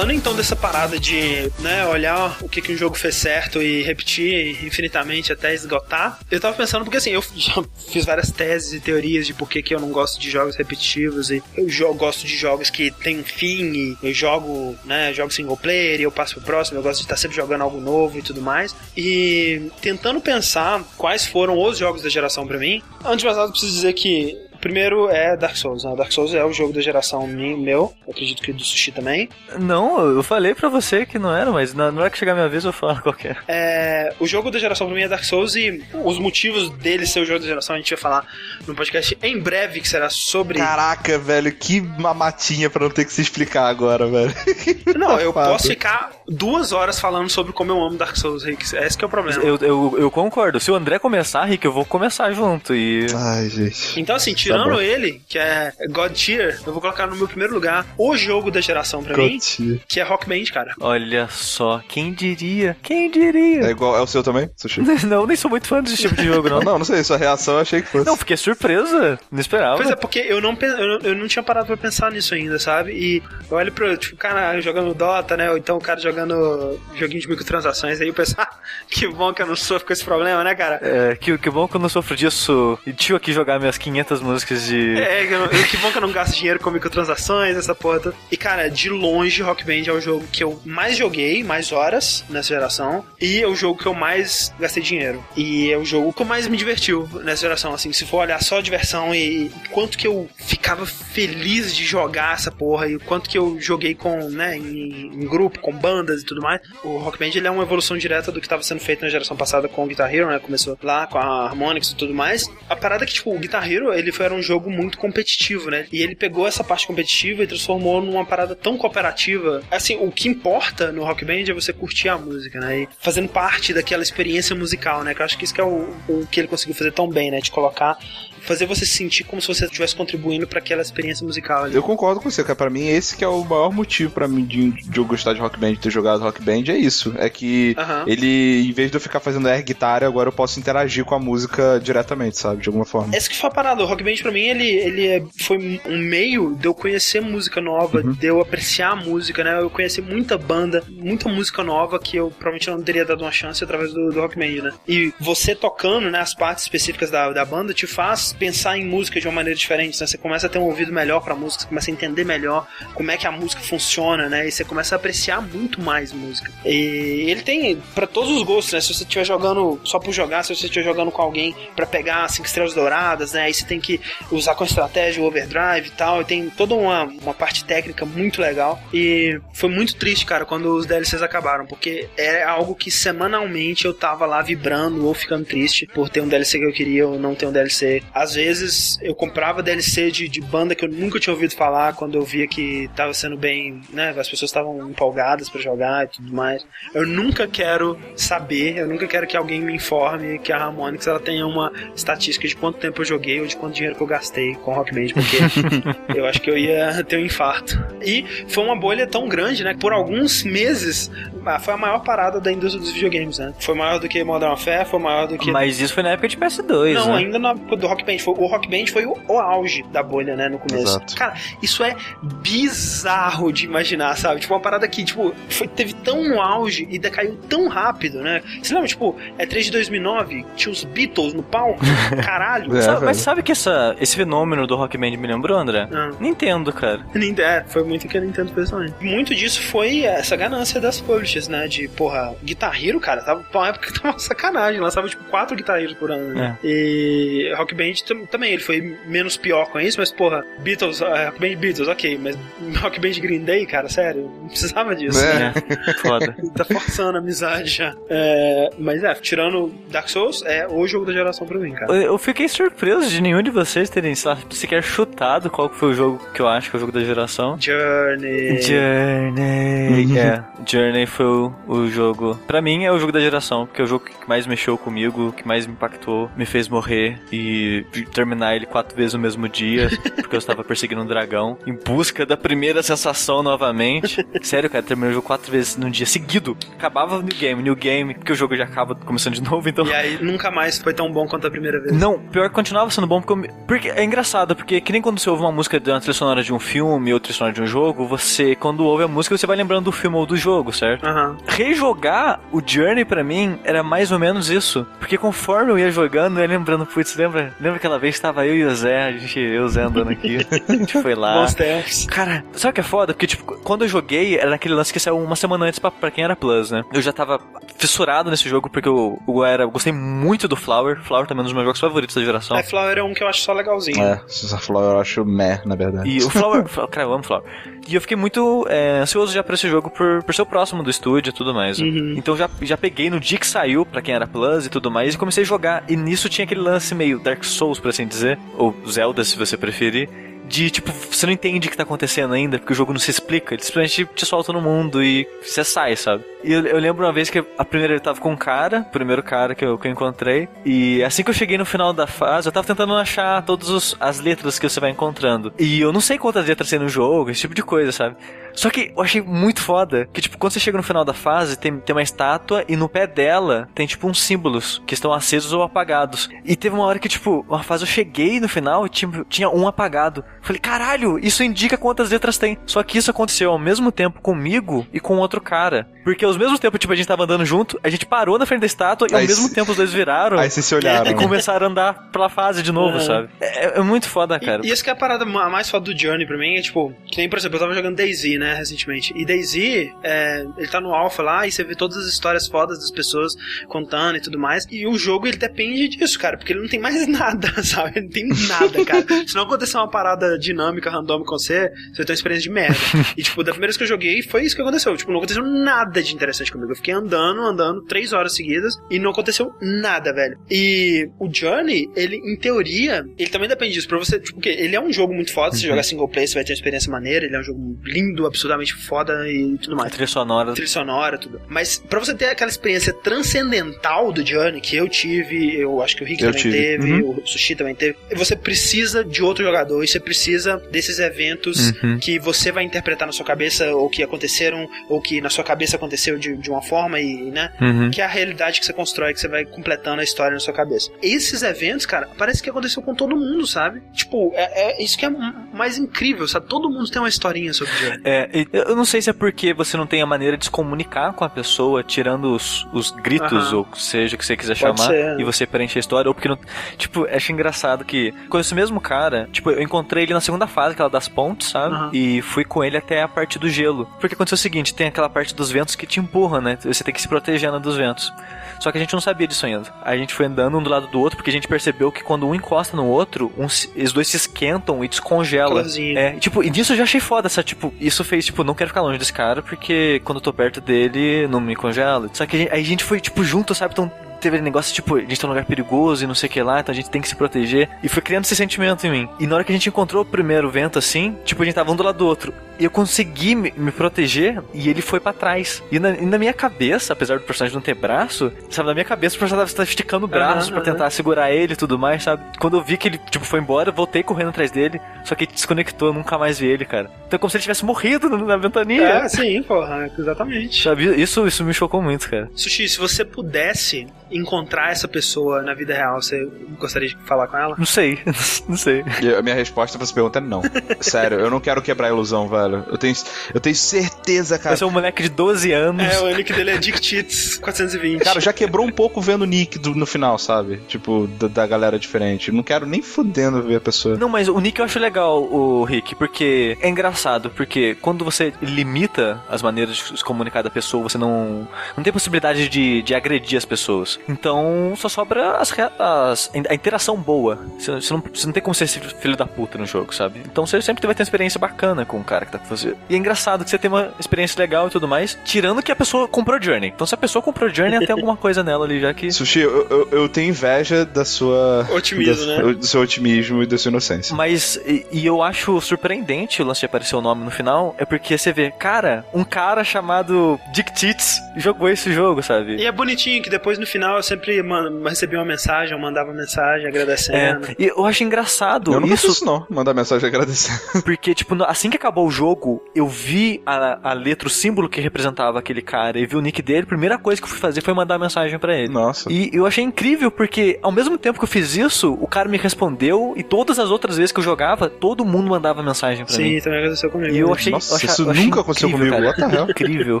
Falando então dessa parada de, né, olhar o que, que um jogo fez certo e repetir infinitamente até esgotar, eu tava pensando, porque assim, eu já fiz várias teses e teorias de por que, que eu não gosto de jogos repetitivos e eu gosto de jogos que tem fim e eu jogo, né, jogo single player e eu passo pro próximo, eu gosto de estar sempre jogando algo novo e tudo mais. E tentando pensar quais foram os jogos da geração pra mim, antes de mais nada eu preciso dizer que primeiro é Dark Souls, né? Dark Souls é o jogo da geração meu, eu acredito que do Sushi também. Não, eu falei pra você que não era, mas na hora que chegar a minha vez eu falo qualquer. É, o jogo da geração pra mim é Dark Souls e os motivos dele ser o jogo da geração a gente vai falar no podcast em breve, que será sobre. Caraca, velho, que mamatinha pra não ter que se explicar agora, velho. Não, eu posso ficar duas horas falando sobre como eu amo Dark Souls, Rick. Esse que é o problema. Eu, eu, eu concordo. Se o André começar, Rick, eu vou começar junto. E. Ai, gente. Então, assim, tirando ele, que é God Tier, eu vou colocar no meu primeiro lugar o jogo da geração pra mim, Cotia. que é Rock Band, cara. Olha só, quem diria? Quem diria? É igual, é o seu também, Sushi? Não, nem sou muito fã desse tipo de jogo, Não, não. não, sei, sua reação eu achei que fosse. Não, fiquei surpresa. Não esperava. Pois é, porque eu não, eu não, eu não tinha parado pra pensar nisso ainda, sabe? E eu olho pro, tipo, o cara jogando Dota, né? Ou então o cara jogando joguinho de microtransações, aí eu penso, ah, que bom que eu não sofro com esse problema, né, cara? É, que, que bom que eu não sofro disso. E tio aqui jogar minhas 500 músicas músicas de. É, que bom que eu não gasto dinheiro com microtransações, essa porra. E, cara, de longe, Rock Band é o jogo que eu mais joguei, mais horas nessa geração. E é o jogo que eu mais gastei dinheiro. E é o jogo que eu mais me divertiu nessa geração. Assim, se for olhar só diversão e quanto que eu ficava feliz de jogar essa porra e quanto que eu joguei com, né, em, em grupo, com bandas e tudo mais. O Rock Band ele é uma evolução direta do que estava sendo feito na geração passada com o Guitar Hero, né? Começou lá com a Harmonix e tudo mais. A parada é que, tipo, o Guitar Hero, ele foi, era um jogo muito competitivo, né? E ele pegou essa parte competitiva e transformou numa parada tão cooperativa. Assim, o que importa no Rock Band é você curtir a música, né? E fazendo parte daquela experiência musical, né? Que eu acho que isso que é o, o que ele conseguiu fazer tão bem, né? De colocar fazer você se sentir como se você estivesse contribuindo para aquela experiência musical ali. Eu concordo com você, cara. Pra mim, esse que é o maior motivo para mim de, de, eu gostar de Rock Band, de ter jogado Rock Band, é isso. É que ele, em vez de eu ficar fazendo air guitarra, agora eu posso interagir com a música diretamente, sabe? De alguma forma. Esse que foi a parada. O Rock Band, pra mim, ele, ele é, foi um meio de eu conhecer música nova, uhum. de eu apreciar a música, né? Eu conheci muita banda, muita música nova que eu provavelmente não teria dado uma chance através do, do Rock Band, né? E você tocando, né, as partes específicas da, da banda te faz pensar em música de uma maneira diferente, né? Você começa a ter um ouvido melhor pra música, você começa a entender melhor como é que a música funciona, né? E você começa a apreciar muito mais música. E ele tem para todos os gostos, né? Se você estiver jogando só por jogar, se você estiver jogando com alguém para pegar cinco estrelas douradas, né? Aí você tem que usar com estratégia o overdrive e tal. E tem toda uma, uma parte técnica muito legal. E foi muito triste, cara, quando os DLCs acabaram, porque é algo que semanalmente eu tava lá vibrando ou ficando triste por ter um DLC que eu queria ou não ter um DLC. Vezes vezes eu comprava DLC de, de banda que eu nunca tinha ouvido falar quando eu via que tava sendo bem, né? As pessoas estavam empolgadas para jogar e tudo mais. Eu nunca quero saber, eu nunca quero que alguém me informe que a Harmonix ela tenha uma estatística de quanto tempo eu joguei ou de quanto dinheiro que eu gastei com Rock Band, porque eu acho que eu ia ter um infarto. E foi uma bolha tão grande, né? Por alguns meses ah, foi a maior parada da indústria dos videogames, né? Foi maior do que Modern Warfare, foi maior do que. Mas isso foi na época de PS2. Não, né? ainda na do Rock Band. Foi, o Rock Band foi o, o, auge da bolha, né? No começo. Exato. Cara, isso é bizarro de imaginar, sabe? Tipo, uma parada que, tipo, foi, teve tão um auge e decaiu tão rápido, né? Você lembra, tipo, é 3 de 2009, tinha os Beatles no palco? Caralho. é, sabe, mas sabe que essa, esse fenômeno do Rock Band me lembrou, André? Ah. Nintendo, cara. Nintendo, é, foi muito que a Nintendo fez também. Muito disso foi essa ganância das publishers, né? De, porra, Guitar Hero, cara, tava pra uma época que tava uma sacanagem. Lançava, tipo, quatro Guitar Heroes por ano, né? É. E Rock Band também, ele foi menos pior com isso, mas, porra, Beatles, uh, Rock Band Beatles, ok, mas Rock Band Green Day, cara, sério, não precisava disso. É, né? foda. tá forçando a amizade já. É, mas é, tirando Dark Souls, é o jogo da geração pra mim, cara. Eu fiquei surpreso de nenhum de vocês terem, sei lá, sequer chutado qual foi o jogo que eu acho que é o jogo da geração. Journey. Journey. é, Journey foi o, o jogo. Pra mim é o jogo da geração, porque é o jogo que mais mexeu comigo, que mais me impactou, me fez morrer e terminar ele quatro vezes no mesmo dia, porque eu estava perseguindo um dragão, em busca da primeira sensação novamente. Sério, cara, terminei o jogo quatro vezes num dia seguido. Acabava o new game, new game, porque o jogo já acaba começando de novo, então. E aí nunca mais foi tão bom quanto a primeira vez. Não, pior que continuava sendo bom, porque, eu... porque é engraçado, porque que nem quando você ouve uma música de uma trilha sonora de um filme ou trilha sonora de um jogo, você, quando ouve a música, você vai lembrando do filme ou do jogo, certo? Uhum. Rejogar o Journey pra mim era mais ou menos isso. Porque conforme eu ia jogando, eu ia lembrando, putz, lembra, lembra aquela vez que tava eu e o Zé, a gente, eu e o Zé andando aqui, a gente foi lá. Bons tempos. Cara, sabe o que é foda? Porque, tipo, quando eu joguei, era naquele lance que saiu uma semana antes pra, pra quem era Plus, né? Eu já tava fissurado nesse jogo porque eu, eu, era, eu gostei muito do Flower. Flower também é um dos meus jogos favoritos da geração. É, Flower é um que eu acho só legalzinho. É, Flower eu acho meh, na verdade. E o Flower, cara, eu amo Flower. E eu fiquei muito é, ansioso já pra esse jogo por, por ser o próximo do estúdio e tudo mais. Uhum. Então já, já peguei no dia que saiu, pra quem era Plus e tudo mais, e comecei a jogar. E nisso tinha aquele lance meio Dark Souls, por assim dizer, ou Zelda, se você preferir de tipo, você não entende o que tá acontecendo ainda, porque o jogo não se explica, ele simplesmente te solta no mundo e você sai, sabe? E eu, eu lembro uma vez que a primeira eu tava com um cara, o primeiro cara que eu, que eu encontrei, e assim que eu cheguei no final da fase, eu tava tentando achar todas as letras que você vai encontrando. E eu não sei quantas letras tem no jogo, esse tipo de coisa, sabe? Só que eu achei muito foda que, tipo, quando você chega no final da fase, tem, tem uma estátua e no pé dela tem, tipo, uns símbolos que estão acesos ou apagados. E teve uma hora que, tipo, uma fase eu cheguei no final e tinha, um apagado. Falei, caralho, isso indica quantas letras tem. Só que isso aconteceu ao mesmo tempo comigo e com outro cara. Porque ao mesmo tempo, tipo, a gente tava andando junto, a gente parou na frente da estátua e ao Aí mesmo se- tempo os dois viraram. Aí vocês se olharam. E começaram a andar pela fase de novo, É. sabe? É, é muito foda, cara. E, e isso que é a parada ma- mais foda do Journey pra mim, é tipo, que nem, por exemplo, eu tava jogando DayZ, né, recentemente. E DayZ, é, ele tá no alpha lá, e você vê todas as histórias fodas das pessoas contando e tudo mais. E o jogo, ele depende disso, cara, porque ele não tem mais nada, sabe? Ele não tem nada, cara. Se não acontecer uma parada dinâmica, randômica com você, você vai ter uma experiência de merda. E, tipo, da primeira vez que eu joguei, foi isso que aconteceu. Tipo, não aconteceu nada de interessante comigo. Eu fiquei andando, andando, três horas seguidas, e não aconteceu nada, velho. E o Journey, ele, em teoria, ele também depende disso. Pra você, tipo, porque ele é um jogo muito foda. Se você jogar single player, você vai ter uma experiência maneira. Ele é um jogo lindo, absurdamente foda e tudo A mais. trilha sonora. Trilha sonora, tudo. Mas pra você ter aquela experiência transcendental do Journey, que eu tive, eu acho que o Rick Eu também tive. teve, Uhum. o Sushi também teve, você precisa de outro jogador e você precisa desses eventos Uhum. que você vai interpretar na sua cabeça, ou que aconteceram, ou que na sua cabeça aconteceu de, de uma forma e, né? Uhum. Que é a realidade que você constrói, que você vai completando a história na sua cabeça. Esses eventos, cara, parece que aconteceu com todo mundo, sabe? Tipo, é, é isso que é mais incrível, sabe? Todo mundo tem uma historinha sobre o. É, e eu não sei se é porque você não tem a maneira de se comunicar com a pessoa, tirando os, os gritos, Aham. ou seja o que você quiser Pode chamar, ser. e você preencher a história, ou porque não. Tipo, acho engraçado que. Com esse mesmo cara, tipo, eu encontrei ele na segunda fase, aquela das pontes, sabe? Aham. E fui com ele até a parte do gelo. Porque aconteceu o seguinte: tem aquela parte dos ventos que te empurram, né? Você tem que se protegendo dos ventos. Só que a gente não sabia disso ainda. A gente foi andando um do lado do outro porque a gente percebeu que quando um encosta no outro, um os dois se esquentam e descongelam. Calorzinho. É, tipo, e disso eu já achei foda, essa, tipo, isso fez, tipo, não quero ficar longe desse cara, porque quando eu tô perto dele, não me congela. Só que a gente- aí a gente foi, tipo, junto, sabe? Então teve aquele negócio, tipo, a gente tá num lugar perigoso e não sei o que lá, então a gente tem que se proteger. E foi criando esse sentimento em mim. E na hora que a gente encontrou o primeiro vento, assim, tipo, a gente tava um do lado do outro. E eu consegui me, me proteger e ele foi pra trás. E na, e na minha cabeça, apesar do personagem não ter braço, sabe, na minha cabeça o personagem tava esticando o braço Aham, pra tentar segurar ele e tudo mais, sabe? Quando eu vi que ele, tipo, foi embora, eu voltei correndo atrás dele, só que ele desconectou, eu nunca mais vi ele, cara. Então é como se ele tivesse morrido na na ventania. É, sim, porra, exatamente. Sabe, isso, isso me chocou muito, cara. Sushi, se você pudesse encontrar essa pessoa na vida real, você gostaria de falar com ela? Não sei, não sei. E a minha resposta pra essa pergunta é não. Sério, eu não quero quebrar a ilusão, velho. Eu tenho, eu tenho certeza, cara. Vai ser um moleque de 12 anos. É, o nick dele é DickTits 420. Cara, já quebrou um pouco vendo o nick do- no final, sabe? Tipo, da, da galera diferente. Não quero nem fudendo ver a pessoa. Não, mas o Nick eu acho legal, o Rick, porque é engraçado, porque quando você limita as maneiras de se comunicar da pessoa, você não, não tem possibilidade de, de agredir as pessoas. Então só sobra as, as- a interação boa. Você, você não, você não tem como ser esse filho da puta no jogo, sabe? Então você sempre vai ter uma experiência bacana com o cara que tá com você. E é engraçado que você tem uma experiência legal e tudo mais, tirando que a pessoa comprou Journey. Então se a pessoa comprou Journey, tem alguma coisa nela ali já que. Sushi, eu, eu, eu tenho inveja da sua. Otimismo, da- né? Do seu otimismo e da sua inocência. Mas, e, e eu acho surpreendente o lance de aparecer o nome no final, é porque você vê, cara, um cara chamado Dick Tits jogou esse jogo, sabe? E é bonitinho que depois no final eu sempre man- recebi uma mensagem, eu mandava mensagem agradecendo. É, e eu acho engraçado Eu não isso, isso, não. Mandar mensagem agradecendo. porque, tipo, assim que acabou o jogo, eu vi a, a letra, o símbolo que representava aquele cara, e vi o nick dele, a primeira coisa que eu fui fazer foi mandar mensagem pra ele. Nossa. E eu achei incrível porque, ao mesmo tempo que eu fiz isso, o cara me respondeu, e todas as outras vezes que eu jogava, todo mundo mandava mensagem pra mim. Sim, também aconteceu comigo. E eu achei, Nossa, eu achei- isso eu achei nunca aconteceu incrível, comigo. cara. What the hell? Incrível,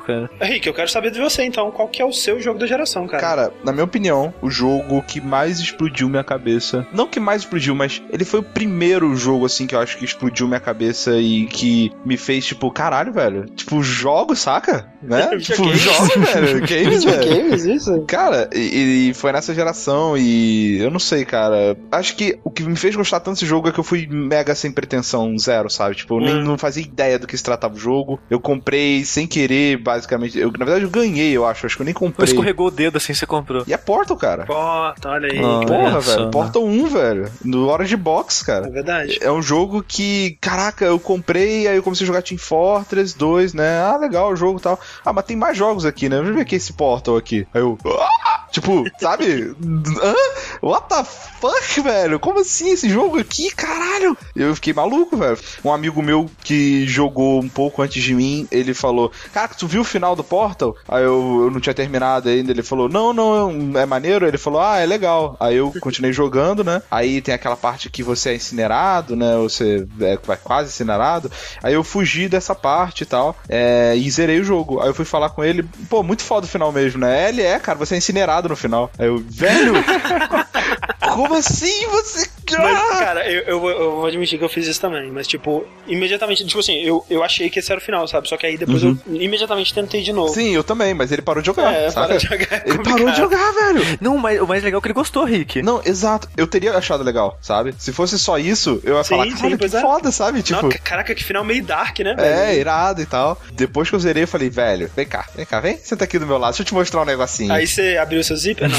cara. Rick, eu quero saber de você então, qual que é o seu jogo da geração, cara? Cara, na minha opinião, o jogo que mais explodiu minha cabeça. Não que mais explodiu, mas ele foi o primeiro jogo, assim, que eu acho que explodiu minha cabeça e que me fez, tipo, caralho, velho. Tipo, jogo, saca? Né? tipo, jogo, velho. Games, velho. Videogames, isso? Cara, e, e foi nessa geração e eu não sei, cara. Acho que o que me fez gostar tanto desse jogo é que eu fui mega sem pretensão, zero, sabe? Tipo, eu nem, Hum. não fazia ideia do que se tratava o jogo. Eu comprei sem querer, basicamente. Eu, na verdade, eu ganhei, eu acho. Acho que eu nem comprei. escorregou o dedo assim você comprou. E é Portal, cara. Porta, olha aí. Ah. Porra, só. velho. Portal 1, velho. No hora de box, É cara. verdade. É um jogo que, caraca, eu comprei, aí eu comecei a jogar Team Fortress 2, né? Ah, legal o jogo e tal. Ah, mas tem mais jogos aqui, né? Deixa eu ver aqui esse Portal aqui. Aí eu. "Ah!" Tipo, sabe? Hã? What the fuck, velho? Como assim esse jogo aqui? Caralho! Eu fiquei maluco, velho. Um amigo meu que jogou um pouco antes de mim, ele falou: Cara, tu viu o final do Portal? Aí eu, eu não tinha terminado ainda. Ele falou: Não, não, é maneiro. Ele falou: Ah, é legal. Aí eu continuei jogando, né? Aí tem aquela parte que você é incinerado, né? Você é quase incinerado. Aí eu fugi dessa parte e tal. É, e zerei o jogo. Aí eu fui falar com ele: Pô, muito foda o final mesmo, né? Ele é, cara, você é incinerado no final. Aí eu, velho! como assim você. Mas, cara, eu, eu, eu, vou admitir que eu fiz isso também, mas, tipo, imediatamente, tipo assim, eu, eu achei que esse era o final, sabe? Só que aí depois uhum. eu imediatamente tentei de novo. Sim, eu também, mas ele parou de jogar. É, parou de jogar. É ele parou de jogar, velho. Não, mas o mais legal é que ele gostou, Rick. Não, exato. Eu teria achado legal, sabe? Se fosse só isso, eu ia sim, falar, cara, que é. foda, sabe? Tipo. Não, caraca, que final meio dark, né, velho? É, irado e tal. Depois que eu zerei, eu falei, velho, vem cá, vem cá, vem, senta aqui do meu lado, deixa eu te mostrar um negocinho. Aí você abriu seu zíper? Não.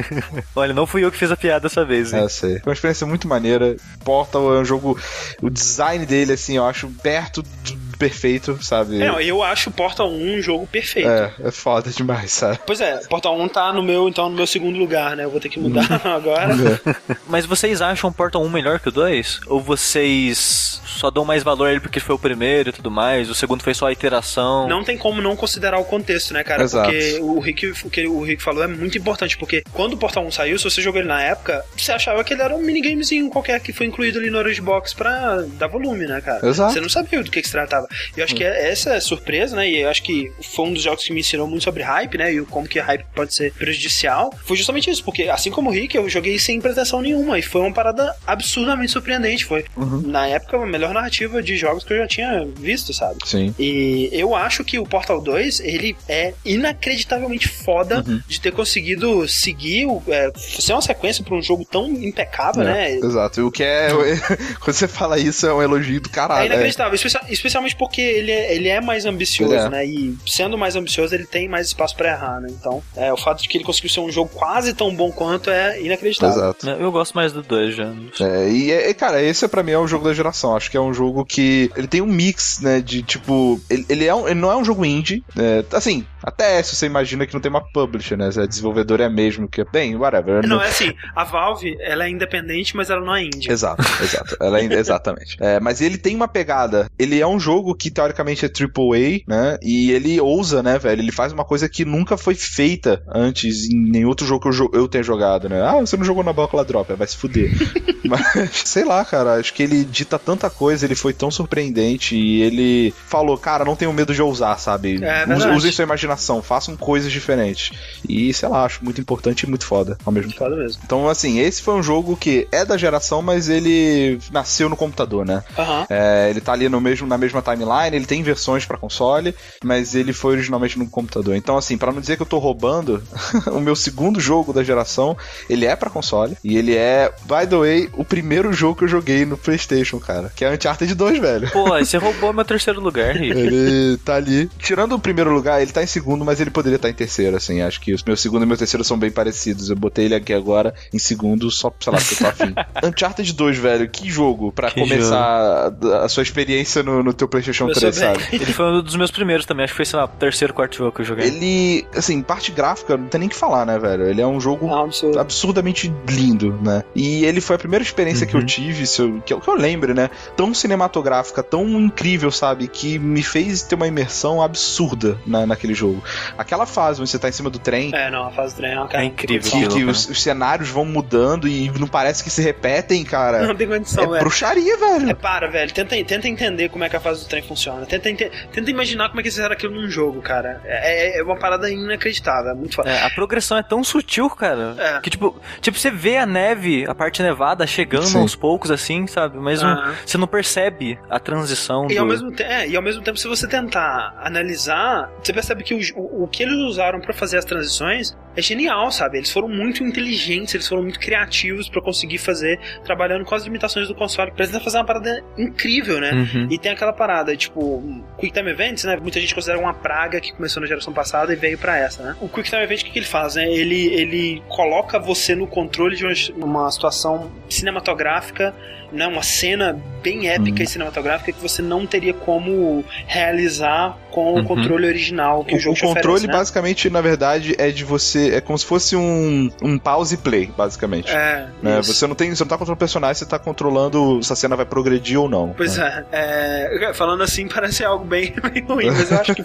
Olha, não fui eu que fiz a piada dessa vez, hein? É, sei. Foi uma experiência muito maneira. Portal é um jogo. O design dele, assim, eu acho perto do perfeito, sabe? É, eu acho Portal 1 um jogo perfeito. É, é foda demais, sabe? Pois é, Portal 1 tá no meu, então, no meu segundo lugar, né? Eu vou ter que mudar agora. É. Mas vocês acham Portal 1 melhor que o 2? Ou vocês só dão mais valor a ele porque foi o primeiro e tudo mais? O segundo foi só a iteração? Não tem como não considerar o contexto, né, cara? Exato. Porque o Rick, o que o Rick falou é muito importante, porque quando o Portal 1 saiu, se você jogou ele na época, você achava que ele era um minigamezinho qualquer que foi incluído ali no Orange Box pra dar volume, né, cara? Exato. Você não sabia do que, que se tratava. E eu acho hum. que essa é surpresa, né? E eu acho que foi um dos jogos que me ensinou muito sobre hype, né? E como que hype pode ser prejudicial. Foi justamente isso, porque assim como o Rick, eu joguei sem pretensão nenhuma. E foi uma parada absurdamente surpreendente. Foi, uhum. na época, a melhor narrativa de jogos que eu já tinha visto, sabe? Sim. E eu acho que o Portal 2, ele é inacreditavelmente foda uhum. de ter conseguido seguir, é, ser uma sequência para um jogo tão impecável, é, né? Exato. O que é. quando você fala isso, é um elogio do caralho. É inacreditável. É. Especialmente porque ele é, ele é mais ambicioso, é. né? E sendo mais ambicioso, ele tem mais espaço para errar, né? Então, é, o fato de que ele conseguiu ser um jogo quase tão bom quanto é inacreditável. Exato. Eu gosto mais do 2 já. É, e, é, cara, esse para mim é o jogo da geração. Acho que é um jogo que ele tem um mix, né? De tipo, ele, ele, é um, ele não é um jogo indie. É, assim, até se você imagina que não tem uma publisher, né? Se a desenvolvedora é mesmo que bem, whatever. Não, não, é assim, a Valve, ela é independente, mas ela não é indie. Exato, exato. Ela é, exatamente. É, mas ele tem uma pegada. Ele é um jogo que teoricamente é AAA, né? E ele ousa, né, velho? Ele faz uma coisa que nunca foi feita antes em nenhum outro jogo que eu, eu tenha jogado, né? Ah, você não jogou na Bacala Drop, vai se fuder. mas, sei lá, cara, acho que ele dita tanta coisa, ele foi tão surpreendente e ele falou, cara, não tenho medo de ousar, sabe? É, Use, usem sua imaginação, façam coisas diferentes. E, sei lá, acho muito importante e muito foda ao mesmo tempo. Foda mesmo. Então, assim, esse foi um jogo que é da geração, mas ele nasceu no computador, né? Uhum. É, ele tá ali no mesmo, na mesma timeline, ele tem versões para console, mas ele foi originalmente no computador. Então, assim, para não dizer que eu tô roubando, o meu segundo jogo da geração, ele é para console e ele é, by the way, o primeiro jogo que eu joguei no PlayStation, cara, que é Uncharted 2, velho. Pô, você roubou meu terceiro lugar, Rick. Ele tá ali. Tirando o primeiro lugar, ele tá em segundo, mas ele poderia estar tá em terceiro, assim. Acho que os meus segundo e meu terceiro são bem parecidos. Eu botei ele aqui agora em segundo, só, sei lá, porque eu tô afim. Uncharted 2, velho, que jogo pra que começar jogo. A, a, sua experiência no, no teu PlayStation 3, sabe? Ele foi um dos meus primeiros também, acho que foi, sei lá, o terceiro, quarto jogo que eu joguei. Ele, assim, parte gráfica, não tem nem que falar, né, velho? Ele é um jogo ah, absurdamente lindo, né? E ele foi a primeira experiência uhum. que eu uhum. tive, se eu, que, eu, que eu lembro, né? Tão cinematográfica, tão incrível, sabe? Que me fez ter uma imersão absurda na, naquele jogo. Aquela fase onde você tá em cima do trem. É, não, a fase do trem é, uma cara é incrível. Que, que os, os, cenários vão mudando e não parece que se repetem, cara. Não tem condição, é velho. bruxaria, velho. É, para, velho. Tenta, tenta entender como é que a fase do trem funciona. Tenta, tenta imaginar como é que fizeram aquilo num jogo, cara. É, é, é uma parada inacreditável. É muito foda. É, a progressão é tão sutil, cara. É. Que, tipo, tipo, você vê a neve, a parte nevada chegando Sim. aos poucos, assim, sabe? Mas você não percebe a transição. E, do... ao mesmo é, e ao mesmo tempo, se você tentar analisar, você percebe que o, o, o que eles usaram para fazer as transições é genial, sabe? Eles foram muito inteligentes, eles foram muito criativos para conseguir fazer, trabalhando com as limitações do console, tentar fazer uma parada incrível, né? Uhum. E tem aquela parada, tipo, Quick Time Events, né? Muita gente considera uma praga que começou na geração passada e veio para essa, né? O Quick Time Event, o que, que ele faz, né? Ele, ele coloca você no controle de uma, uma situação cinematográfica né, uma cena bem épica hum. e cinematográfica que você não teria como realizar com o controle original que o, O, jogo o controle, oferece, né? basicamente, na verdade, é de você. É como se fosse um, um pause play, basicamente. É, né? isso. Você não tem. Você não tá controlando o personagem, você tá controlando se a cena vai progredir ou não. Pois né? é, é, falando assim parece algo bem, bem ruim, mas eu acho que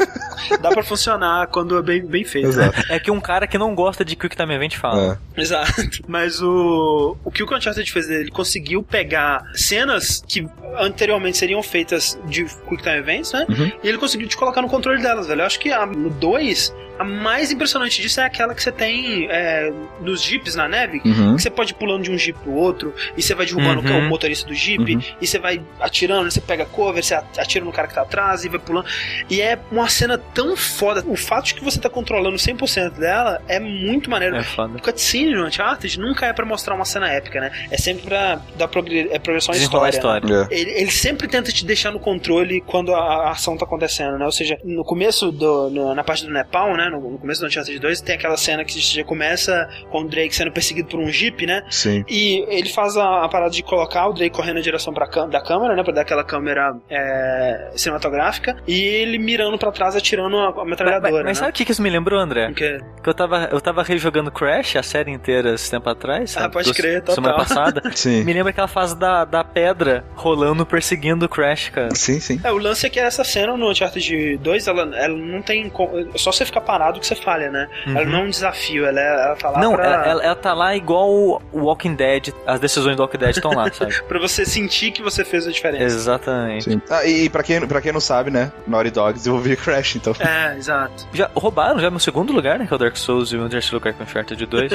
dá pra funcionar quando é bem, bem feito. né? Exato. É que um cara que não gosta de Quick Time Event fala. É. Exato. Mas o, o que o Uncharted fez ele conseguiu pegar cenas que anteriormente seriam feitas de Quick Time Events, né? Uhum. E ele conseguiu te colocar no controle delas, velho. Eu acho que a, no 2, a mais impressionante disso é aquela que você tem é, nos jeeps na neve. Uhum. Que você pode ir pulando de um jeep pro outro, e você vai derrubando Uhum. o motorista do jeep, Uhum. e você vai atirando, você pega cover, você atira no cara que tá atrás e vai pulando. E é uma cena tão foda. O fato de que você tá controlando 100% dela é muito maneiro. É foda. O cutscene no Uncharted nunca é pra mostrar uma cena épica, né? É sempre pra dar progre é progressão à Desenrolar a história. né? história. É. Ele, ele sempre tenta te deixar no controle quando a, a ação tá acontecendo, né? Ou seja, no começo do. no- na parte do Nepal, né? No, no começo do Uncharted 2, tem aquela cena que já começa com o Drake sendo perseguido por um jeep, né? Sim. E ele faz a, a parada de colocar o Drake correndo na direção pra da câmera, né? Pra dar aquela câmera é, cinematográfica. E ele mirando pra trás, atirando a, a metralhadora. mas- mas né? sabe o que que isso me lembrou, André? Porque- Que eu tava, eu tava rejogando Crash, a série inteira, esse tempo atrás. Ah, sabe? pode Do- crer, total. Semana passada. Sim. me lembra aquela fase da, da pedra rolando, perseguindo o Crash, cara. Sim, sim. É, o lance é que essa cena no Uncharted 2, ela, ela não tem. É só você ficar parado que você falha, né? Ela não é um desafio, ela, é- ela tá lá Não, pra, ela, ela, ela tá lá igual o Walking Dead, as decisões do Walking Dead estão lá, sabe? pra você sentir que você fez a diferença. Exatamente. Sim. Ah, e pra quem, pra quem não sabe, né? Naughty Dog desenvolveu Crash, então. É, exato. Já roubaram já meu segundo lugar, né? Que é o Dark Souls e o meu terceiro lugar com o Uncharted 2.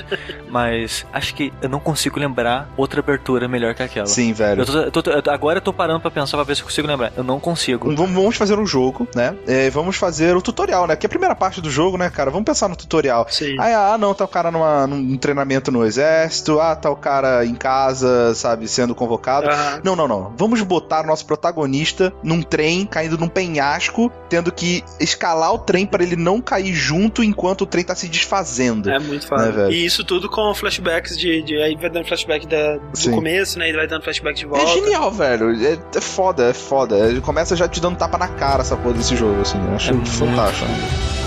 mas acho que eu não consigo lembrar outra abertura melhor que aquela. Sim, velho. Eu tô- eu tô- eu tô- agora eu tô parando pra pensar pra ver se eu consigo lembrar. Eu não consigo. Vamos, vamos fazer um jogo, né? É, vamos fazer o tutorial, né? Que é a primeira parte do jogo, né, cara? Vamos pensar no tutorial. Sim. Ah, ah, não, tá o cara numa, num treinamento no exército, ah, tá o cara em casa, sabe, sendo convocado. Aham. Não, não, não. Vamos botar o nosso protagonista num trem, caindo num penhasco, tendo que escalar o trem para ele não cair junto enquanto o trem tá se desfazendo. É muito foda. Né, e isso tudo com flashbacks de, de. Aí vai dando flashback da, do Sim. começo, né? E vai dando flashback de É, volta. genial, velho. É, é foda, é foda. Ele começa já te dando tapa na cara essa porra desse jogo, assim. Eu acho É fantástico. Só,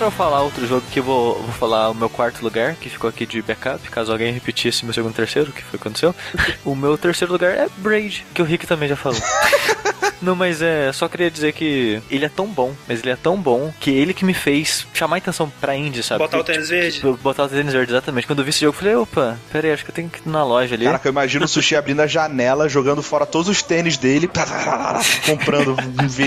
pra eu falar outro jogo que eu vou, vou falar o meu quarto lugar, que ficou aqui de backup, caso alguém repetisse meu segundo e terceiro, que foi o que aconteceu. o meu terceiro lugar é Braid, que o Rick também já falou. Não, mas é, só queria dizer que ele é tão bom, mas ele é tão bom que ele que me fez chamar a atenção pra indie, sabe? Botar o Porque, tênis verde? tipo, botar o tênis verde, exatamente. Quando eu vi esse jogo, eu falei, opa, pera aí, acho que eu tenho que ir na loja ali. Caraca, eu imagino o Sushi abrindo a janela, jogando fora todos os tênis dele, comprando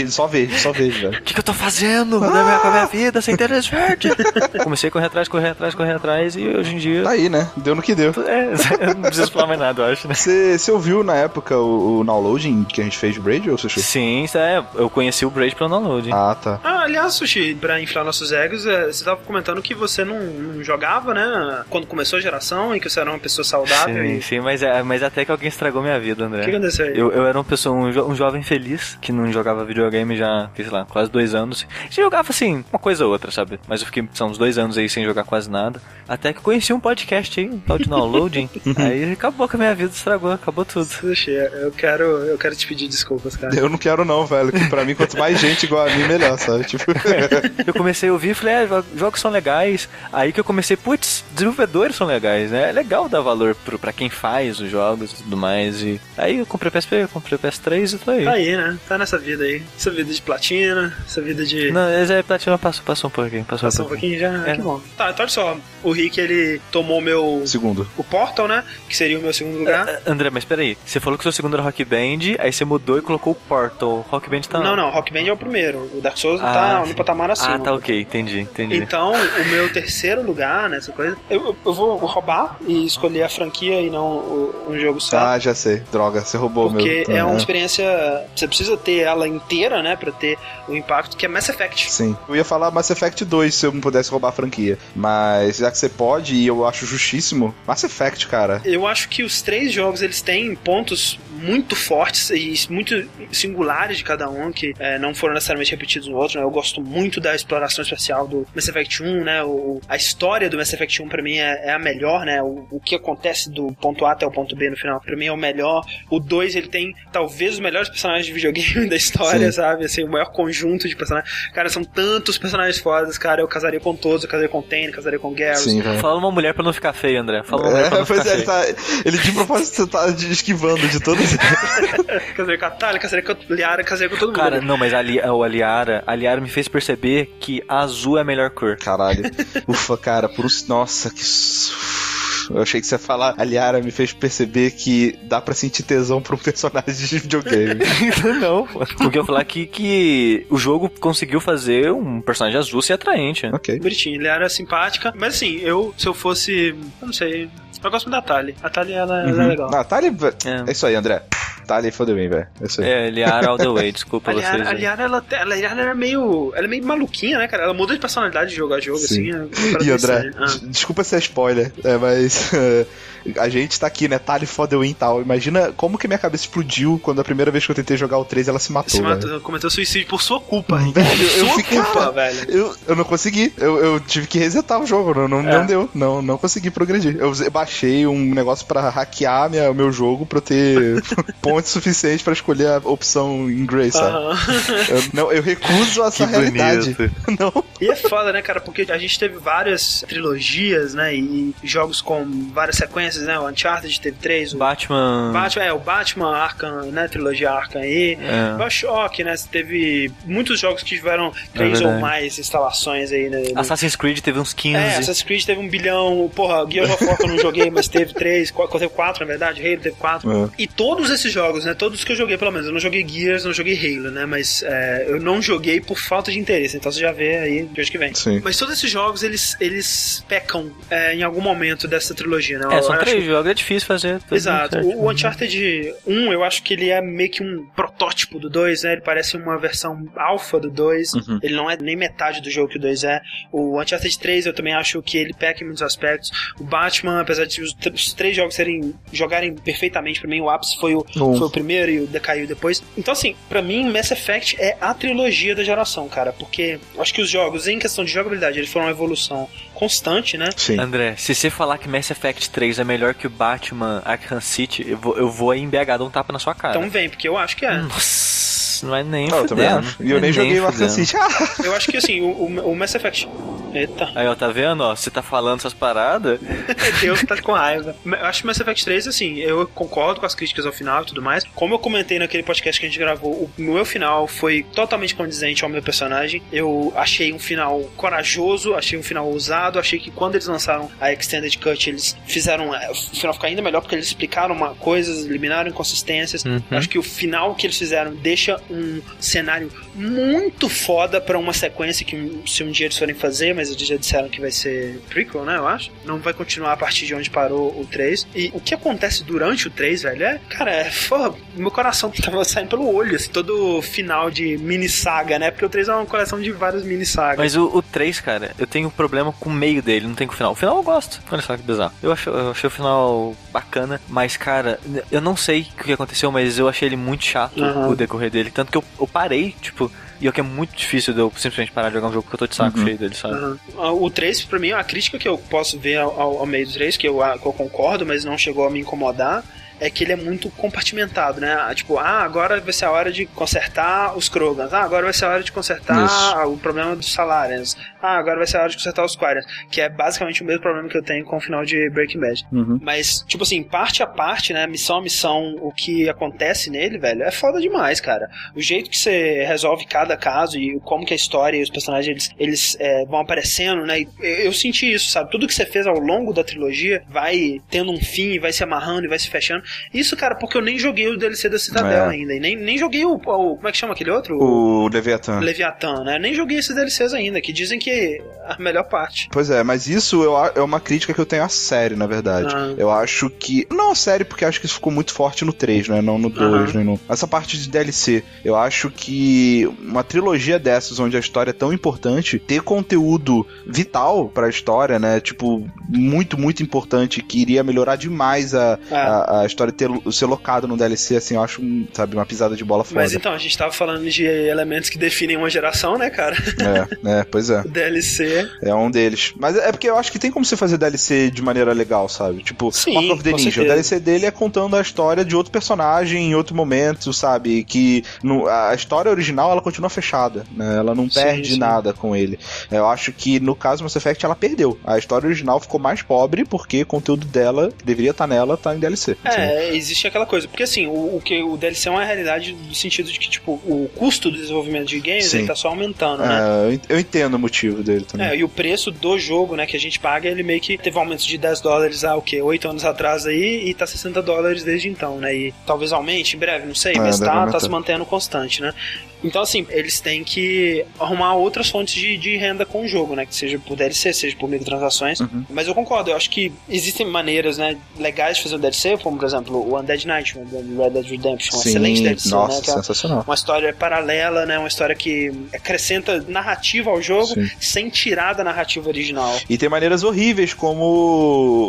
só verde, só verde, velho. O que, que eu tô fazendo com a minha, minha vida sem tênis verde? Comecei a correr atrás, correr atrás, correr atrás e hoje em dia. Tá aí, né? Deu no que deu. É, não preciso falar mais nada, eu acho, né? Você você ouviu na época o, o downloading que a gente fez de Braid ou Sushi? Sim, é, eu conheci o Braid pelo download. Ah, tá. Ah, aliás, Sushi, pra inflar nossos egos, é, você tava comentando que você não, não jogava, né? Quando começou a geração e que você era uma pessoa saudável. Sim, e... sim, mas, é, mas até que alguém estragou minha vida, André. O que aconteceu aí? Eu, eu era uma pessoa, um, jo- um jovem feliz, que não jogava videogame já, sei lá, quase dois anos. Já jogava, assim, uma coisa ou outra, sabe? Mas eu fiquei, são uns dois anos aí sem jogar quase nada. Até que eu conheci um podcast aí, um tal de downloading. aí acabou com a minha vida, estragou, acabou tudo. Sushi, eu quero, eu quero te pedir desculpas, cara. Eu não quero não, velho, que pra mim quanto mais gente igual a mim, melhor, sabe? Tipo, Eu comecei a ouvir e falei, é, jo- jogos são legais. Aí que eu comecei, putz, desenvolvedores são legais, né? É legal dar valor pro, pra quem faz os jogos e tudo mais. E aí eu comprei PSP, eu comprei PS3 e tô aí. Tá aí, né? Tá nessa vida aí. Essa vida de platina, essa vida de. Não, mas aí platina passou, passou um pouquinho. Passou, Passou um pouquinho já. É. Que bom. Tá, então olha só. O Rick, ele tomou meu. Segundo. O Portal, né? Que seria o meu segundo lugar. Ah, André, mas peraí. Você falou que seu segundo era Rock Band, aí você mudou e colocou o Portal. Rock Band tá. Não, não, Rock Band é o primeiro. O Dark Souls Ah, tá sim. no patamar acima. Ah, tá ok, entendi, entendi. Então, o meu terceiro lugar nessa coisa, eu, eu vou roubar e escolher a franquia e não o- um jogo só. Ah, já sei. Droga, você roubou o meu. Porque é uma experiência. Você precisa ter ela inteira, né? Pra ter o impacto que é Mass Effect. Sim. Eu ia falar Mass Effect 2 se eu não pudesse roubar a franquia. Mas já que você pode, e eu acho justíssimo, Mass Effect, cara. Eu acho que os três jogos eles têm pontos muito fortes e muito singulares de cada um, que é, não foram necessariamente repetidos no outro. Né? Eu gosto muito da exploração espacial do Mass Effect 1, né? O, a história do Mass Effect 1 pra mim é, é a melhor, né? O, o que acontece do ponto A até o ponto B no final, pra mim é o melhor. O 2 ele tem talvez os melhores personagens de videogame da história, Sim. sabe? Assim, o maior conjunto de personagens. Cara, são tantos personagens fodas, cara. Eu casaria com todos, eu casaria com o Tanner, casaria com Garrus. Sim, velho. Fala uma mulher pra não ficar feio, André. Fala uma mulher pra É, não pois ficar é, ele, tá, ele de propósito tá esquivando de todos Casaria com a Talia, casaria com a Liara, casaria com todo mundo. Cara, não, mas a, Li, o Aliara, a Liara me fez perceber que azul é a melhor cor. Caralho. Ufa, cara, por um... Nossa, que. Eu achei que você ia falar. A Liara me fez perceber que dá pra sentir tesão pra um personagem de videogame. não, pô. Porque eu falar que, que o jogo conseguiu fazer um personagem azul ser atraente. ok. Bonitinho, ele era simpática. Mas assim, eu, se eu fosse. Eu não sei. Eu gosto muito da Tali. A Tali, ela, ela é Uhum. legal. Não, a Thalia. É. É isso aí, André. Thalia fodeu bem, velho. É. É, Liara all the way, desculpa A vocês. Liara, a aí. Liara, ela, ela, ela era meio. Ela é meio maluquinha, né, cara? Ela muda de personalidade de jogo a jogo, Sim. assim. é E André. Ah. des- desculpa se é spoiler, é, mas é, a gente tá aqui, né? Tali Fodewin e tal. Imagina como que minha cabeça explodiu quando a primeira vez que eu tentei jogar o 3 ela se matou. Se matou, cometeu suicídio por sua culpa. Velho, eu sua fiquei- culpa, cara, velho. Eu, eu não consegui. Eu, eu tive que resetar o jogo. Não, não, É. não deu. Não, não consegui progredir. Eu baixei um negócio pra hackear minha, o meu jogo pra eu ter pontos suficientes pra escolher a opção em Grey, sabe? Aham. Eu, não, eu recuso essa Que realidade. Não. E é foda, né, cara? Porque a gente teve várias trilogias, né? E jogos com várias sequências, né? O Uncharted teve três, o Batman. Batman, é, o Batman Arkham, né? Trilogia Arkham aí. É. Bioshock, né? Teve muitos jogos que tiveram três ou verdade. mais instalações aí, né? no- Assassin's Creed teve uns 15. É, Assassin's Creed teve um bilhão. Porra, Gears of War eu não joguei, mas teve três, teve quatro, na verdade. Halo teve quatro. É. E todos esses jogos, né? Todos que eu joguei, pelo menos. Eu não joguei Gears, não joguei Halo, né? Mas é, eu não joguei por falta de interesse. Então você já vê aí de hoje que vem. Sim. Mas todos esses jogos, eles, eles pecam é, em algum momento dessa trilogia, né? É, Eu são acho- três jogos, é difícil fazer. Exato. O, o Uncharted 1, eu acho que ele é meio que um protótipo do 2, né? Ele parece uma versão alfa do 2. Uhum. Ele não é nem metade do jogo que o 2 é. O Uncharted 3, eu também acho que ele peca em muitos aspectos. O Batman, apesar de os, os três jogos serem jogarem perfeitamente pra mim, o ápice foi o, Um. foi o primeiro e o decaiu depois. Então, assim, pra mim, Mass Effect é a trilogia da geração, cara. Porque acho que os jogos, em questão de jogabilidade, eles foram uma evolução constante, né? Sim. André, se você falar que Mass Effect 3 é melhor que o Batman Arkham City, eu vou, eu vou aí em BH dar um tapa na sua cara. Então vem, porque eu acho que é. Nossa, não é nem Não, fudendo. E eu é nem joguei o Arkham. City. Eu acho que assim, o, o, o Mass Effect. Eita, Aí, ó, tá vendo, ó? Você tá falando essas paradas. Deus tá com raiva. Eu acho que Mass Effect 3, assim, eu concordo com as críticas ao final e tudo mais. Como eu comentei naquele podcast que a gente gravou, o meu final foi totalmente condizente ao meu personagem. Eu achei um final corajoso, achei um final ousado, achei que quando eles lançaram a Extended Cut, eles fizeram é, o final ficar ainda melhor porque eles explicaram uma, coisas, eliminaram inconsistências. Uhum. Eu acho que o final que eles fizeram deixa um cenário muito foda pra uma sequência que se um dia eles forem fazer, mas eles já disseram que vai ser prequel, né, eu acho. Não vai continuar a partir de onde parou o 3. E o que acontece durante o 3, velho, é, cara, é, porra, meu coração tava saindo pelo olho, assim, todo final de mini saga, né? Porque o 3 é uma coleção de várias mini sagas. Mas o, o 3, cara, eu tenho um problema com o meio dele, não tem com o final. O final eu gosto. Olha só que bizarro. Eu achei, eu achei o final bacana, mas, cara, eu não sei o que aconteceu, mas eu achei ele muito chato, Uhum. o decorrer dele. Tanto que eu, eu parei, tipo, e é que é muito difícil de eu simplesmente parar de jogar um jogo que eu tô de saco Uhum. cheio dele, sabe? Aham. Ah, O 3, pra mim, é uma crítica que eu posso ver ao, ao- meio do 3, que eu, ah, que eu concordo, mas não chegou a me incomodar. é que ele é muito compartimentado, né? Tipo, ah, agora vai ser a hora de consertar os Krogans. Ah, agora vai ser a hora de consertar Isso. o problema dos salários. Ah, agora vai ser a hora de consertar os Quarians. Que é basicamente o mesmo problema que eu tenho com o final de Breaking Bad. Uhum. Mas, tipo assim, parte a parte, né? Missão a missão, o que acontece nele, velho, é foda demais, cara. O jeito que você resolve cada caso e como que a história e os personagens eles, eles é, vão aparecendo, né? Eu senti isso, sabe? Tudo que você fez ao longo da trilogia vai tendo um fim, vai se amarrando e vai se fechando. Isso, cara, porque eu nem joguei o DLC da Citadel é. ainda. E nem, nem joguei o, o, Como é que chama aquele outro? O, o Leviathan. Leviathan, né? Nem joguei esses DLCs ainda, que dizem que a melhor parte. Pois é, mas isso eu, é uma crítica que eu tenho à série, na verdade. Ah. Eu acho que. Não a série, porque acho que isso ficou muito forte no 3, né? Não no 2, nem no. Essa parte de DLC. Eu acho que uma trilogia dessas, onde a história é tão importante, ter conteúdo vital pra história, né? Tipo, muito, muito importante, que iria melhorar demais a, é. a, a, história ter, ser locada no DLC, assim, eu acho, sabe, uma pisada de bola foda. Mas então, a gente tava falando de elementos que definem uma geração, né, cara? É, é pois é. DLC. É um deles. Mas é porque eu acho que tem como você fazer DLC de maneira legal, sabe? Tipo, Sim, Mark of the Ninja. Certeza. O DLC dele é contando a história de outro personagem em outro momento, sabe? Que no, a história original ela continua fechada, né? Ela não perde sim, sim. nada com ele. Eu acho que no caso do Mass Effect ela perdeu. A história original ficou mais pobre porque o conteúdo dela, que deveria estar nela, tá em DLC. É, assim. existe aquela coisa. Porque assim, o, o, que o DLC é uma realidade no sentido de que, tipo, o custo do desenvolvimento de games ele tá só aumentando, né? É, eu entendo o motivo dele também. É, e o preço do jogo, né, que a gente paga, ele meio que teve um aumento de 10 dólares há o quê? 8 anos atrás aí e tá 60 dólares desde então, né? E talvez aumente em breve, não sei, é, mas tá, tá se mantendo constante, né? Então, assim, eles têm que arrumar outras fontes de, de renda com o jogo, né? Que seja por DLC, seja por microtransações. Uhum. Mas eu concordo, eu acho que existem maneiras, né, legais de fazer um DLC, como, por exemplo, o Undead Night, o Red Dead Redemption, Sim, excelente DLC, nossa, né? Que é sensacional. uma história paralela, né? Uma história que acrescenta narrativa ao jogo Sim. Sem tirar da narrativa original. E tem maneiras horríveis, como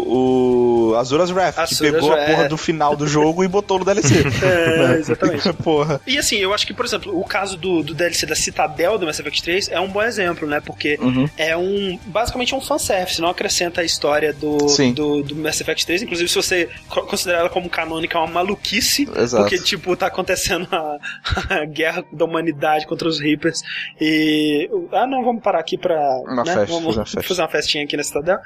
o Azura's Wrath, Azura's que pegou Wrath. a porra do final do jogo e botou no DLC. é, exatamente. porra. E assim, eu acho que, por exemplo, o caso do, do DLC da Citadel do Mass Effect 3 é um bom exemplo, né? Porque uhum. é um. Basicamente é um fanservice, não acrescenta a história do, do, do, Mass Effect 3. Inclusive, se você considerar ela como canônica, é uma maluquice. Exato. Porque, tipo, tá acontecendo a, a, guerra da humanidade contra os Reapers. E. Ah, não, vamos parar aqui pra. Uma né? festa, vamos fazer uma, festa. fazer uma festinha aqui na Citadel.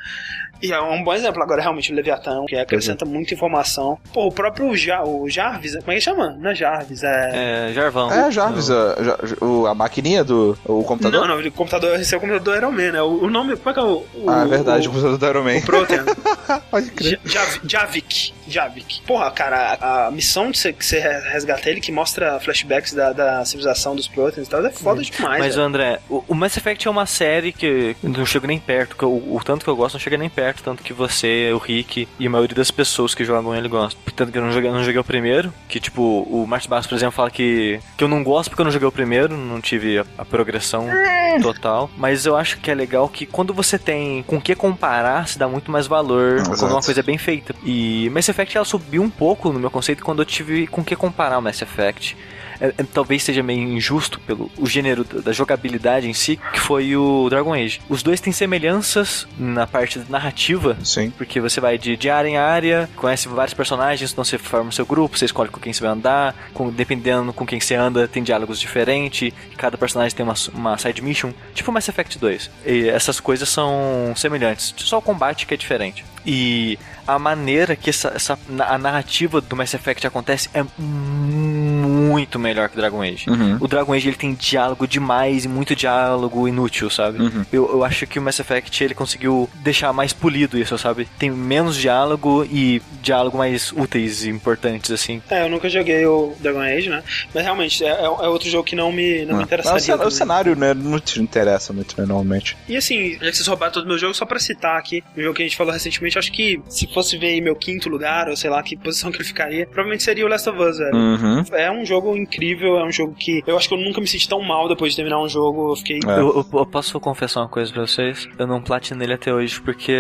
E é um bom exemplo agora, realmente, o Leviatã, que acrescenta uhum. muita informação. Pô, o próprio ja, o Jarvis, como é que chama? Não é Jarvis, é. É, Jarvão. É, Jarvis, a, a, a maquininha do o computador? Não, não, o computador, esse é o computador do Iron Man, né? O, o nome, como é que é o. o ah, é verdade, o, o computador do Iron Man. O Protean. Pode crer. Javik. Javik. Porra, cara, a, a missão de você, que você resgata ele, que mostra flashbacks da, da civilização dos Proteans e tal, é foda demais. Mas, André, o, o, Mass Effect é uma série que não chega nem perto, que eu, o tanto que eu gosto não chega nem perto, tanto que você, o Rick e a maioria das pessoas que jogam ele gostam. Tanto que eu não joguei, não joguei o primeiro, que tipo, o Martin Bass, por exemplo, fala que, que eu não gosto porque eu não joguei o primeiro, não tive a, a progressão é. total. Mas eu acho que é legal que quando você tem com que comparar, se dá muito mais valor Exato. quando uma coisa é bem feita. E Mass Effect ela subiu um pouco no meu conceito quando eu tive com que comparar o Mass Effect é, é, talvez seja meio injusto pelo o gênero da jogabilidade em si, que foi o Dragon Age. Os dois têm semelhanças na parte narrativa, Sim. porque você vai de, de área em área, conhece vários personagens, então você forma o seu grupo, você escolhe com quem você vai andar, com, dependendo com quem você anda, tem diálogos diferentes, cada personagem tem uma, uma side mission, tipo Mass Effect 2. E essas coisas são semelhantes, só o combate que é diferente. E a maneira que essa, essa a narrativa do Mass Effect acontece é muito melhor que o Dragon Age. Uhum. O Dragon Age ele tem diálogo demais e muito diálogo inútil, sabe? Uhum. Eu, eu acho que o Mass Effect ele conseguiu deixar mais polido isso, sabe? Tem menos diálogo e diálogo mais úteis e importantes, assim. É, eu nunca joguei o Dragon Age, né? Mas realmente é, é outro jogo que não me, não me ah. interessaria. o, o cenário, né, não te interessa muito, né, normalmente. E assim, já que vocês roubaram todos os meus jogos, só pra citar aqui, o jogo que a gente falou recentemente, acho que se fosse ver meu quinto lugar, ou sei lá que posição que ele ficaria, provavelmente seria o Last of Us, velho. Uhum. É um jogo incrível, é um jogo que eu acho que eu nunca me senti tão mal depois de terminar um jogo. Eu fiquei. É. Eu, eu, eu, posso confessar uma coisa pra vocês? Eu não platinei ele até hoje porque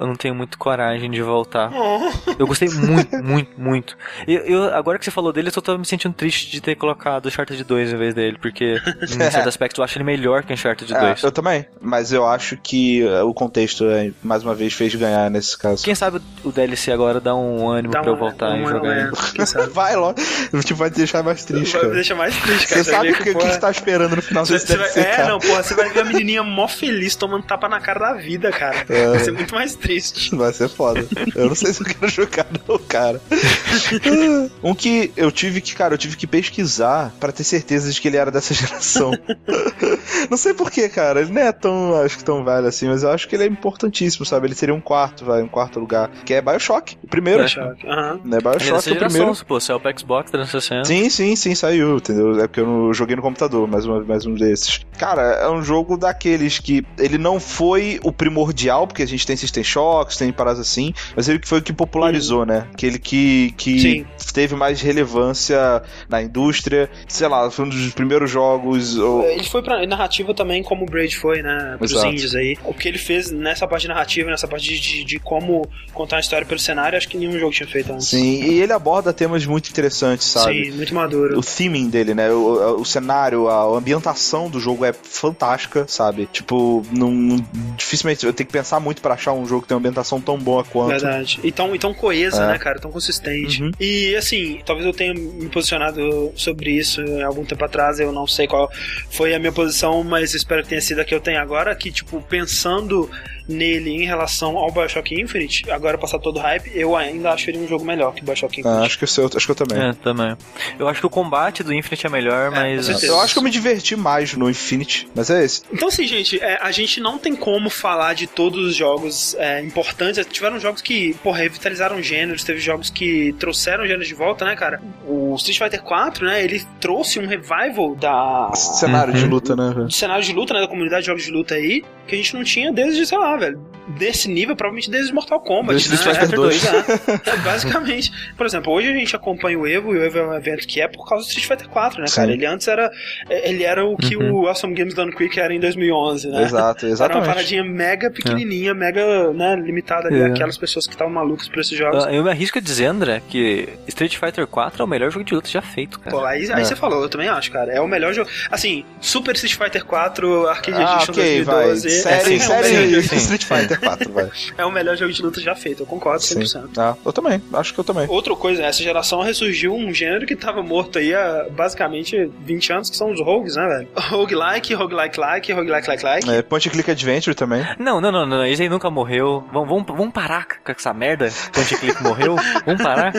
eu não tenho muito coragem de voltar. Oh. Eu gostei muito, muito, muito. Eu, eu, agora que você falou dele, eu tô me sentindo triste de ter colocado o Uncharted 2 em vez dele, porque em certo aspecto eu acho ele melhor que o Uncharted 2. É, eu também, mas eu acho que eh, o contexto, eh, mais uma vez, fez ganhar nesse caso. Quem sabe o DLC agora dá um ânimo dá pra eu voltar um, e jogar ele. vai logo, te vai deixar mais triste, cara. deixar mais triste, cara. Você sabe o que, que, que você tá esperando no final desse DLC, vai, É, não, porra, você vai ver a menininha mó feliz tomando tapa na cara da vida, cara. É. Vai ser muito mais triste. Vai ser foda. Eu não sei se eu quero jogar não, cara. um que eu tive que, cara, eu tive que pesquisar para ter certeza de que ele era dessa geração. não sei porquê, cara. Ele não é tão, acho que tão velho assim, mas eu acho que ele é importantíssimo, sabe? Ele seria um quarto, vai, um quarto lugar. Que é Bioshock, o primeiro. Bioshock, aham. Né? Bioshock é o primeiro. Pô, saiu pro Xbox 360. Sim, sim, sim, saiu, entendeu? É porque eu não joguei no computador, mais, uma, mais um desses. Cara, é um jogo daqueles que ele não foi o primordial, porque a gente tem System Shocks, tem paradas assim, mas ele foi o que popularizou, uhum. né? Aquele que, que teve mais relevância na indústria, sei lá, foi um dos primeiros jogos. Ou... Ele foi pra narrativa também, como o Braid foi, né? Pros Exato. indies aí. O que ele fez nessa parte narrativa, nessa parte de, de, como contar uma história pelo cenário, acho que nenhum jogo tinha feito antes. Sim, e ele aborda temas muito interessantes, sabe? Sim, muito maduro. O theming dele, né? O, o cenário, a ambientação do jogo é fantástica, sabe? Tipo, não, dificilmente eu tenho que pensar muito para achar um jogo que tem uma ambientação tão boa quanto. Verdade. E tão, e tão coesa, é. né, cara? Tão consistente. Uhum. E assim, talvez eu tenha me posicionado sobre isso algum tempo atrás, eu não sei qual foi a minha posição, mas espero que tenha sido a que eu tenho agora, que, tipo, pensando nele em relação ao Bioshock Infinite, agora passar todo o hype, eu ainda acho ele um jogo melhor que o Bioshock Infinite. Ah, acho que eu, acho que eu também. É, também. Eu acho que o combate do Infinite é melhor, é, mas. Eu acho que eu me diverti mais no Infinite, mas é esse. Então, assim, gente, é, a gente não tem como falar de todos os jogos é, importantes. Tiveram jogos que, porra, revitalizaram gêneros, teve jogos que trouxeram gêneros de volta, né, cara? O Street Fighter 4, né, ele trouxe um revival da. Cenário uhum. de luta, né? Do cenário de luta, né, da comunidade de jogos de luta aí, que a gente não tinha desde, sei lá, velho, desse nível, provavelmente desde Mortal Kombat, desde né? Street Fighter 2. É, basicamente. Por exemplo, hoje a gente acompanha o Evo, e o Evo é um evento que é por causa do Street Fighter 4, né, Sim. cara? Ele antes era ele era o que uhum. o Awesome Games Done Quick era em 2011, né? Exato, exatamente. Era uma paradinha mega pequenininha, é. mega, né, limitada ali, é. aquelas pessoas que estavam malucas por esses jogos. Eu me arrisco a dizer, André, que Street Fighter 4 é o melhor jogo de luta já feito, cara. Pô, aí, aí é. você falou, eu também acho, cara. É o melhor jogo. Assim, Super Street Fighter 4 Arcade ah, Edition okay, 2012. Vai. Série, é, série Street Fighter 4, vai. É o melhor jogo de luta já feito, eu concordo 100%. Sim. Ah, eu também, acho que eu também. Outra coisa, essa geração ressurgiu um gênero que tava morto aí há basicamente 20 anos, que são os rogues, né, velho? Roguelike, roguelike like, roguelike like like. É, Point Click Adventure também. Não, não, não, não, esse aí nunca morreu. Vamos, vamos, vamos parar com essa merda. Point Click morreu. Vamos parar.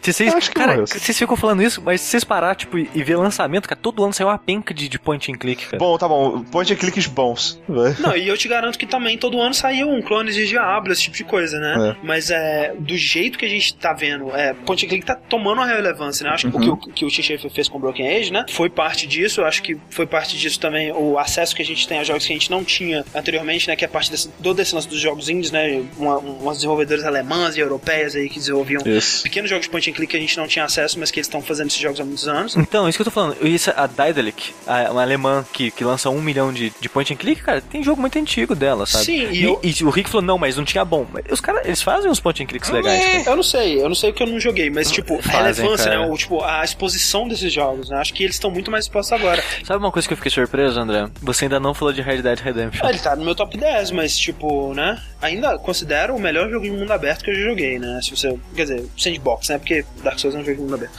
Se vocês, acho que cara, morreu. vocês ficam falando isso, mas se vocês parar, tipo, e ver lançamento, cara, todo ano saiu uma penca de, de Point and Click, cara. Bom, tá bom. Point and Clicks bons. Não, e eu te garanto que também todo ano saiu um clone de Diablo, esse tipo de coisa, né? É. Mas é, do jeito que a gente tá vendo, é, Point and Click tá tomando uma relevância, né? Acho que uhum. o que, que o T fez com Broken Age, né? Foi parte disso, acho que foi parte disso também o acesso que a gente tem a jogos que a gente não tinha anteriormente, né? Que é parte desse, do desse lance dos jogos indies, né? Uma, umas desenvolvedoras alemãs e europeias aí que desenvolviam isso. pequenos jogos de point and click que a gente não tinha acesso, mas que eles estão fazendo esses jogos há muitos anos. Então, isso que eu tô falando, isso, a Daedalic, a, uma alemã que, que lança um milhão de, de point and click, cara, tem jogo muito antigo dela, sabe? Sim, e, e, eu... e o Rick falou, não, mas não tinha bom. Os caras, eles fazem uns point and clicks legais. É, eu não sei, eu não sei o que eu não joguei, mas tipo, fazem, a relevância, cara. né? O, tipo, a exposição desses jogos, né? Acho que eles estão muito mais expostos agora. Sabe uma coisa que eu fiquei surpreso, André? Você ainda não falou de Red Dead Redemption. Ah, ele tá no meu top 10, mas tipo, né? Ainda considero o melhor jogo de mundo aberto que eu já joguei, né? Se você. Quer dizer, sandbox, né? Porque Dark Souls é um jogo de mundo aberto.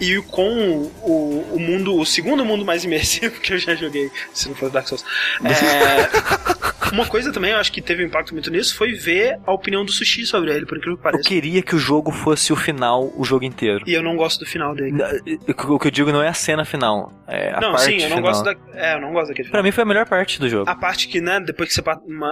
E com o, o mundo, o segundo mundo mais imersivo que eu já joguei, se não for Dark Souls. É, uma coisa também, eu acho que teve um impacto muito nisso, foi ver a opinião do Sushi sobre ele, por aquilo que parece. Eu queria que o jogo fosse o final, o jogo inteiro. E eu não gosto do final dele. O que eu digo não é a cena final, é a não, parte sim, eu não final. gosto da. É, eu não gosto daquele final. Pra mim foi a melhor parte do jogo. A parte que, né, depois que você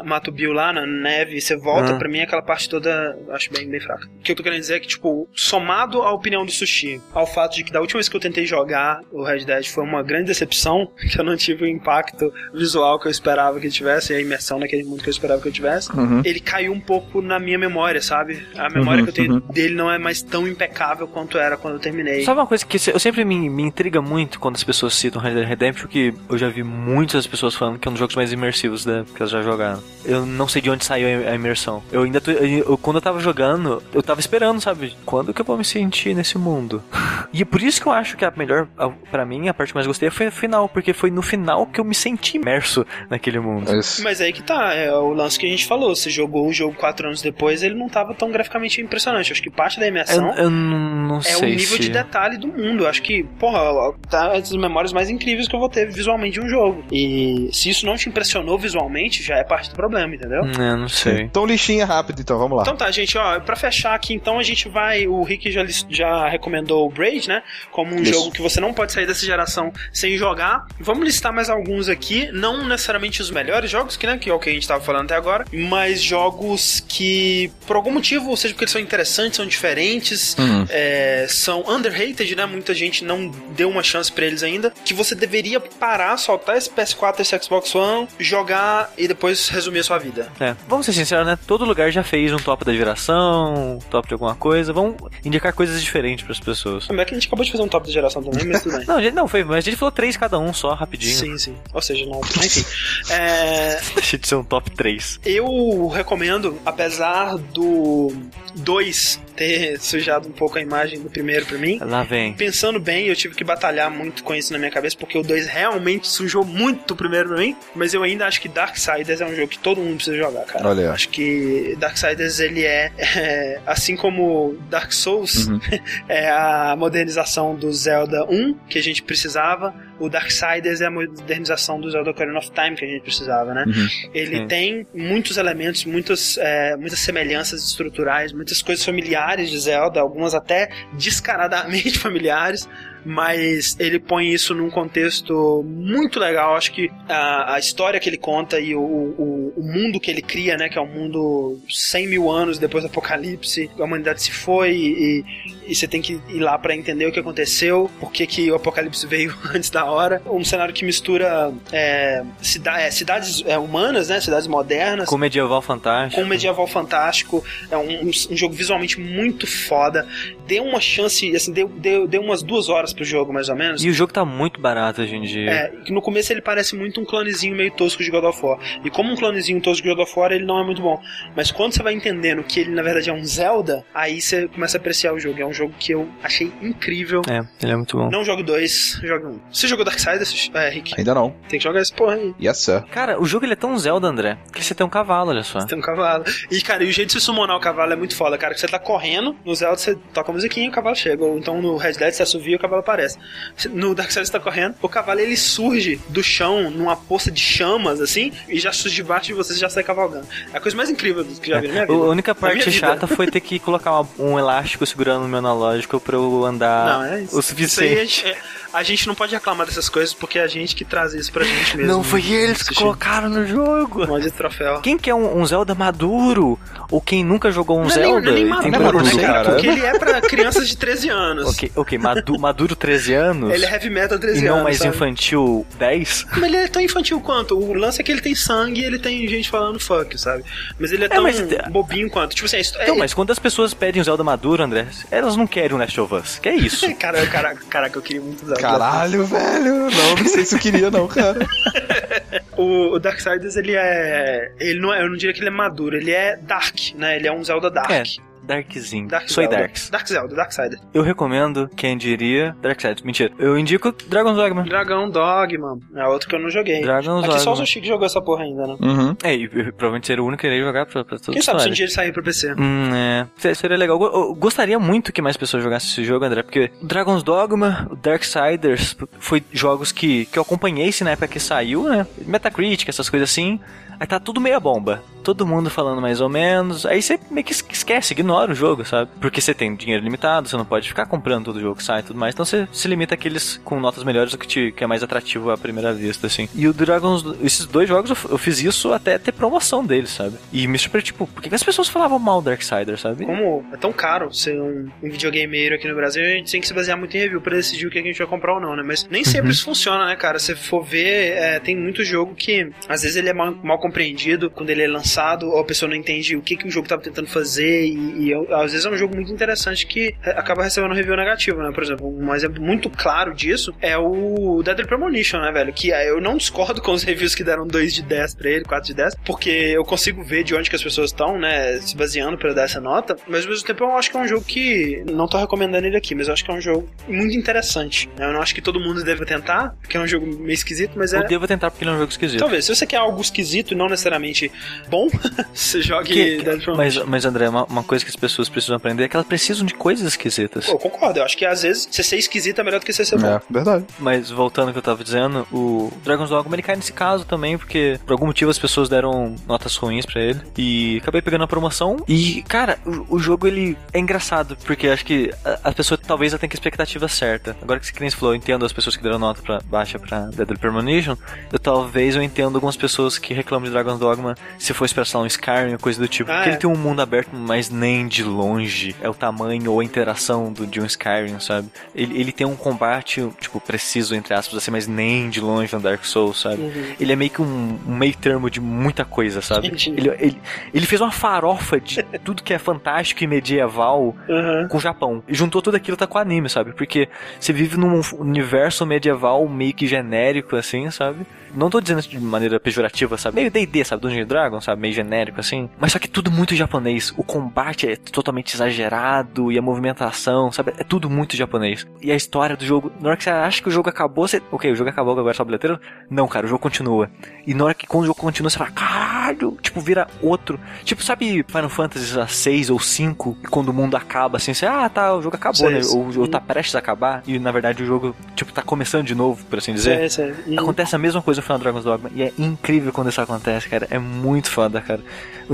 mata o Bill lá na neve e você volta, uhum. pra mim aquela parte toda acho bem, bem fraca. O que eu tô querendo dizer é que, tipo, somado à opinião do Sushi, ao fato de que da última vez que eu tentei jogar o Red Dead foi uma grande decepção, que eu não tive o impacto visual que eu esperava que tivesse, e a imersão imersão naquele mundo que eu esperava que eu tivesse, Uhum. ele caiu um pouco na minha memória, sabe? A memória Uhum, que eu tenho uhum. dele não é mais tão impecável quanto era quando eu terminei. Sabe uma coisa que eu sempre me, me intriga muito quando as pessoas citam Red Dead Redemption, que eu já vi muitas pessoas falando que é um dos jogos mais imersivos né, que elas já jogaram. Eu não sei de onde saiu a imersão. Eu ainda tô, eu- quando eu tava jogando, eu tava esperando, sabe? Quando que eu vou me sentir nesse mundo? E é por isso que eu acho que a melhor, a- pra mim, a parte que mais gostei foi o final, porque foi no final que eu me senti imerso naquele mundo. Isso. Mas aí que tá, é o lance que a gente falou. Você jogou o jogo quatro anos depois, ele não tava tão graficamente impressionante. Acho que parte da Eu, imersão eu não, não é o sei nível se... de detalhe do mundo. Acho que, porra, tá as memórias mais incríveis que eu vou ter visualmente de um jogo. E se isso não te impressionou visualmente, já é parte do problema, entendeu? Eu não sei. Então, listinha rápida, então, vamos lá. Então tá, gente, ó, pra fechar aqui, então a gente vai. O Rick já, já recomendou o Braid, né? Como um Isso. jogo que você não pode sair dessa geração sem jogar. Vamos listar mais alguns aqui, não necessariamente os melhores jogos, que, né, que é o que a gente tava falando até agora, mas jogos que, por algum motivo, ou seja, porque eles são interessantes, são diferentes, Uhum. é, são underrated, né? Muita gente não deu uma chance pra eles ainda. Que você deveria parar, soltar esse PS4, esse Xbox One, jogar e depois resumir a sua vida. É, vamos ser sinceros, né? Todo lugar já fez um top da geração, um top de alguma coisa. Vamos indicar coisas diferentes pras pessoas. Como é que a gente acabou de fazer um top da geração também, mas tudo bem. Não, a gente não foi, mas a gente falou três cada um só, rapidinho. Sim, sim. Ou seja, não. Enfim. É, Deixa de ser um top 3. eu recomendo, apesar do 2 ter sujado um pouco a imagem do primeiro pra mim. Lá vem. Pensando bem, eu tive que batalhar muito com isso na minha cabeça, porque o 2 realmente sujou muito o primeiro pra mim. Mas eu ainda acho que Darksiders é um jogo que todo mundo precisa jogar, cara. Olha ó. Acho que Darksiders ele é, é, assim como Dark Souls Uhum. é a modernização do Zelda 1 que a gente precisava. O Darksiders é a modernização do Zelda Ocarina of Time que a gente precisava, né? Uhum. Ele tem muitos elementos, muitas, é, muitas semelhanças estruturais, muitas coisas familiares de Zelda, algumas até descaradamente familiares, mas ele põe isso num contexto muito legal. Acho que a, a história que ele conta e o, o, o mundo que ele cria, né, que é um mundo 100 mil anos depois do apocalipse, a humanidade se foi e, e você tem que ir lá pra entender o que aconteceu, por que, que o apocalipse veio antes da hora. Um cenário que mistura é, cida- é, cidades é, humanas, né, cidades modernas, Com medieval com fantástico. um medieval fantástico, é um, um- um jogo visualmente muito foda. Deu uma chance, assim, deu, deu, deu umas duas horas pro jogo, mais ou menos. E o jogo tá muito barato hoje em dia. É, que no começo ele parece muito um clonezinho meio tosco de God of War. E como um clonezinho tosco de God of War, ele não é muito bom. Mas quando você vai entendendo que ele na verdade é um Zelda, aí você começa a apreciar o jogo. É um jogo que eu achei incrível. É, ele é muito bom. Não jogo dois, jogo um. Você jogou Darksiders, é, Rick? Ainda não. Tem que jogar esse porra aí. Yes, sir. Cara, o jogo ele é tão Zelda, André, que você tem um cavalo, olha só. Tem um cavalo. E, cara, e o jeito de você summonar o cavalo é muito foda, cara. Que você tá correndo, no Zelda você toca a musiquinha e o cavalo chega. Ou então no Red Dead você assovia e o cavalo aparece. No Darkseid você tá correndo, o cavalo ele surge do chão numa poça de chamas, assim, e já surge debaixo de você e já sai cavalgando. É a coisa mais incrível que já vi na minha vida. A única parte vida. chata foi ter que colocar um elástico segurando o meu analógico pra eu andar Não, é isso. o Isso aí a suficiente. gente, é- a gente não pode reclamar dessas coisas porque é a gente que traz isso pra gente mesmo. Não foi eles que colocaram no jogo. De troféu. Quem quer um, um Zelda maduro? Ou quem nunca jogou um Não é nem, Zelda? não é nem e maduro, tem né, cara. Porque ele é pra crianças de 13 anos. Ok, ok, madu- maduro 13 anos? Ele é heavy metal 13 e não anos. mais sabe? infantil 10? Mas ele é tão infantil quanto. O lance é que ele tem sangue e ele tem gente falando fuck, sabe? Mas ele é tão mas- bobinho quanto. Tipo assim, histó- Então, é- mas quando as pessoas pedem um Zelda maduro, André, elas não querem um Last of Us. Que é isso? Cara, cara, caraca, eu queria muito Zelda. Caralho, velho. Não, não sei se eu queria, não, cara. O, o Darksiders, ele é. Ele não é. Eu não diria que ele é maduro, ele é dark, né? Ele é um Zelda dark. É, Darkzinho. Dark Soy Zelda. Darks. Dark Zelda, Darksider. Eu recomendo, quem diria, Darkseid. Mentira. Eu indico Dragon's Dogma. Dragão Dogma. É outro que eu não joguei. Dragon's Aqui só o Dogma. Sushi que jogou essa porra ainda, né? Uhum. É, e, provavelmente seria o único que irei jogar pra, pra toda Quem a sabe se um dia ele sair pro PC. Hum, é. Se- Seria legal. Eu eu gostaria muito que mais pessoas jogassem esse jogo, André, porque Dragon's Dogma, o Darksiders, foi jogos que, que eu acompanhei esse na época que saiu, né? Metacritic, essas coisas assim. Aí tá tudo meia bomba. todo mundo falando mais ou menos. Aí você meio que esquece, ignora o jogo, sabe? Porque você tem dinheiro limitado, você não pode ficar comprando todo jogo que sai e tudo mais. Então você se limita àqueles com notas melhores, o que, te, que é mais atrativo à primeira vista, assim. E o Dragons, esses dois jogos eu, eu fiz isso até ter promoção deles, sabe? E me surpreendeu, tipo, por que as pessoas falavam mal do Darksiders, sabe? Como é tão caro ser um, um videogameiro aqui no Brasil, a gente tem que se basear muito em review pra decidir o que a gente vai comprar ou não, né? Mas nem sempre uhum. isso funciona, né, cara? Se for ver, é, tem muito jogo que às vezes ele é mal, mal, compreendido quando ele é lançado, ou a pessoa não entende o que, que o jogo tava tentando fazer, e, e às vezes é um jogo muito interessante que acaba recebendo um review negativo, né? Por exemplo, um exemplo muito claro disso é o Deadly Premonition, né, velho? Que é, eu não discordo com os reviews que deram 2 de 10 pra ele, 4 de 10, porque eu consigo ver de onde que as pessoas estão, né, se baseando para dar essa nota, mas ao mesmo tempo eu acho que é um jogo que não tô recomendando ele aqui, mas eu acho que é um jogo muito interessante. Né? Eu não acho que todo mundo deve tentar, porque é um jogo meio esquisito, mas é. Eu devo tentar porque ele é um jogo esquisito. Talvez. Se você quer algo esquisito não necessariamente bom, você jogue que, Dead mas, mas, André, uma, uma, coisa que as pessoas precisam aprender é que elas precisam de coisas esquisitas. Pô, eu concordo. Eu acho que às vezes você ser esquisito é melhor do que você ser bom. É, verdade. Mas voltando ao que eu tava dizendo, o Dragon's Dogma ele cai nesse caso também, porque por algum motivo as pessoas deram notas ruins para ele. E acabei pegando a promoção. E, cara, o, o jogo ele é engraçado, porque acho que a, a pessoa talvez já tenha a expectativa certa. Agora que você falou, eu entendo as pessoas que deram nota pra, baixa pra Deadly Premonition, eu talvez eu entendo algumas pessoas que reclamam de Dragon's Dogma se for esperar um Skyrim ou coisa do tipo. Ah, porque é. ele tem um mundo aberto, mas nem de longe é o tamanho ou a interação do, de um Skyrim, sabe? Ele, ele tem um combate, tipo, preciso, entre aspas, assim, mas nem de longe no Dark Souls, sabe? Uhum. Ele é meio que um, um, meio termo de muita coisa, sabe? Ele, ele, ele, fez uma farofa de tudo que é fantástico e medieval uhum. com o Japão. E juntou tudo aquilo tá com anime, sabe? Porque você vive num universo medieval meio que genérico, assim, sabe? Não tô dizendo isso de maneira pejorativa, sabe? Meio D&D, sabe? Dungeon Dragon, sabe? Meio genérico, assim. Mas só que tudo muito japonês. O combate é totalmente exagerado e a movimentação, sabe? É tudo muito japonês. E a história do jogo, na hora que você acha que o jogo acabou, você... Ok, o jogo acabou, agora é só bilheteiro? Não, cara, o jogo continua. E na hora que quando o jogo continua, você fala, caralho! Tipo, vira outro. Tipo, sabe Final Fantasy 6 ou 5? E quando o mundo acaba, assim, você, ah, tá, o jogo acabou, né? Ou, ou tá prestes a acabar. E na verdade o jogo, tipo, tá começando de novo, por assim dizer. Sei, sei. Acontece a mesma coisa no final Dragon's Dogma. E é incrível quando isso acontece, cara. É muito foda, cara.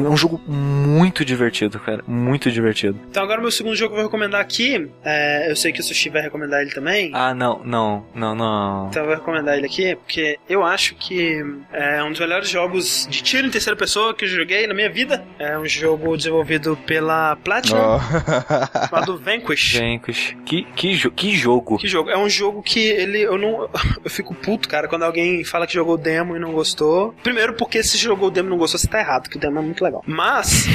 É um jogo muito divertido, cara. Muito divertido. Então agora meu segundo jogo que eu vou recomendar aqui, é, eu sei que o Sushi vai recomendar ele também. Ah, não, não, não, não. Então eu vou recomendar ele aqui, porque eu acho que é um dos melhores jogos de tiro em terceira pessoa que eu joguei na minha vida. É um jogo desenvolvido pela Platinum, oh. chamado Vanquish. Vanquish. Que, que, jo que jogo. Que jogo. É um jogo que ele, eu não, eu fico puto, cara, quando alguém fala que jogou demo e não gostou. Primeiro porque se jogou demo e não gostou, você tá errado, que o demo é muito legal. Mas,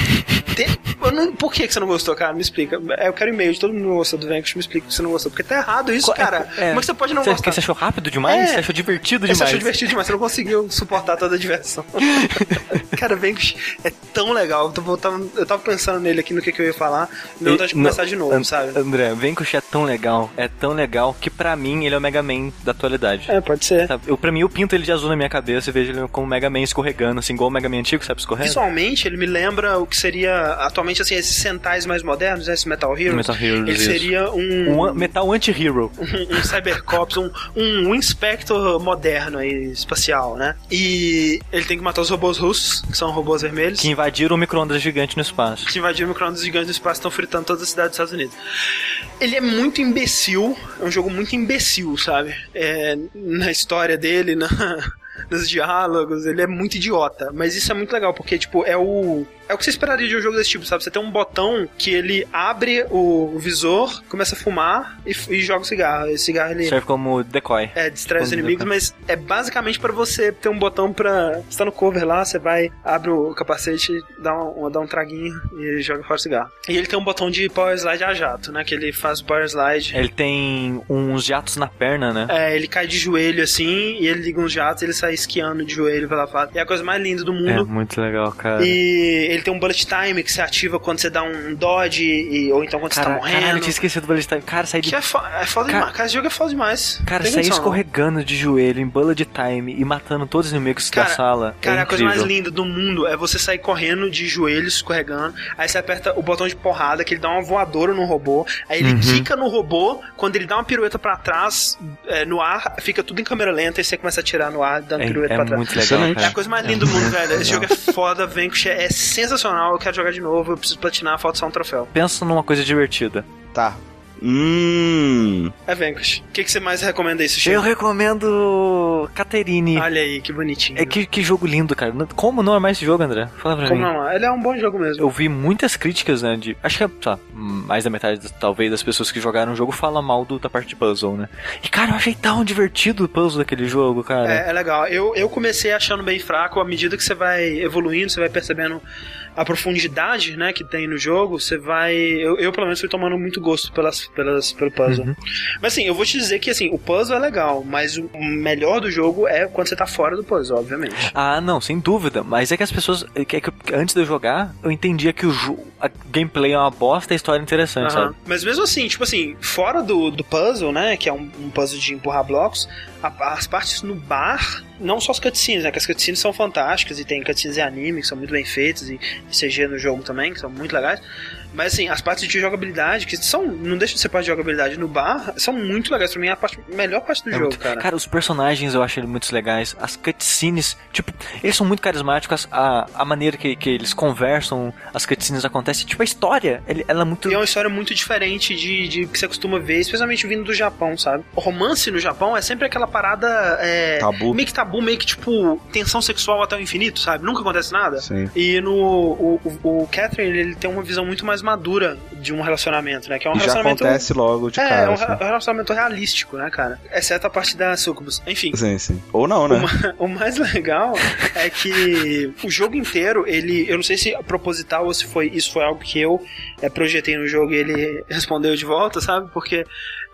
tem, não, por que, que você não gostou, cara? Me explica. É, eu quero e-mail de todo mundo que gostou do Vanquish, me explica que você não gostou. Porque tá errado isso, cara. É, Como é que você pode não você, gostar? Você achou rápido demais? É, você achou divertido demais? Você achou divertido demais, você não conseguiu suportar toda a diversão. cara, Vanquish é tão legal. Eu tava, eu tava pensando nele aqui no que, que eu ia falar. Não vontade de começar de novo, sabe? André, Vanquish é tão legal, é tão legal que pra mim ele é o Mega Man da atualidade. É, pode ser. Sabe? Eu, pra mim eu pinto ele de azul na minha cabeça e vejo ele como Mega Man escorregando, assim, igual o Mega Man antigo, sabe, escorrendo. Visualmente, ele me lembra o que seria atualmente, assim, esses centais mais modernos, né, esse Metal Hero. Metal Hero, Ele isso. seria um... Um Metal Anti-Hero. Um, um Cybercops, um, um Inspector moderno aí, espacial, né? E ele tem que matar os robôs russos, que são robôs vermelhos. Que invadiram o micro-ondas gigante no espaço. Que invadiram o micro-ondas gigante no espaço e estão fritando toda a cidade dos Estados Unidos. Ele é muito imbecil, é um jogo muito imbecil, sabe? É, na história dele, na, nos diálogos, ele é muito idiota. Mas isso é muito legal, porque, tipo, é o é o que você esperaria de um jogo desse tipo, sabe? Você tem um botão que ele abre o visor, começa a fumar e, e joga o cigarro. Esse cigarro ele. Serve como decoy. É, distrai os inimigos, decoy. mas é basicamente para você ter um botão pra. Você tá no cover lá, você vai, abre o capacete, dá um, dá um traguinho e joga fora o cigarro. E ele tem um botão de power slide a jato, né? Que ele faz o power slide. Ele tem uns jatos na perna, né? É, ele cai de joelho assim e ele liga uns jatos e ele sai esquiando de joelho pela fase. É a coisa mais linda do mundo. É muito legal, cara. E ele tem um bullet time que se ativa quando você dá um dodge, e, ou então quando cara, você tá morrendo. Caralho, eu tinha esquecido do bullet time. Cara, sair de. Que é, fo é foda cara, demais. Cara, esse jogo é foda demais. Cara, sair escorregando de joelho em bullet time e matando todos os inimigos cara, da sala. Cara, é a coisa mais linda do mundo é você sair correndo de joelho, escorregando. Aí você aperta o botão de porrada, que ele dá uma voadora no robô. Aí ele uhum. quica no robô. Quando ele dá uma pirueta para trás, é, no ar, fica tudo em câmera lenta e você começa a atirar no ar, dando é pirueta é pra trás. muito legal. É a coisa mais linda do mundo, velho. Esse jogo é foda, Vanquish é sensacional. Eu quero jogar de novo, eu preciso platinar, falta só um troféu. Pensa numa coisa divertida. Tá. Hum. É Vanquish. O que, que você mais recomenda aí, Sushi? Eu recomendo Caterine. Olha aí, que bonitinho. É que, que jogo lindo, cara. Como não amar esse jogo, André? Fala pra Como mim. não? Ele é um bom jogo mesmo. Eu vi muitas críticas, né? De, acho que, sei lá, mais da metade, talvez, das pessoas que jogaram o jogo fala mal do, da parte de puzzle, né? E, cara, eu achei tão divertido o puzzle daquele jogo, cara. É, é legal. Eu, eu comecei achando bem fraco. À medida que você vai evoluindo, você vai percebendo a profundidade, né, que tem no jogo, você vai... Eu, eu pelo menos, fui tomando muito gosto pelas, pelas, pelo puzzle. Uhum. Mas assim, eu vou te dizer que assim, o puzzle é legal, mas o melhor do jogo é quando você tá fora do puzzle, obviamente. Ah, não, sem dúvida. Mas é que as pessoas. É que, é que antes de eu jogar, eu entendia que o jogo. A gameplay é uma bosta e a história é interessante, Aham. sabe? Mas mesmo assim, tipo assim, fora do, do puzzle, né? Que é um, um puzzle de empurrar blocos, as partes no bar, não só as cutscenes, né? Que as cutscenes são fantásticas e tem cutscenes em anime que são muito bem feitas e, CG no jogo também, que são muito legais. Mas assim, as partes de jogabilidade, que são. Não deixam de ser parte de jogabilidade no bar, são muito legais. Pra mim é a, parte, melhor parte do É jogo, muito- cara. os personagens eu acho eles muito legais. As cutscenes, tipo, eles são muito carismáticos. A, a maneira que, que eles conversam, as cutscenes acontecem. Tipo, a história, ele- ela é muito. E é uma história muito diferente de, de que você costuma ver, especialmente vindo do Japão, sabe? O romance no Japão é sempre aquela parada. É, Tabu. Meio que tabu, meio que tipo, tensão sexual até o infinito, sabe? Nunca acontece nada. Sim. E no. O, o, o Catherine, ele tem uma visão muito mais madura de um relacionamento, né? Que é um E já relacionamento. acontece logo de é, é cara. um assim. re- relacionamento realístico, né, cara? Exceto a parte da Sucubus. Enfim, Sim, sim. Ou não, né? o mais legal é que o jogo inteiro, ele. Eu não sei se é proposital ou se foi. Isso foi algo que eu é, projetei no jogo e ele respondeu de volta, sabe? Porque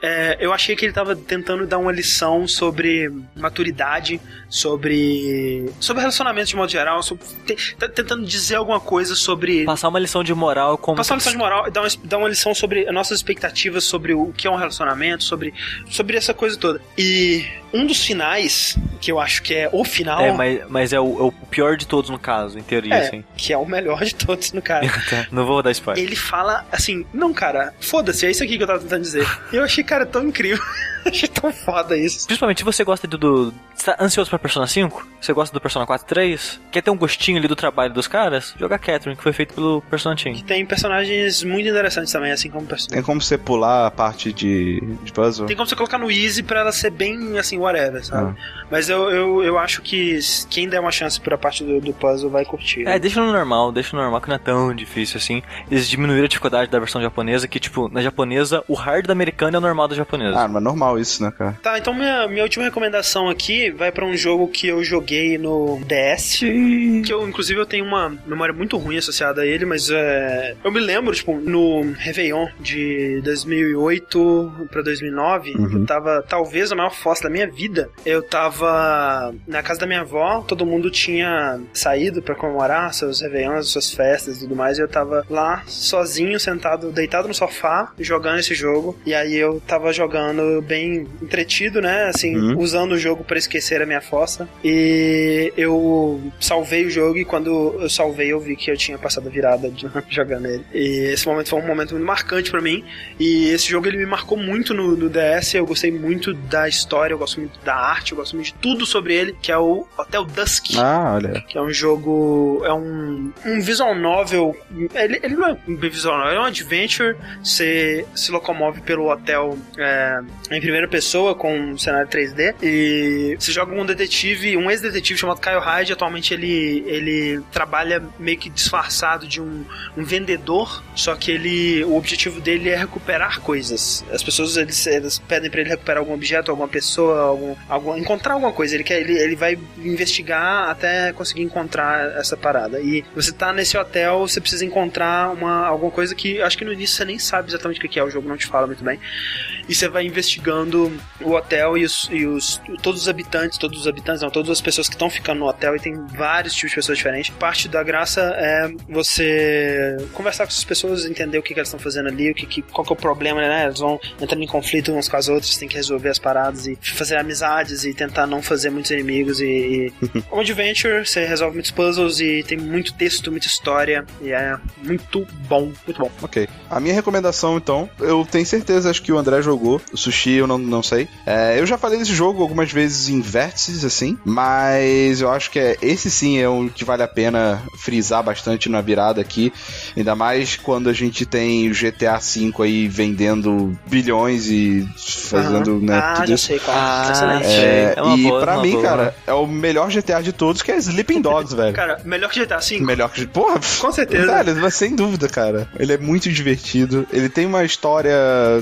é, eu achei que ele tava tentando dar uma lição sobre maturidade, sobre. sobre relacionamentos de modo geral, sobre, te- tá tentando dizer alguma coisa sobre. Passar uma lição de moral como. Passar uma lição de moral e dar uma, dar uma lição sobre as nossas expectativas sobre o que é um relacionamento, sobre, sobre essa coisa toda. E um dos finais, que eu acho que é o final, É, mas, mas é, o, é o pior de todos no caso, em teoria, é, assim. que é o melhor de todos no cara. Não vou dar spoiler. Ele fala assim, não, cara, foda-se, é isso aqui que eu tava tentando dizer. Eu achei, cara, tão incrível. achei tão foda isso. Principalmente se você gosta do, do. Você tá ansioso pra Persona 5? Você gosta do Persona 4 3? Quer ter um gostinho ali do trabalho dos caras? Joga Catherine, que foi feito pelo Persona Team. Tem personagens muito interessantes também, assim como personagens. Tem como você pular a parte de, de puzzle? Tem como você colocar no easy pra ela ser bem assim, whatever, sabe? Mas eu, eu, eu acho que quem der uma chance pra parte do, do puzzle vai curtir. É, deixa no normal, deixa no normal que não é tão difícil assim. Eles diminuíram a dificuldade da versão japonesa, que tipo, na japonesa, o hard da americana é o normal da japonesa. Ah, mas normal isso, né, cara? Tá, então minha, minha última recomendação aqui vai pra um jogo que eu joguei no DS. Que eu, inclusive, eu tenho uma memória muito ruim associada a ele, mas é, eu me lembro, tipo, no Réveillon de 2008 pra 2009, Uhum. eu tava, talvez, a maior fossa da minha vida. Eu tava na casa da minha avó, todo mundo tinha saído pra comemorar seus Réveillons, suas festas e tudo mais, e eu tava lá, sozinho, sentado, deitado no sofá, jogando esse jogo. E aí eu tava jogando bem entretido, né? Assim, Uhum. usando o jogo pra esquecer a minha fossa. E eu salvei o jogo e quando eu salvei eu vi que eu tinha passado a virada de- jogando ele. E esse momento foi um momento muito marcante pra mim. E esse jogo ele me marcou muito no, no DS. Eu gostei muito da história, eu gosto muito da arte, eu gosto muito de tudo sobre ele, que é o Hotel Dusk. Ah, olha. Que é um jogo. É um, um visual novel. Ele, ele não é um visual novel, ele é um adventure. Você se locomove pelo hotel é, em primeira pessoa com um cenário 3D. E você joga um detetive, um ex-detetive chamado Kyle Hyde. Atualmente ele, ele trabalha meio que disfarçado de um, um vendedor. Só que ele. O objetivo dele é recuperar coisas. As pessoas eles, eles pedem pra ele recuperar algum objeto, alguma pessoa, algum, algum, encontrar alguma coisa. Ele, quer, ele, ele vai investigar até conseguir encontrar essa parada. E você tá nesse hotel, você precisa encontrar uma, alguma coisa que acho que no início você nem sabe exatamente o que é, o jogo não te fala muito bem. E você vai investigando o hotel e, os, e os, todos os habitantes, todos os habitantes, não, todas as pessoas que estão ficando no hotel e tem vários tipos de pessoas diferentes. Parte da graça é você conversar com essas pessoas, entender o que, que elas estão fazendo ali, o que, que, qual que é o problema, né? Elas vão entrando em conflito umas com as outras, tem que resolver as paradas e fazer amizades e tentar não fazer muitos inimigos e, e um adventure, você resolve muitos puzzles e tem muito texto, muita história e é muito bom, muito bom. Ok. A minha recomendação, então, eu tenho certeza, acho que o André jogou. O Sushi eu não, não sei. É, eu já falei desse jogo algumas vezes em vértices, assim, mas eu acho que é, esse sim é um que vale a pena frisar bastante na virada aqui. Ainda mais quando a gente tem o GTA V aí vendendo bilhões e fazendo, Aham. né, ah, tudo já isso. sei qual. Ah, Excelente. É, É uma e boa, pra uma mim, boa. cara, é o melhor GTA de todos, que é Sleeping Dogs, velho. Cara, melhor que GTA V? Melhor que. Porra, Com certeza. Velho, sem dúvida, cara. Ele é muito divertido. Ele tem uma história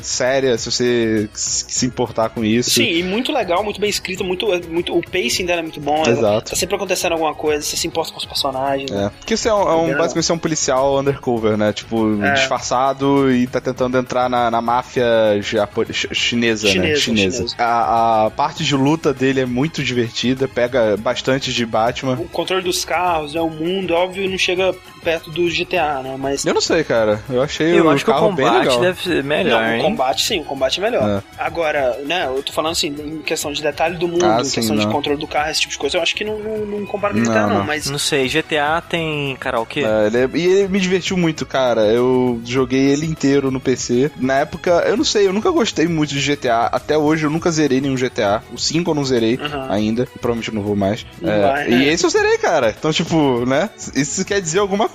séria, se você se importar com isso. Sim, e muito legal, muito bem escrito, muito, muito, o pacing dela é muito bom. Exato. Tá sempre acontecendo alguma coisa, você se importa com os personagens. É. Porque você é um, é um- basicamente você é um policial undercover, né? Tipo, É. disfarçado e tá tentando entrar na, na máfia japo- ch- chinesa, né? Chinesa, Chinesa. chinesa. A, a parte de luta dele é muito divertida, pega bastante de Batman. O controle dos carros, né, o mundo, óbvio, não chega perto do GTA, né? Mas. Eu não sei, cara. Eu achei Eu o acho que o carro bem combate legal. deve ser melhor, não, o hein? combate sim, o combate é melhor. É. Agora, né, eu tô falando assim, em questão de detalhe do mundo, Ah, em sim, questão de controle do carro, esse tipo de coisa, eu acho que não, não, não compara com GTA, Não, não, mas. Não sei, GTA tem karaokê? É, ele é- e ele me divertiu muito, cara. Eu joguei ele inteiro no PC. Na época, eu não sei, eu nunca gostei muito de GTA. Até hoje eu nunca zerei nenhum GTA. O 5 eu não zerei Aham. ainda. Provavelmente eu não vou mais. Não É, vai, e né? esse eu zerei, cara. Então, tipo, né? Isso quer dizer alguma coisa.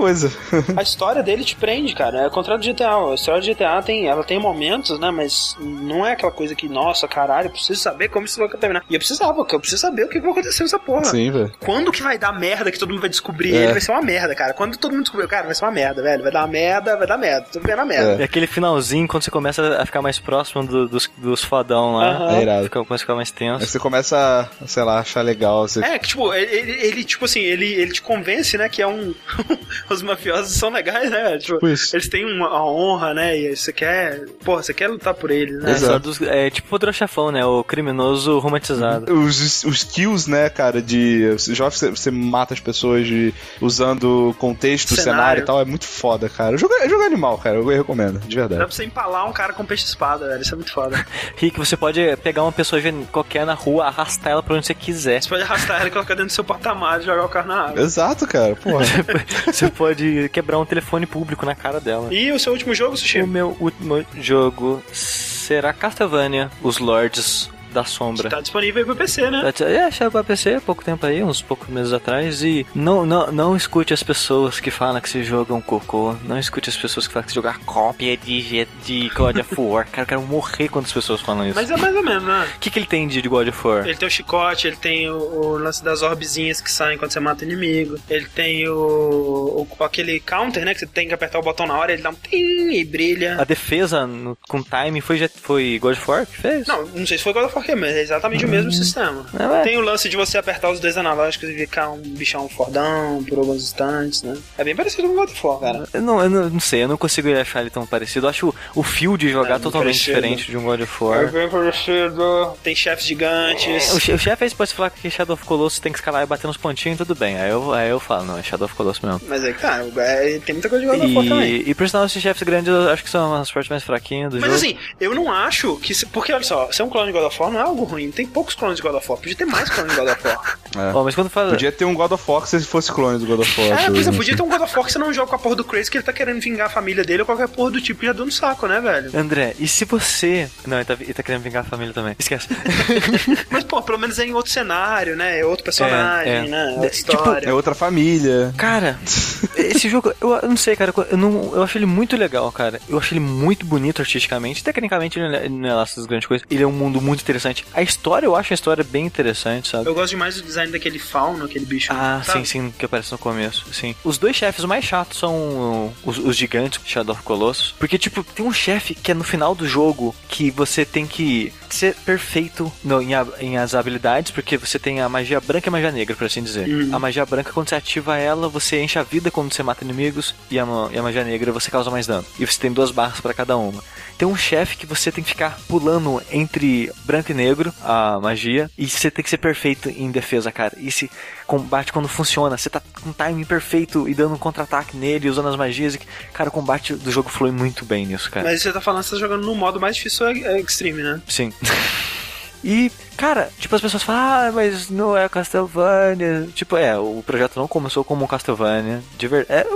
A história dele te prende, cara. É o contrário do GTA. A história do GTA tem, ela tem momentos, né? Mas não é aquela coisa que, nossa, caralho, eu preciso saber como isso vai terminar. E eu precisava, porque eu preciso saber o que vai acontecer nessa porra. Sim, velho. Quando que vai dar merda que todo mundo vai descobrir? É. Ele vai ser uma merda, cara. Quando todo mundo descobrir, cara, vai ser uma merda, velho. Vai dar uma merda, vai dar merda. Tô vendo a merda. É aquele finalzinho quando você começa a ficar mais próximo do- dos, dos fodão lá. Aham. É irado. Fica, começa a ficar mais Aí tenso. você começa a, sei lá, achar legal. Você... É, que tipo, ele, ele- ele, tipo assim, ele, ele te convence, né, que é um. Os mafiosos são legais, né? Tipo, Tipo isso. eles têm uma, honra, né? E você quer. Porra, você quer lutar por eles, né? É, Exato. dos- é tipo o Poderoso Chefão, né? O criminoso romantizado. Os, os kills, né, cara, de. Já você, você mata as pessoas de, usando contexto, cenário. Cenário. e tal, é muito foda, cara. Jogo, é jogo animal, cara. Eu recomendo, de Dá verdade. pra você empalar um cara com peixe-espada, velho. Isso é muito foda. Rick, você pode pegar uma pessoa qualquer na rua, arrastar ela pra onde você quiser. Você pode arrastar ela e colocar dentro do seu patamar e jogar o carro na água. Exato, cara. Porra. Você pode quebrar um telefone público na cara dela. E o seu último jogo, Sushi? O meu último jogo será Castlevania, Os Lords da Sombra. Tá disponível aí pro PC, né? É, achei pra PC há pouco tempo aí, uns poucos meses atrás, e não, não, não escute as pessoas que falam que é um cocô, não escute as pessoas que falam que esse jogo é cópia de, de God of War. Cara, eu quero morrer quando as pessoas falam isso. Mas é mais ou menos, né? O que, que ele tem de God of War? Ele tem o chicote, ele tem o, o lance das orbezinhas que saem quando você mata inimigo. Ele tem o, o- aquele counter, né? Que você tem que apertar o botão na hora, ele dá um tim e brilha. A defesa no- com time foi, foi God of War que fez? Não, não sei se foi God of War, mas é exatamente o mesmo sistema. É. Tem o lance de você apertar os dois analógicos e ficar um bichão fordão por alguns instantes, né? É bem parecido com God of War, cara. Eu não, eu não, não sei, eu não consigo achar ele tão parecido. Eu acho o, o fio de jogar É, totalmente parecido. diferente de um God of É War. bem parecido. Tem chefes gigantes. É, O, che- o chefe aí pode falar que Shadow of Colossus tem que escalar e bater nos pontinhos, tudo bem. Aí eu, aí eu falo, não, é Shadow of Colossus mesmo. Mas é que tá, é, tem muita coisa de God of War também. E, por sinal, esses chefes grandes eu acho que são as partes mais fraquinhas do Mas jogo. assim, eu não acho que. Porque olha só, ser um clone de God of War não é algo ruim. Tem poucos clones de God of War. Podia ter mais clones de God of War. É. Ó, mas quando fala. Podia ter um God of War se fosse clone do God of War. É, pois é, podia ter um God of War que você não joga com a porra do Crazy que ele tá querendo vingar a família dele ou qualquer porra do tipo e já deu no saco, né, velho? André, e se você. Não, ele tá, ele tá querendo vingar a família também. Esquece. Mas, pô, pelo menos é em outro cenário, né? É outro personagem, É, é. né? É outra Tipo, história. É outra família. Cara, esse jogo, eu, não sei, cara, eu, não, eu acho ele muito legal, cara. Eu acho ele muito bonito artisticamente. Tecnicamente, ele não é- ele não é lá essas grandes coisas. Ele é um mundo muito interessante. A história, eu acho a história bem interessante, sabe? Eu gosto demais do design daquele fauno, aquele bicho. Ah, sabe? sim, sim, que aparece no começo, sim. Os dois chefes mais chatos são os, os gigantes Shadow of Colossus. Porque, tipo, tem um chefe que é no final do jogo que você tem que ser perfeito no- em, a- em as habilidades, porque você tem a magia branca e a magia negra, por assim dizer. Uhum. A magia branca, quando você ativa ela, você enche a vida quando você mata inimigos, e a, e a magia negra você causa mais dano. E você tem duas barras pra cada uma. Tem um chefe que você tem que ficar pulando entre branco e negro, a magia, e você tem que ser perfeito em defesa, cara. E esse combate, quando funciona, você tá com timing perfeito e dando um contra-ataque nele, usando as magias. Cara, o combate do jogo flui muito bem nisso, cara. Mas você tá falando que você tá jogando no modo mais difícil é, é Extreme, né? Sim. E, cara, tipo, as pessoas falam, ah, mas não é Castlevania. Tipo, é, o projeto não começou como um Castlevania. De ver... é,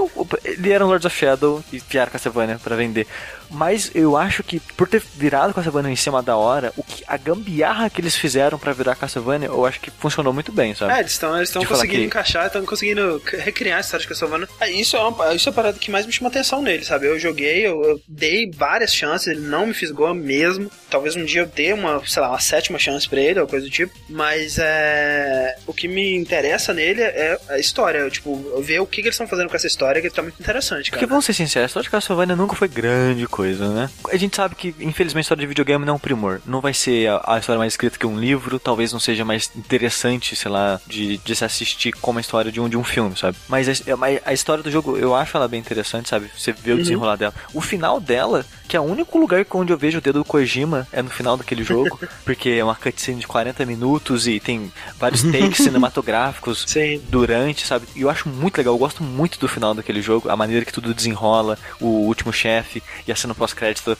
ele era um Lords of Shadow e vieram Castlevania para vender. Mas eu acho que por ter virado Castlevania em cima da hora, o que a gambiarra que eles fizeram para virar Castlevania, eu acho que funcionou muito bem, sabe? É, eles estão eles conseguindo que... encaixar, estão conseguindo recriar a história de Castlevania. É, isso é, uma, isso é a parada que mais me chama atenção nele, sabe? Eu joguei, eu, eu dei várias chances, ele não me fisgou mesmo. Talvez um dia eu dê uma, sei lá, uma sétima chance pra ele, ou coisa do tipo. Mas é. O que me interessa nele é a história. Tipo, ver o que, que eles estão fazendo com essa história, que tá muito interessante, cara. Porque vamos ser sinceros, a história de Castlevania nunca foi grande coisa, né? A gente sabe que, infelizmente, a história de videogame não é um primor. Não vai ser a, a história mais escrita que um livro, talvez não seja mais interessante, sei lá, de, de se assistir como a história de um, de um filme, sabe? Mas a, a, a história do jogo, eu acho ela bem interessante, sabe? Você vê o uhum. desenrolar dela. O final dela, que é o único lugar onde eu vejo o dedo do Kojima, é no final daquele jogo, porque é uma cutscene de 40 minutos e tem vários takes cinematográficos Sim. durante, sabe? E eu acho muito legal, eu gosto muito do final daquele jogo, a maneira que tudo desenrola, o último chefe e a cena pós-crédito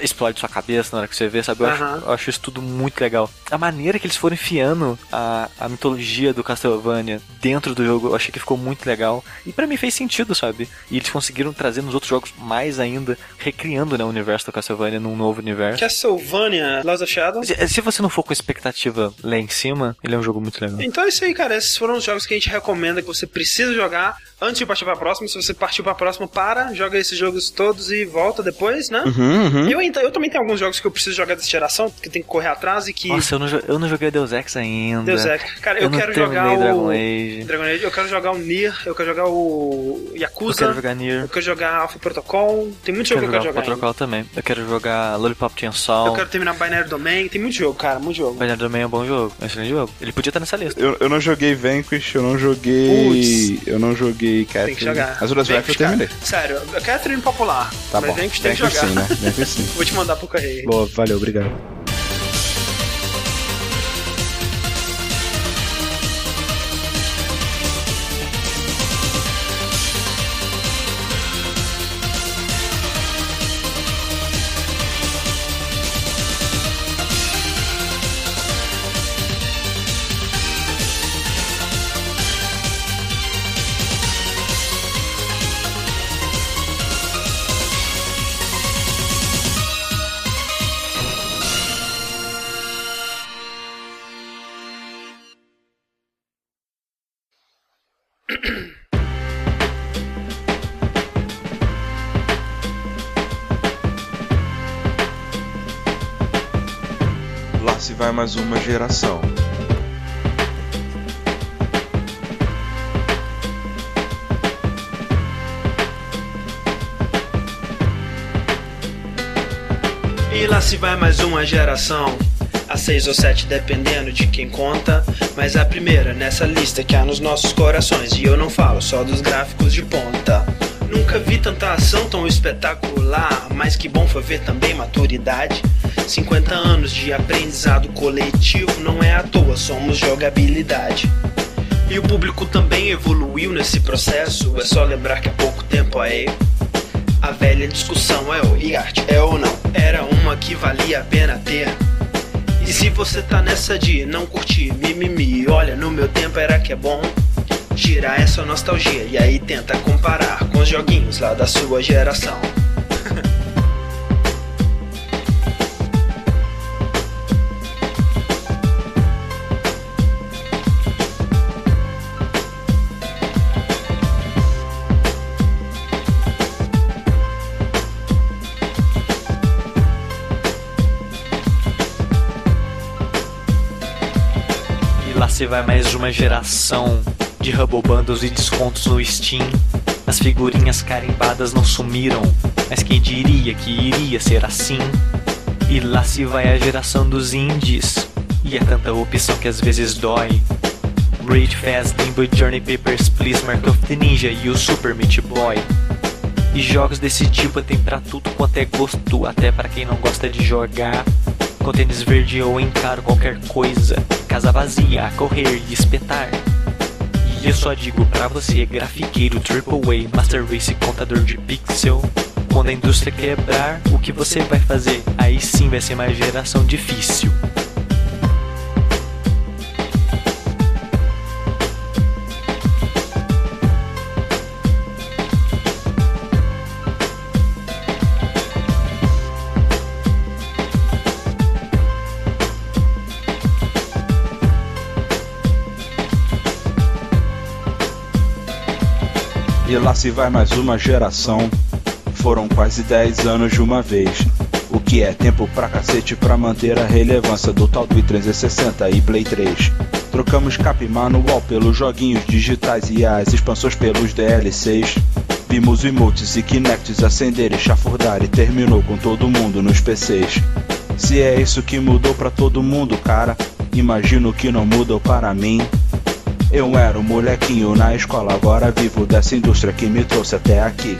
explode sua cabeça na hora que você vê, sabe? Eu, acho, eu acho isso tudo muito legal. A maneira que eles foram enfiando a, a mitologia do Castlevania dentro do jogo, eu achei que ficou muito legal. E para mim fez sentido, sabe? E eles conseguiram trazer nos outros jogos mais ainda, recriando né, o universo do Castlevania num novo universo. Castlevania Lost of Shadow. Se, se, você não for com expectativa lá em cima, ele é um jogo muito legal. Então é isso aí, cara. Esses foram os jogos que a gente recomenda que você precisa jogar antes de partir pra próxima. Se você partiu pra próxima, para, joga esses jogos todos e volta depois, né? Uhum, uhum. Eu, eu também tenho alguns jogos que eu preciso jogar dessa geração, que tem que correr atrás e que. Nossa, eu não, eu não joguei Deus Ex ainda. Deus Ex. Cara, eu, eu quero jogar o. Dragon Age. Dragon Age. Eu quero jogar o Nier, eu quero jogar o Yakuza. Eu quero jogar Nier. Eu quero jogar Alpha Protocol. Tem muito jogo que eu quero jogar. Protocol também. Eu quero jogar Lollipop Chainsaw. Eu quero terminar Binary Domain. Tem muito jogo, cara, muito jogo. Binary Domain é um bom jogo, é um excelente jogo. Ele podia estar nessa lista. Eu, eu não joguei Vanquish, eu não joguei. Puts. Eu não joguei Catherine. Tem que jogar. As outras Vanquish eu terminei. Sério, Catherine popular. Tá mas bom. Vanquish tem que jogar. Sim, né? Vanquish sim. Vou te mandar pro correio. Boa, valeu, obrigado. Mais uma geração. E lá se vai mais uma geração. A seis ou sete dependendo de quem conta. Mas a primeira nessa lista que há nos nossos corações. E eu não falo só dos gráficos de ponta. Nunca vi tanta ação tão espetacular. Mas que bom foi ver também maturidade. 50 anos de aprendizado coletivo, não é à toa, somos jogabilidade. E o público também evoluiu nesse processo, é só lembrar que há pouco tempo aí a velha discussão é o e arte é ou não, era uma que valia a pena ter. E se você tá nessa de não curtir mimimi, olha, no meu tempo era que é bom. Tirar essa nostalgia e aí tenta comparar com os joguinhos lá da sua geração. você vai mais uma geração de Hubble Bundles e descontos no Steam. As figurinhas carimbadas não sumiram, mas quem diria que iria ser assim? E lá se vai a geração dos indies, e é tanta opção que às vezes dói. Rage Fast, Limbo Journey Papers, Please, Mark of the Ninja e o Super Meat Boy. E jogos desse tipo tem pra tudo quanto é gosto, até para quem não gosta de jogar. Com tênis verde eu encaro qualquer coisa. Casa vazia, a correr e espetar. E eu só digo pra você, grafiqueiro, triple A, Master Race, contador de pixel. Quando a indústria quebrar, o que você vai fazer? Aí sim vai ser uma geração difícil. Lá se vai mais uma geração. Foram quase 10 anos de uma vez. O que é tempo pra cacete pra manter a relevância do tal do 360 e Play 3. Trocamos cap manual pelos joguinhos digitais e as expansões pelos DLCs. Vimos emotes e Kinects acender e chafurdar e terminou com todo mundo nos PCs. Se é isso que mudou pra todo mundo, cara, imagino que não mudou para mim. Eu era um molequinho na escola, agora vivo dessa indústria que me trouxe até aqui.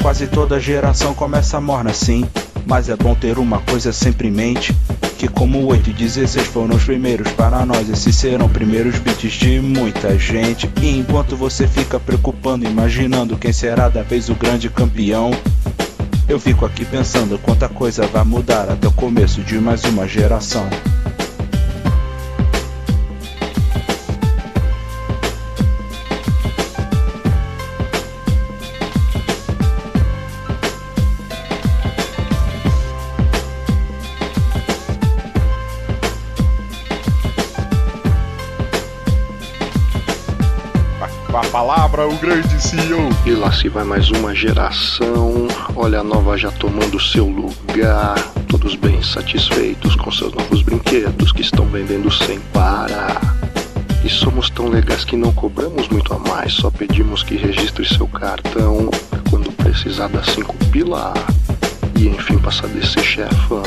Quase toda geração começa morna sim, mas é bom ter uma coisa sempre em mente. Que como 8 e 16 foram os primeiros para nós, esses serão primeiros beats de muita gente. E enquanto você fica preocupando, imaginando quem será da vez o grande campeão, eu fico aqui pensando quanta coisa vai mudar até o começo de mais uma geração. A palavra, o grande CEO. E lá se vai mais uma geração. Olha a nova já tomando seu lugar. Todos bem satisfeitos com seus novos brinquedos que estão vendendo sem parar. E somos tão legais que não cobramos muito a mais. Só pedimos que registre seu cartão quando precisar das cinco pila. E enfim passar desse chefão.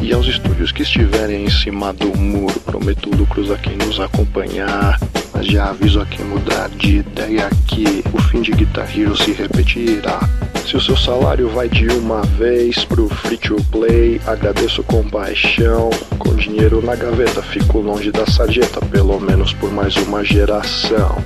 E aos estúdios que estiverem em cima do muro, prometo lucros a quem nos acompanhar. Mas já aviso a quem mudar de ideia que o fim de Guitar Hero se repetirá. Se o seu salário vai de uma vez pro free to play, agradeço com paixão. Com dinheiro na gaveta, fico longe da sarjeta, pelo menos por mais uma geração.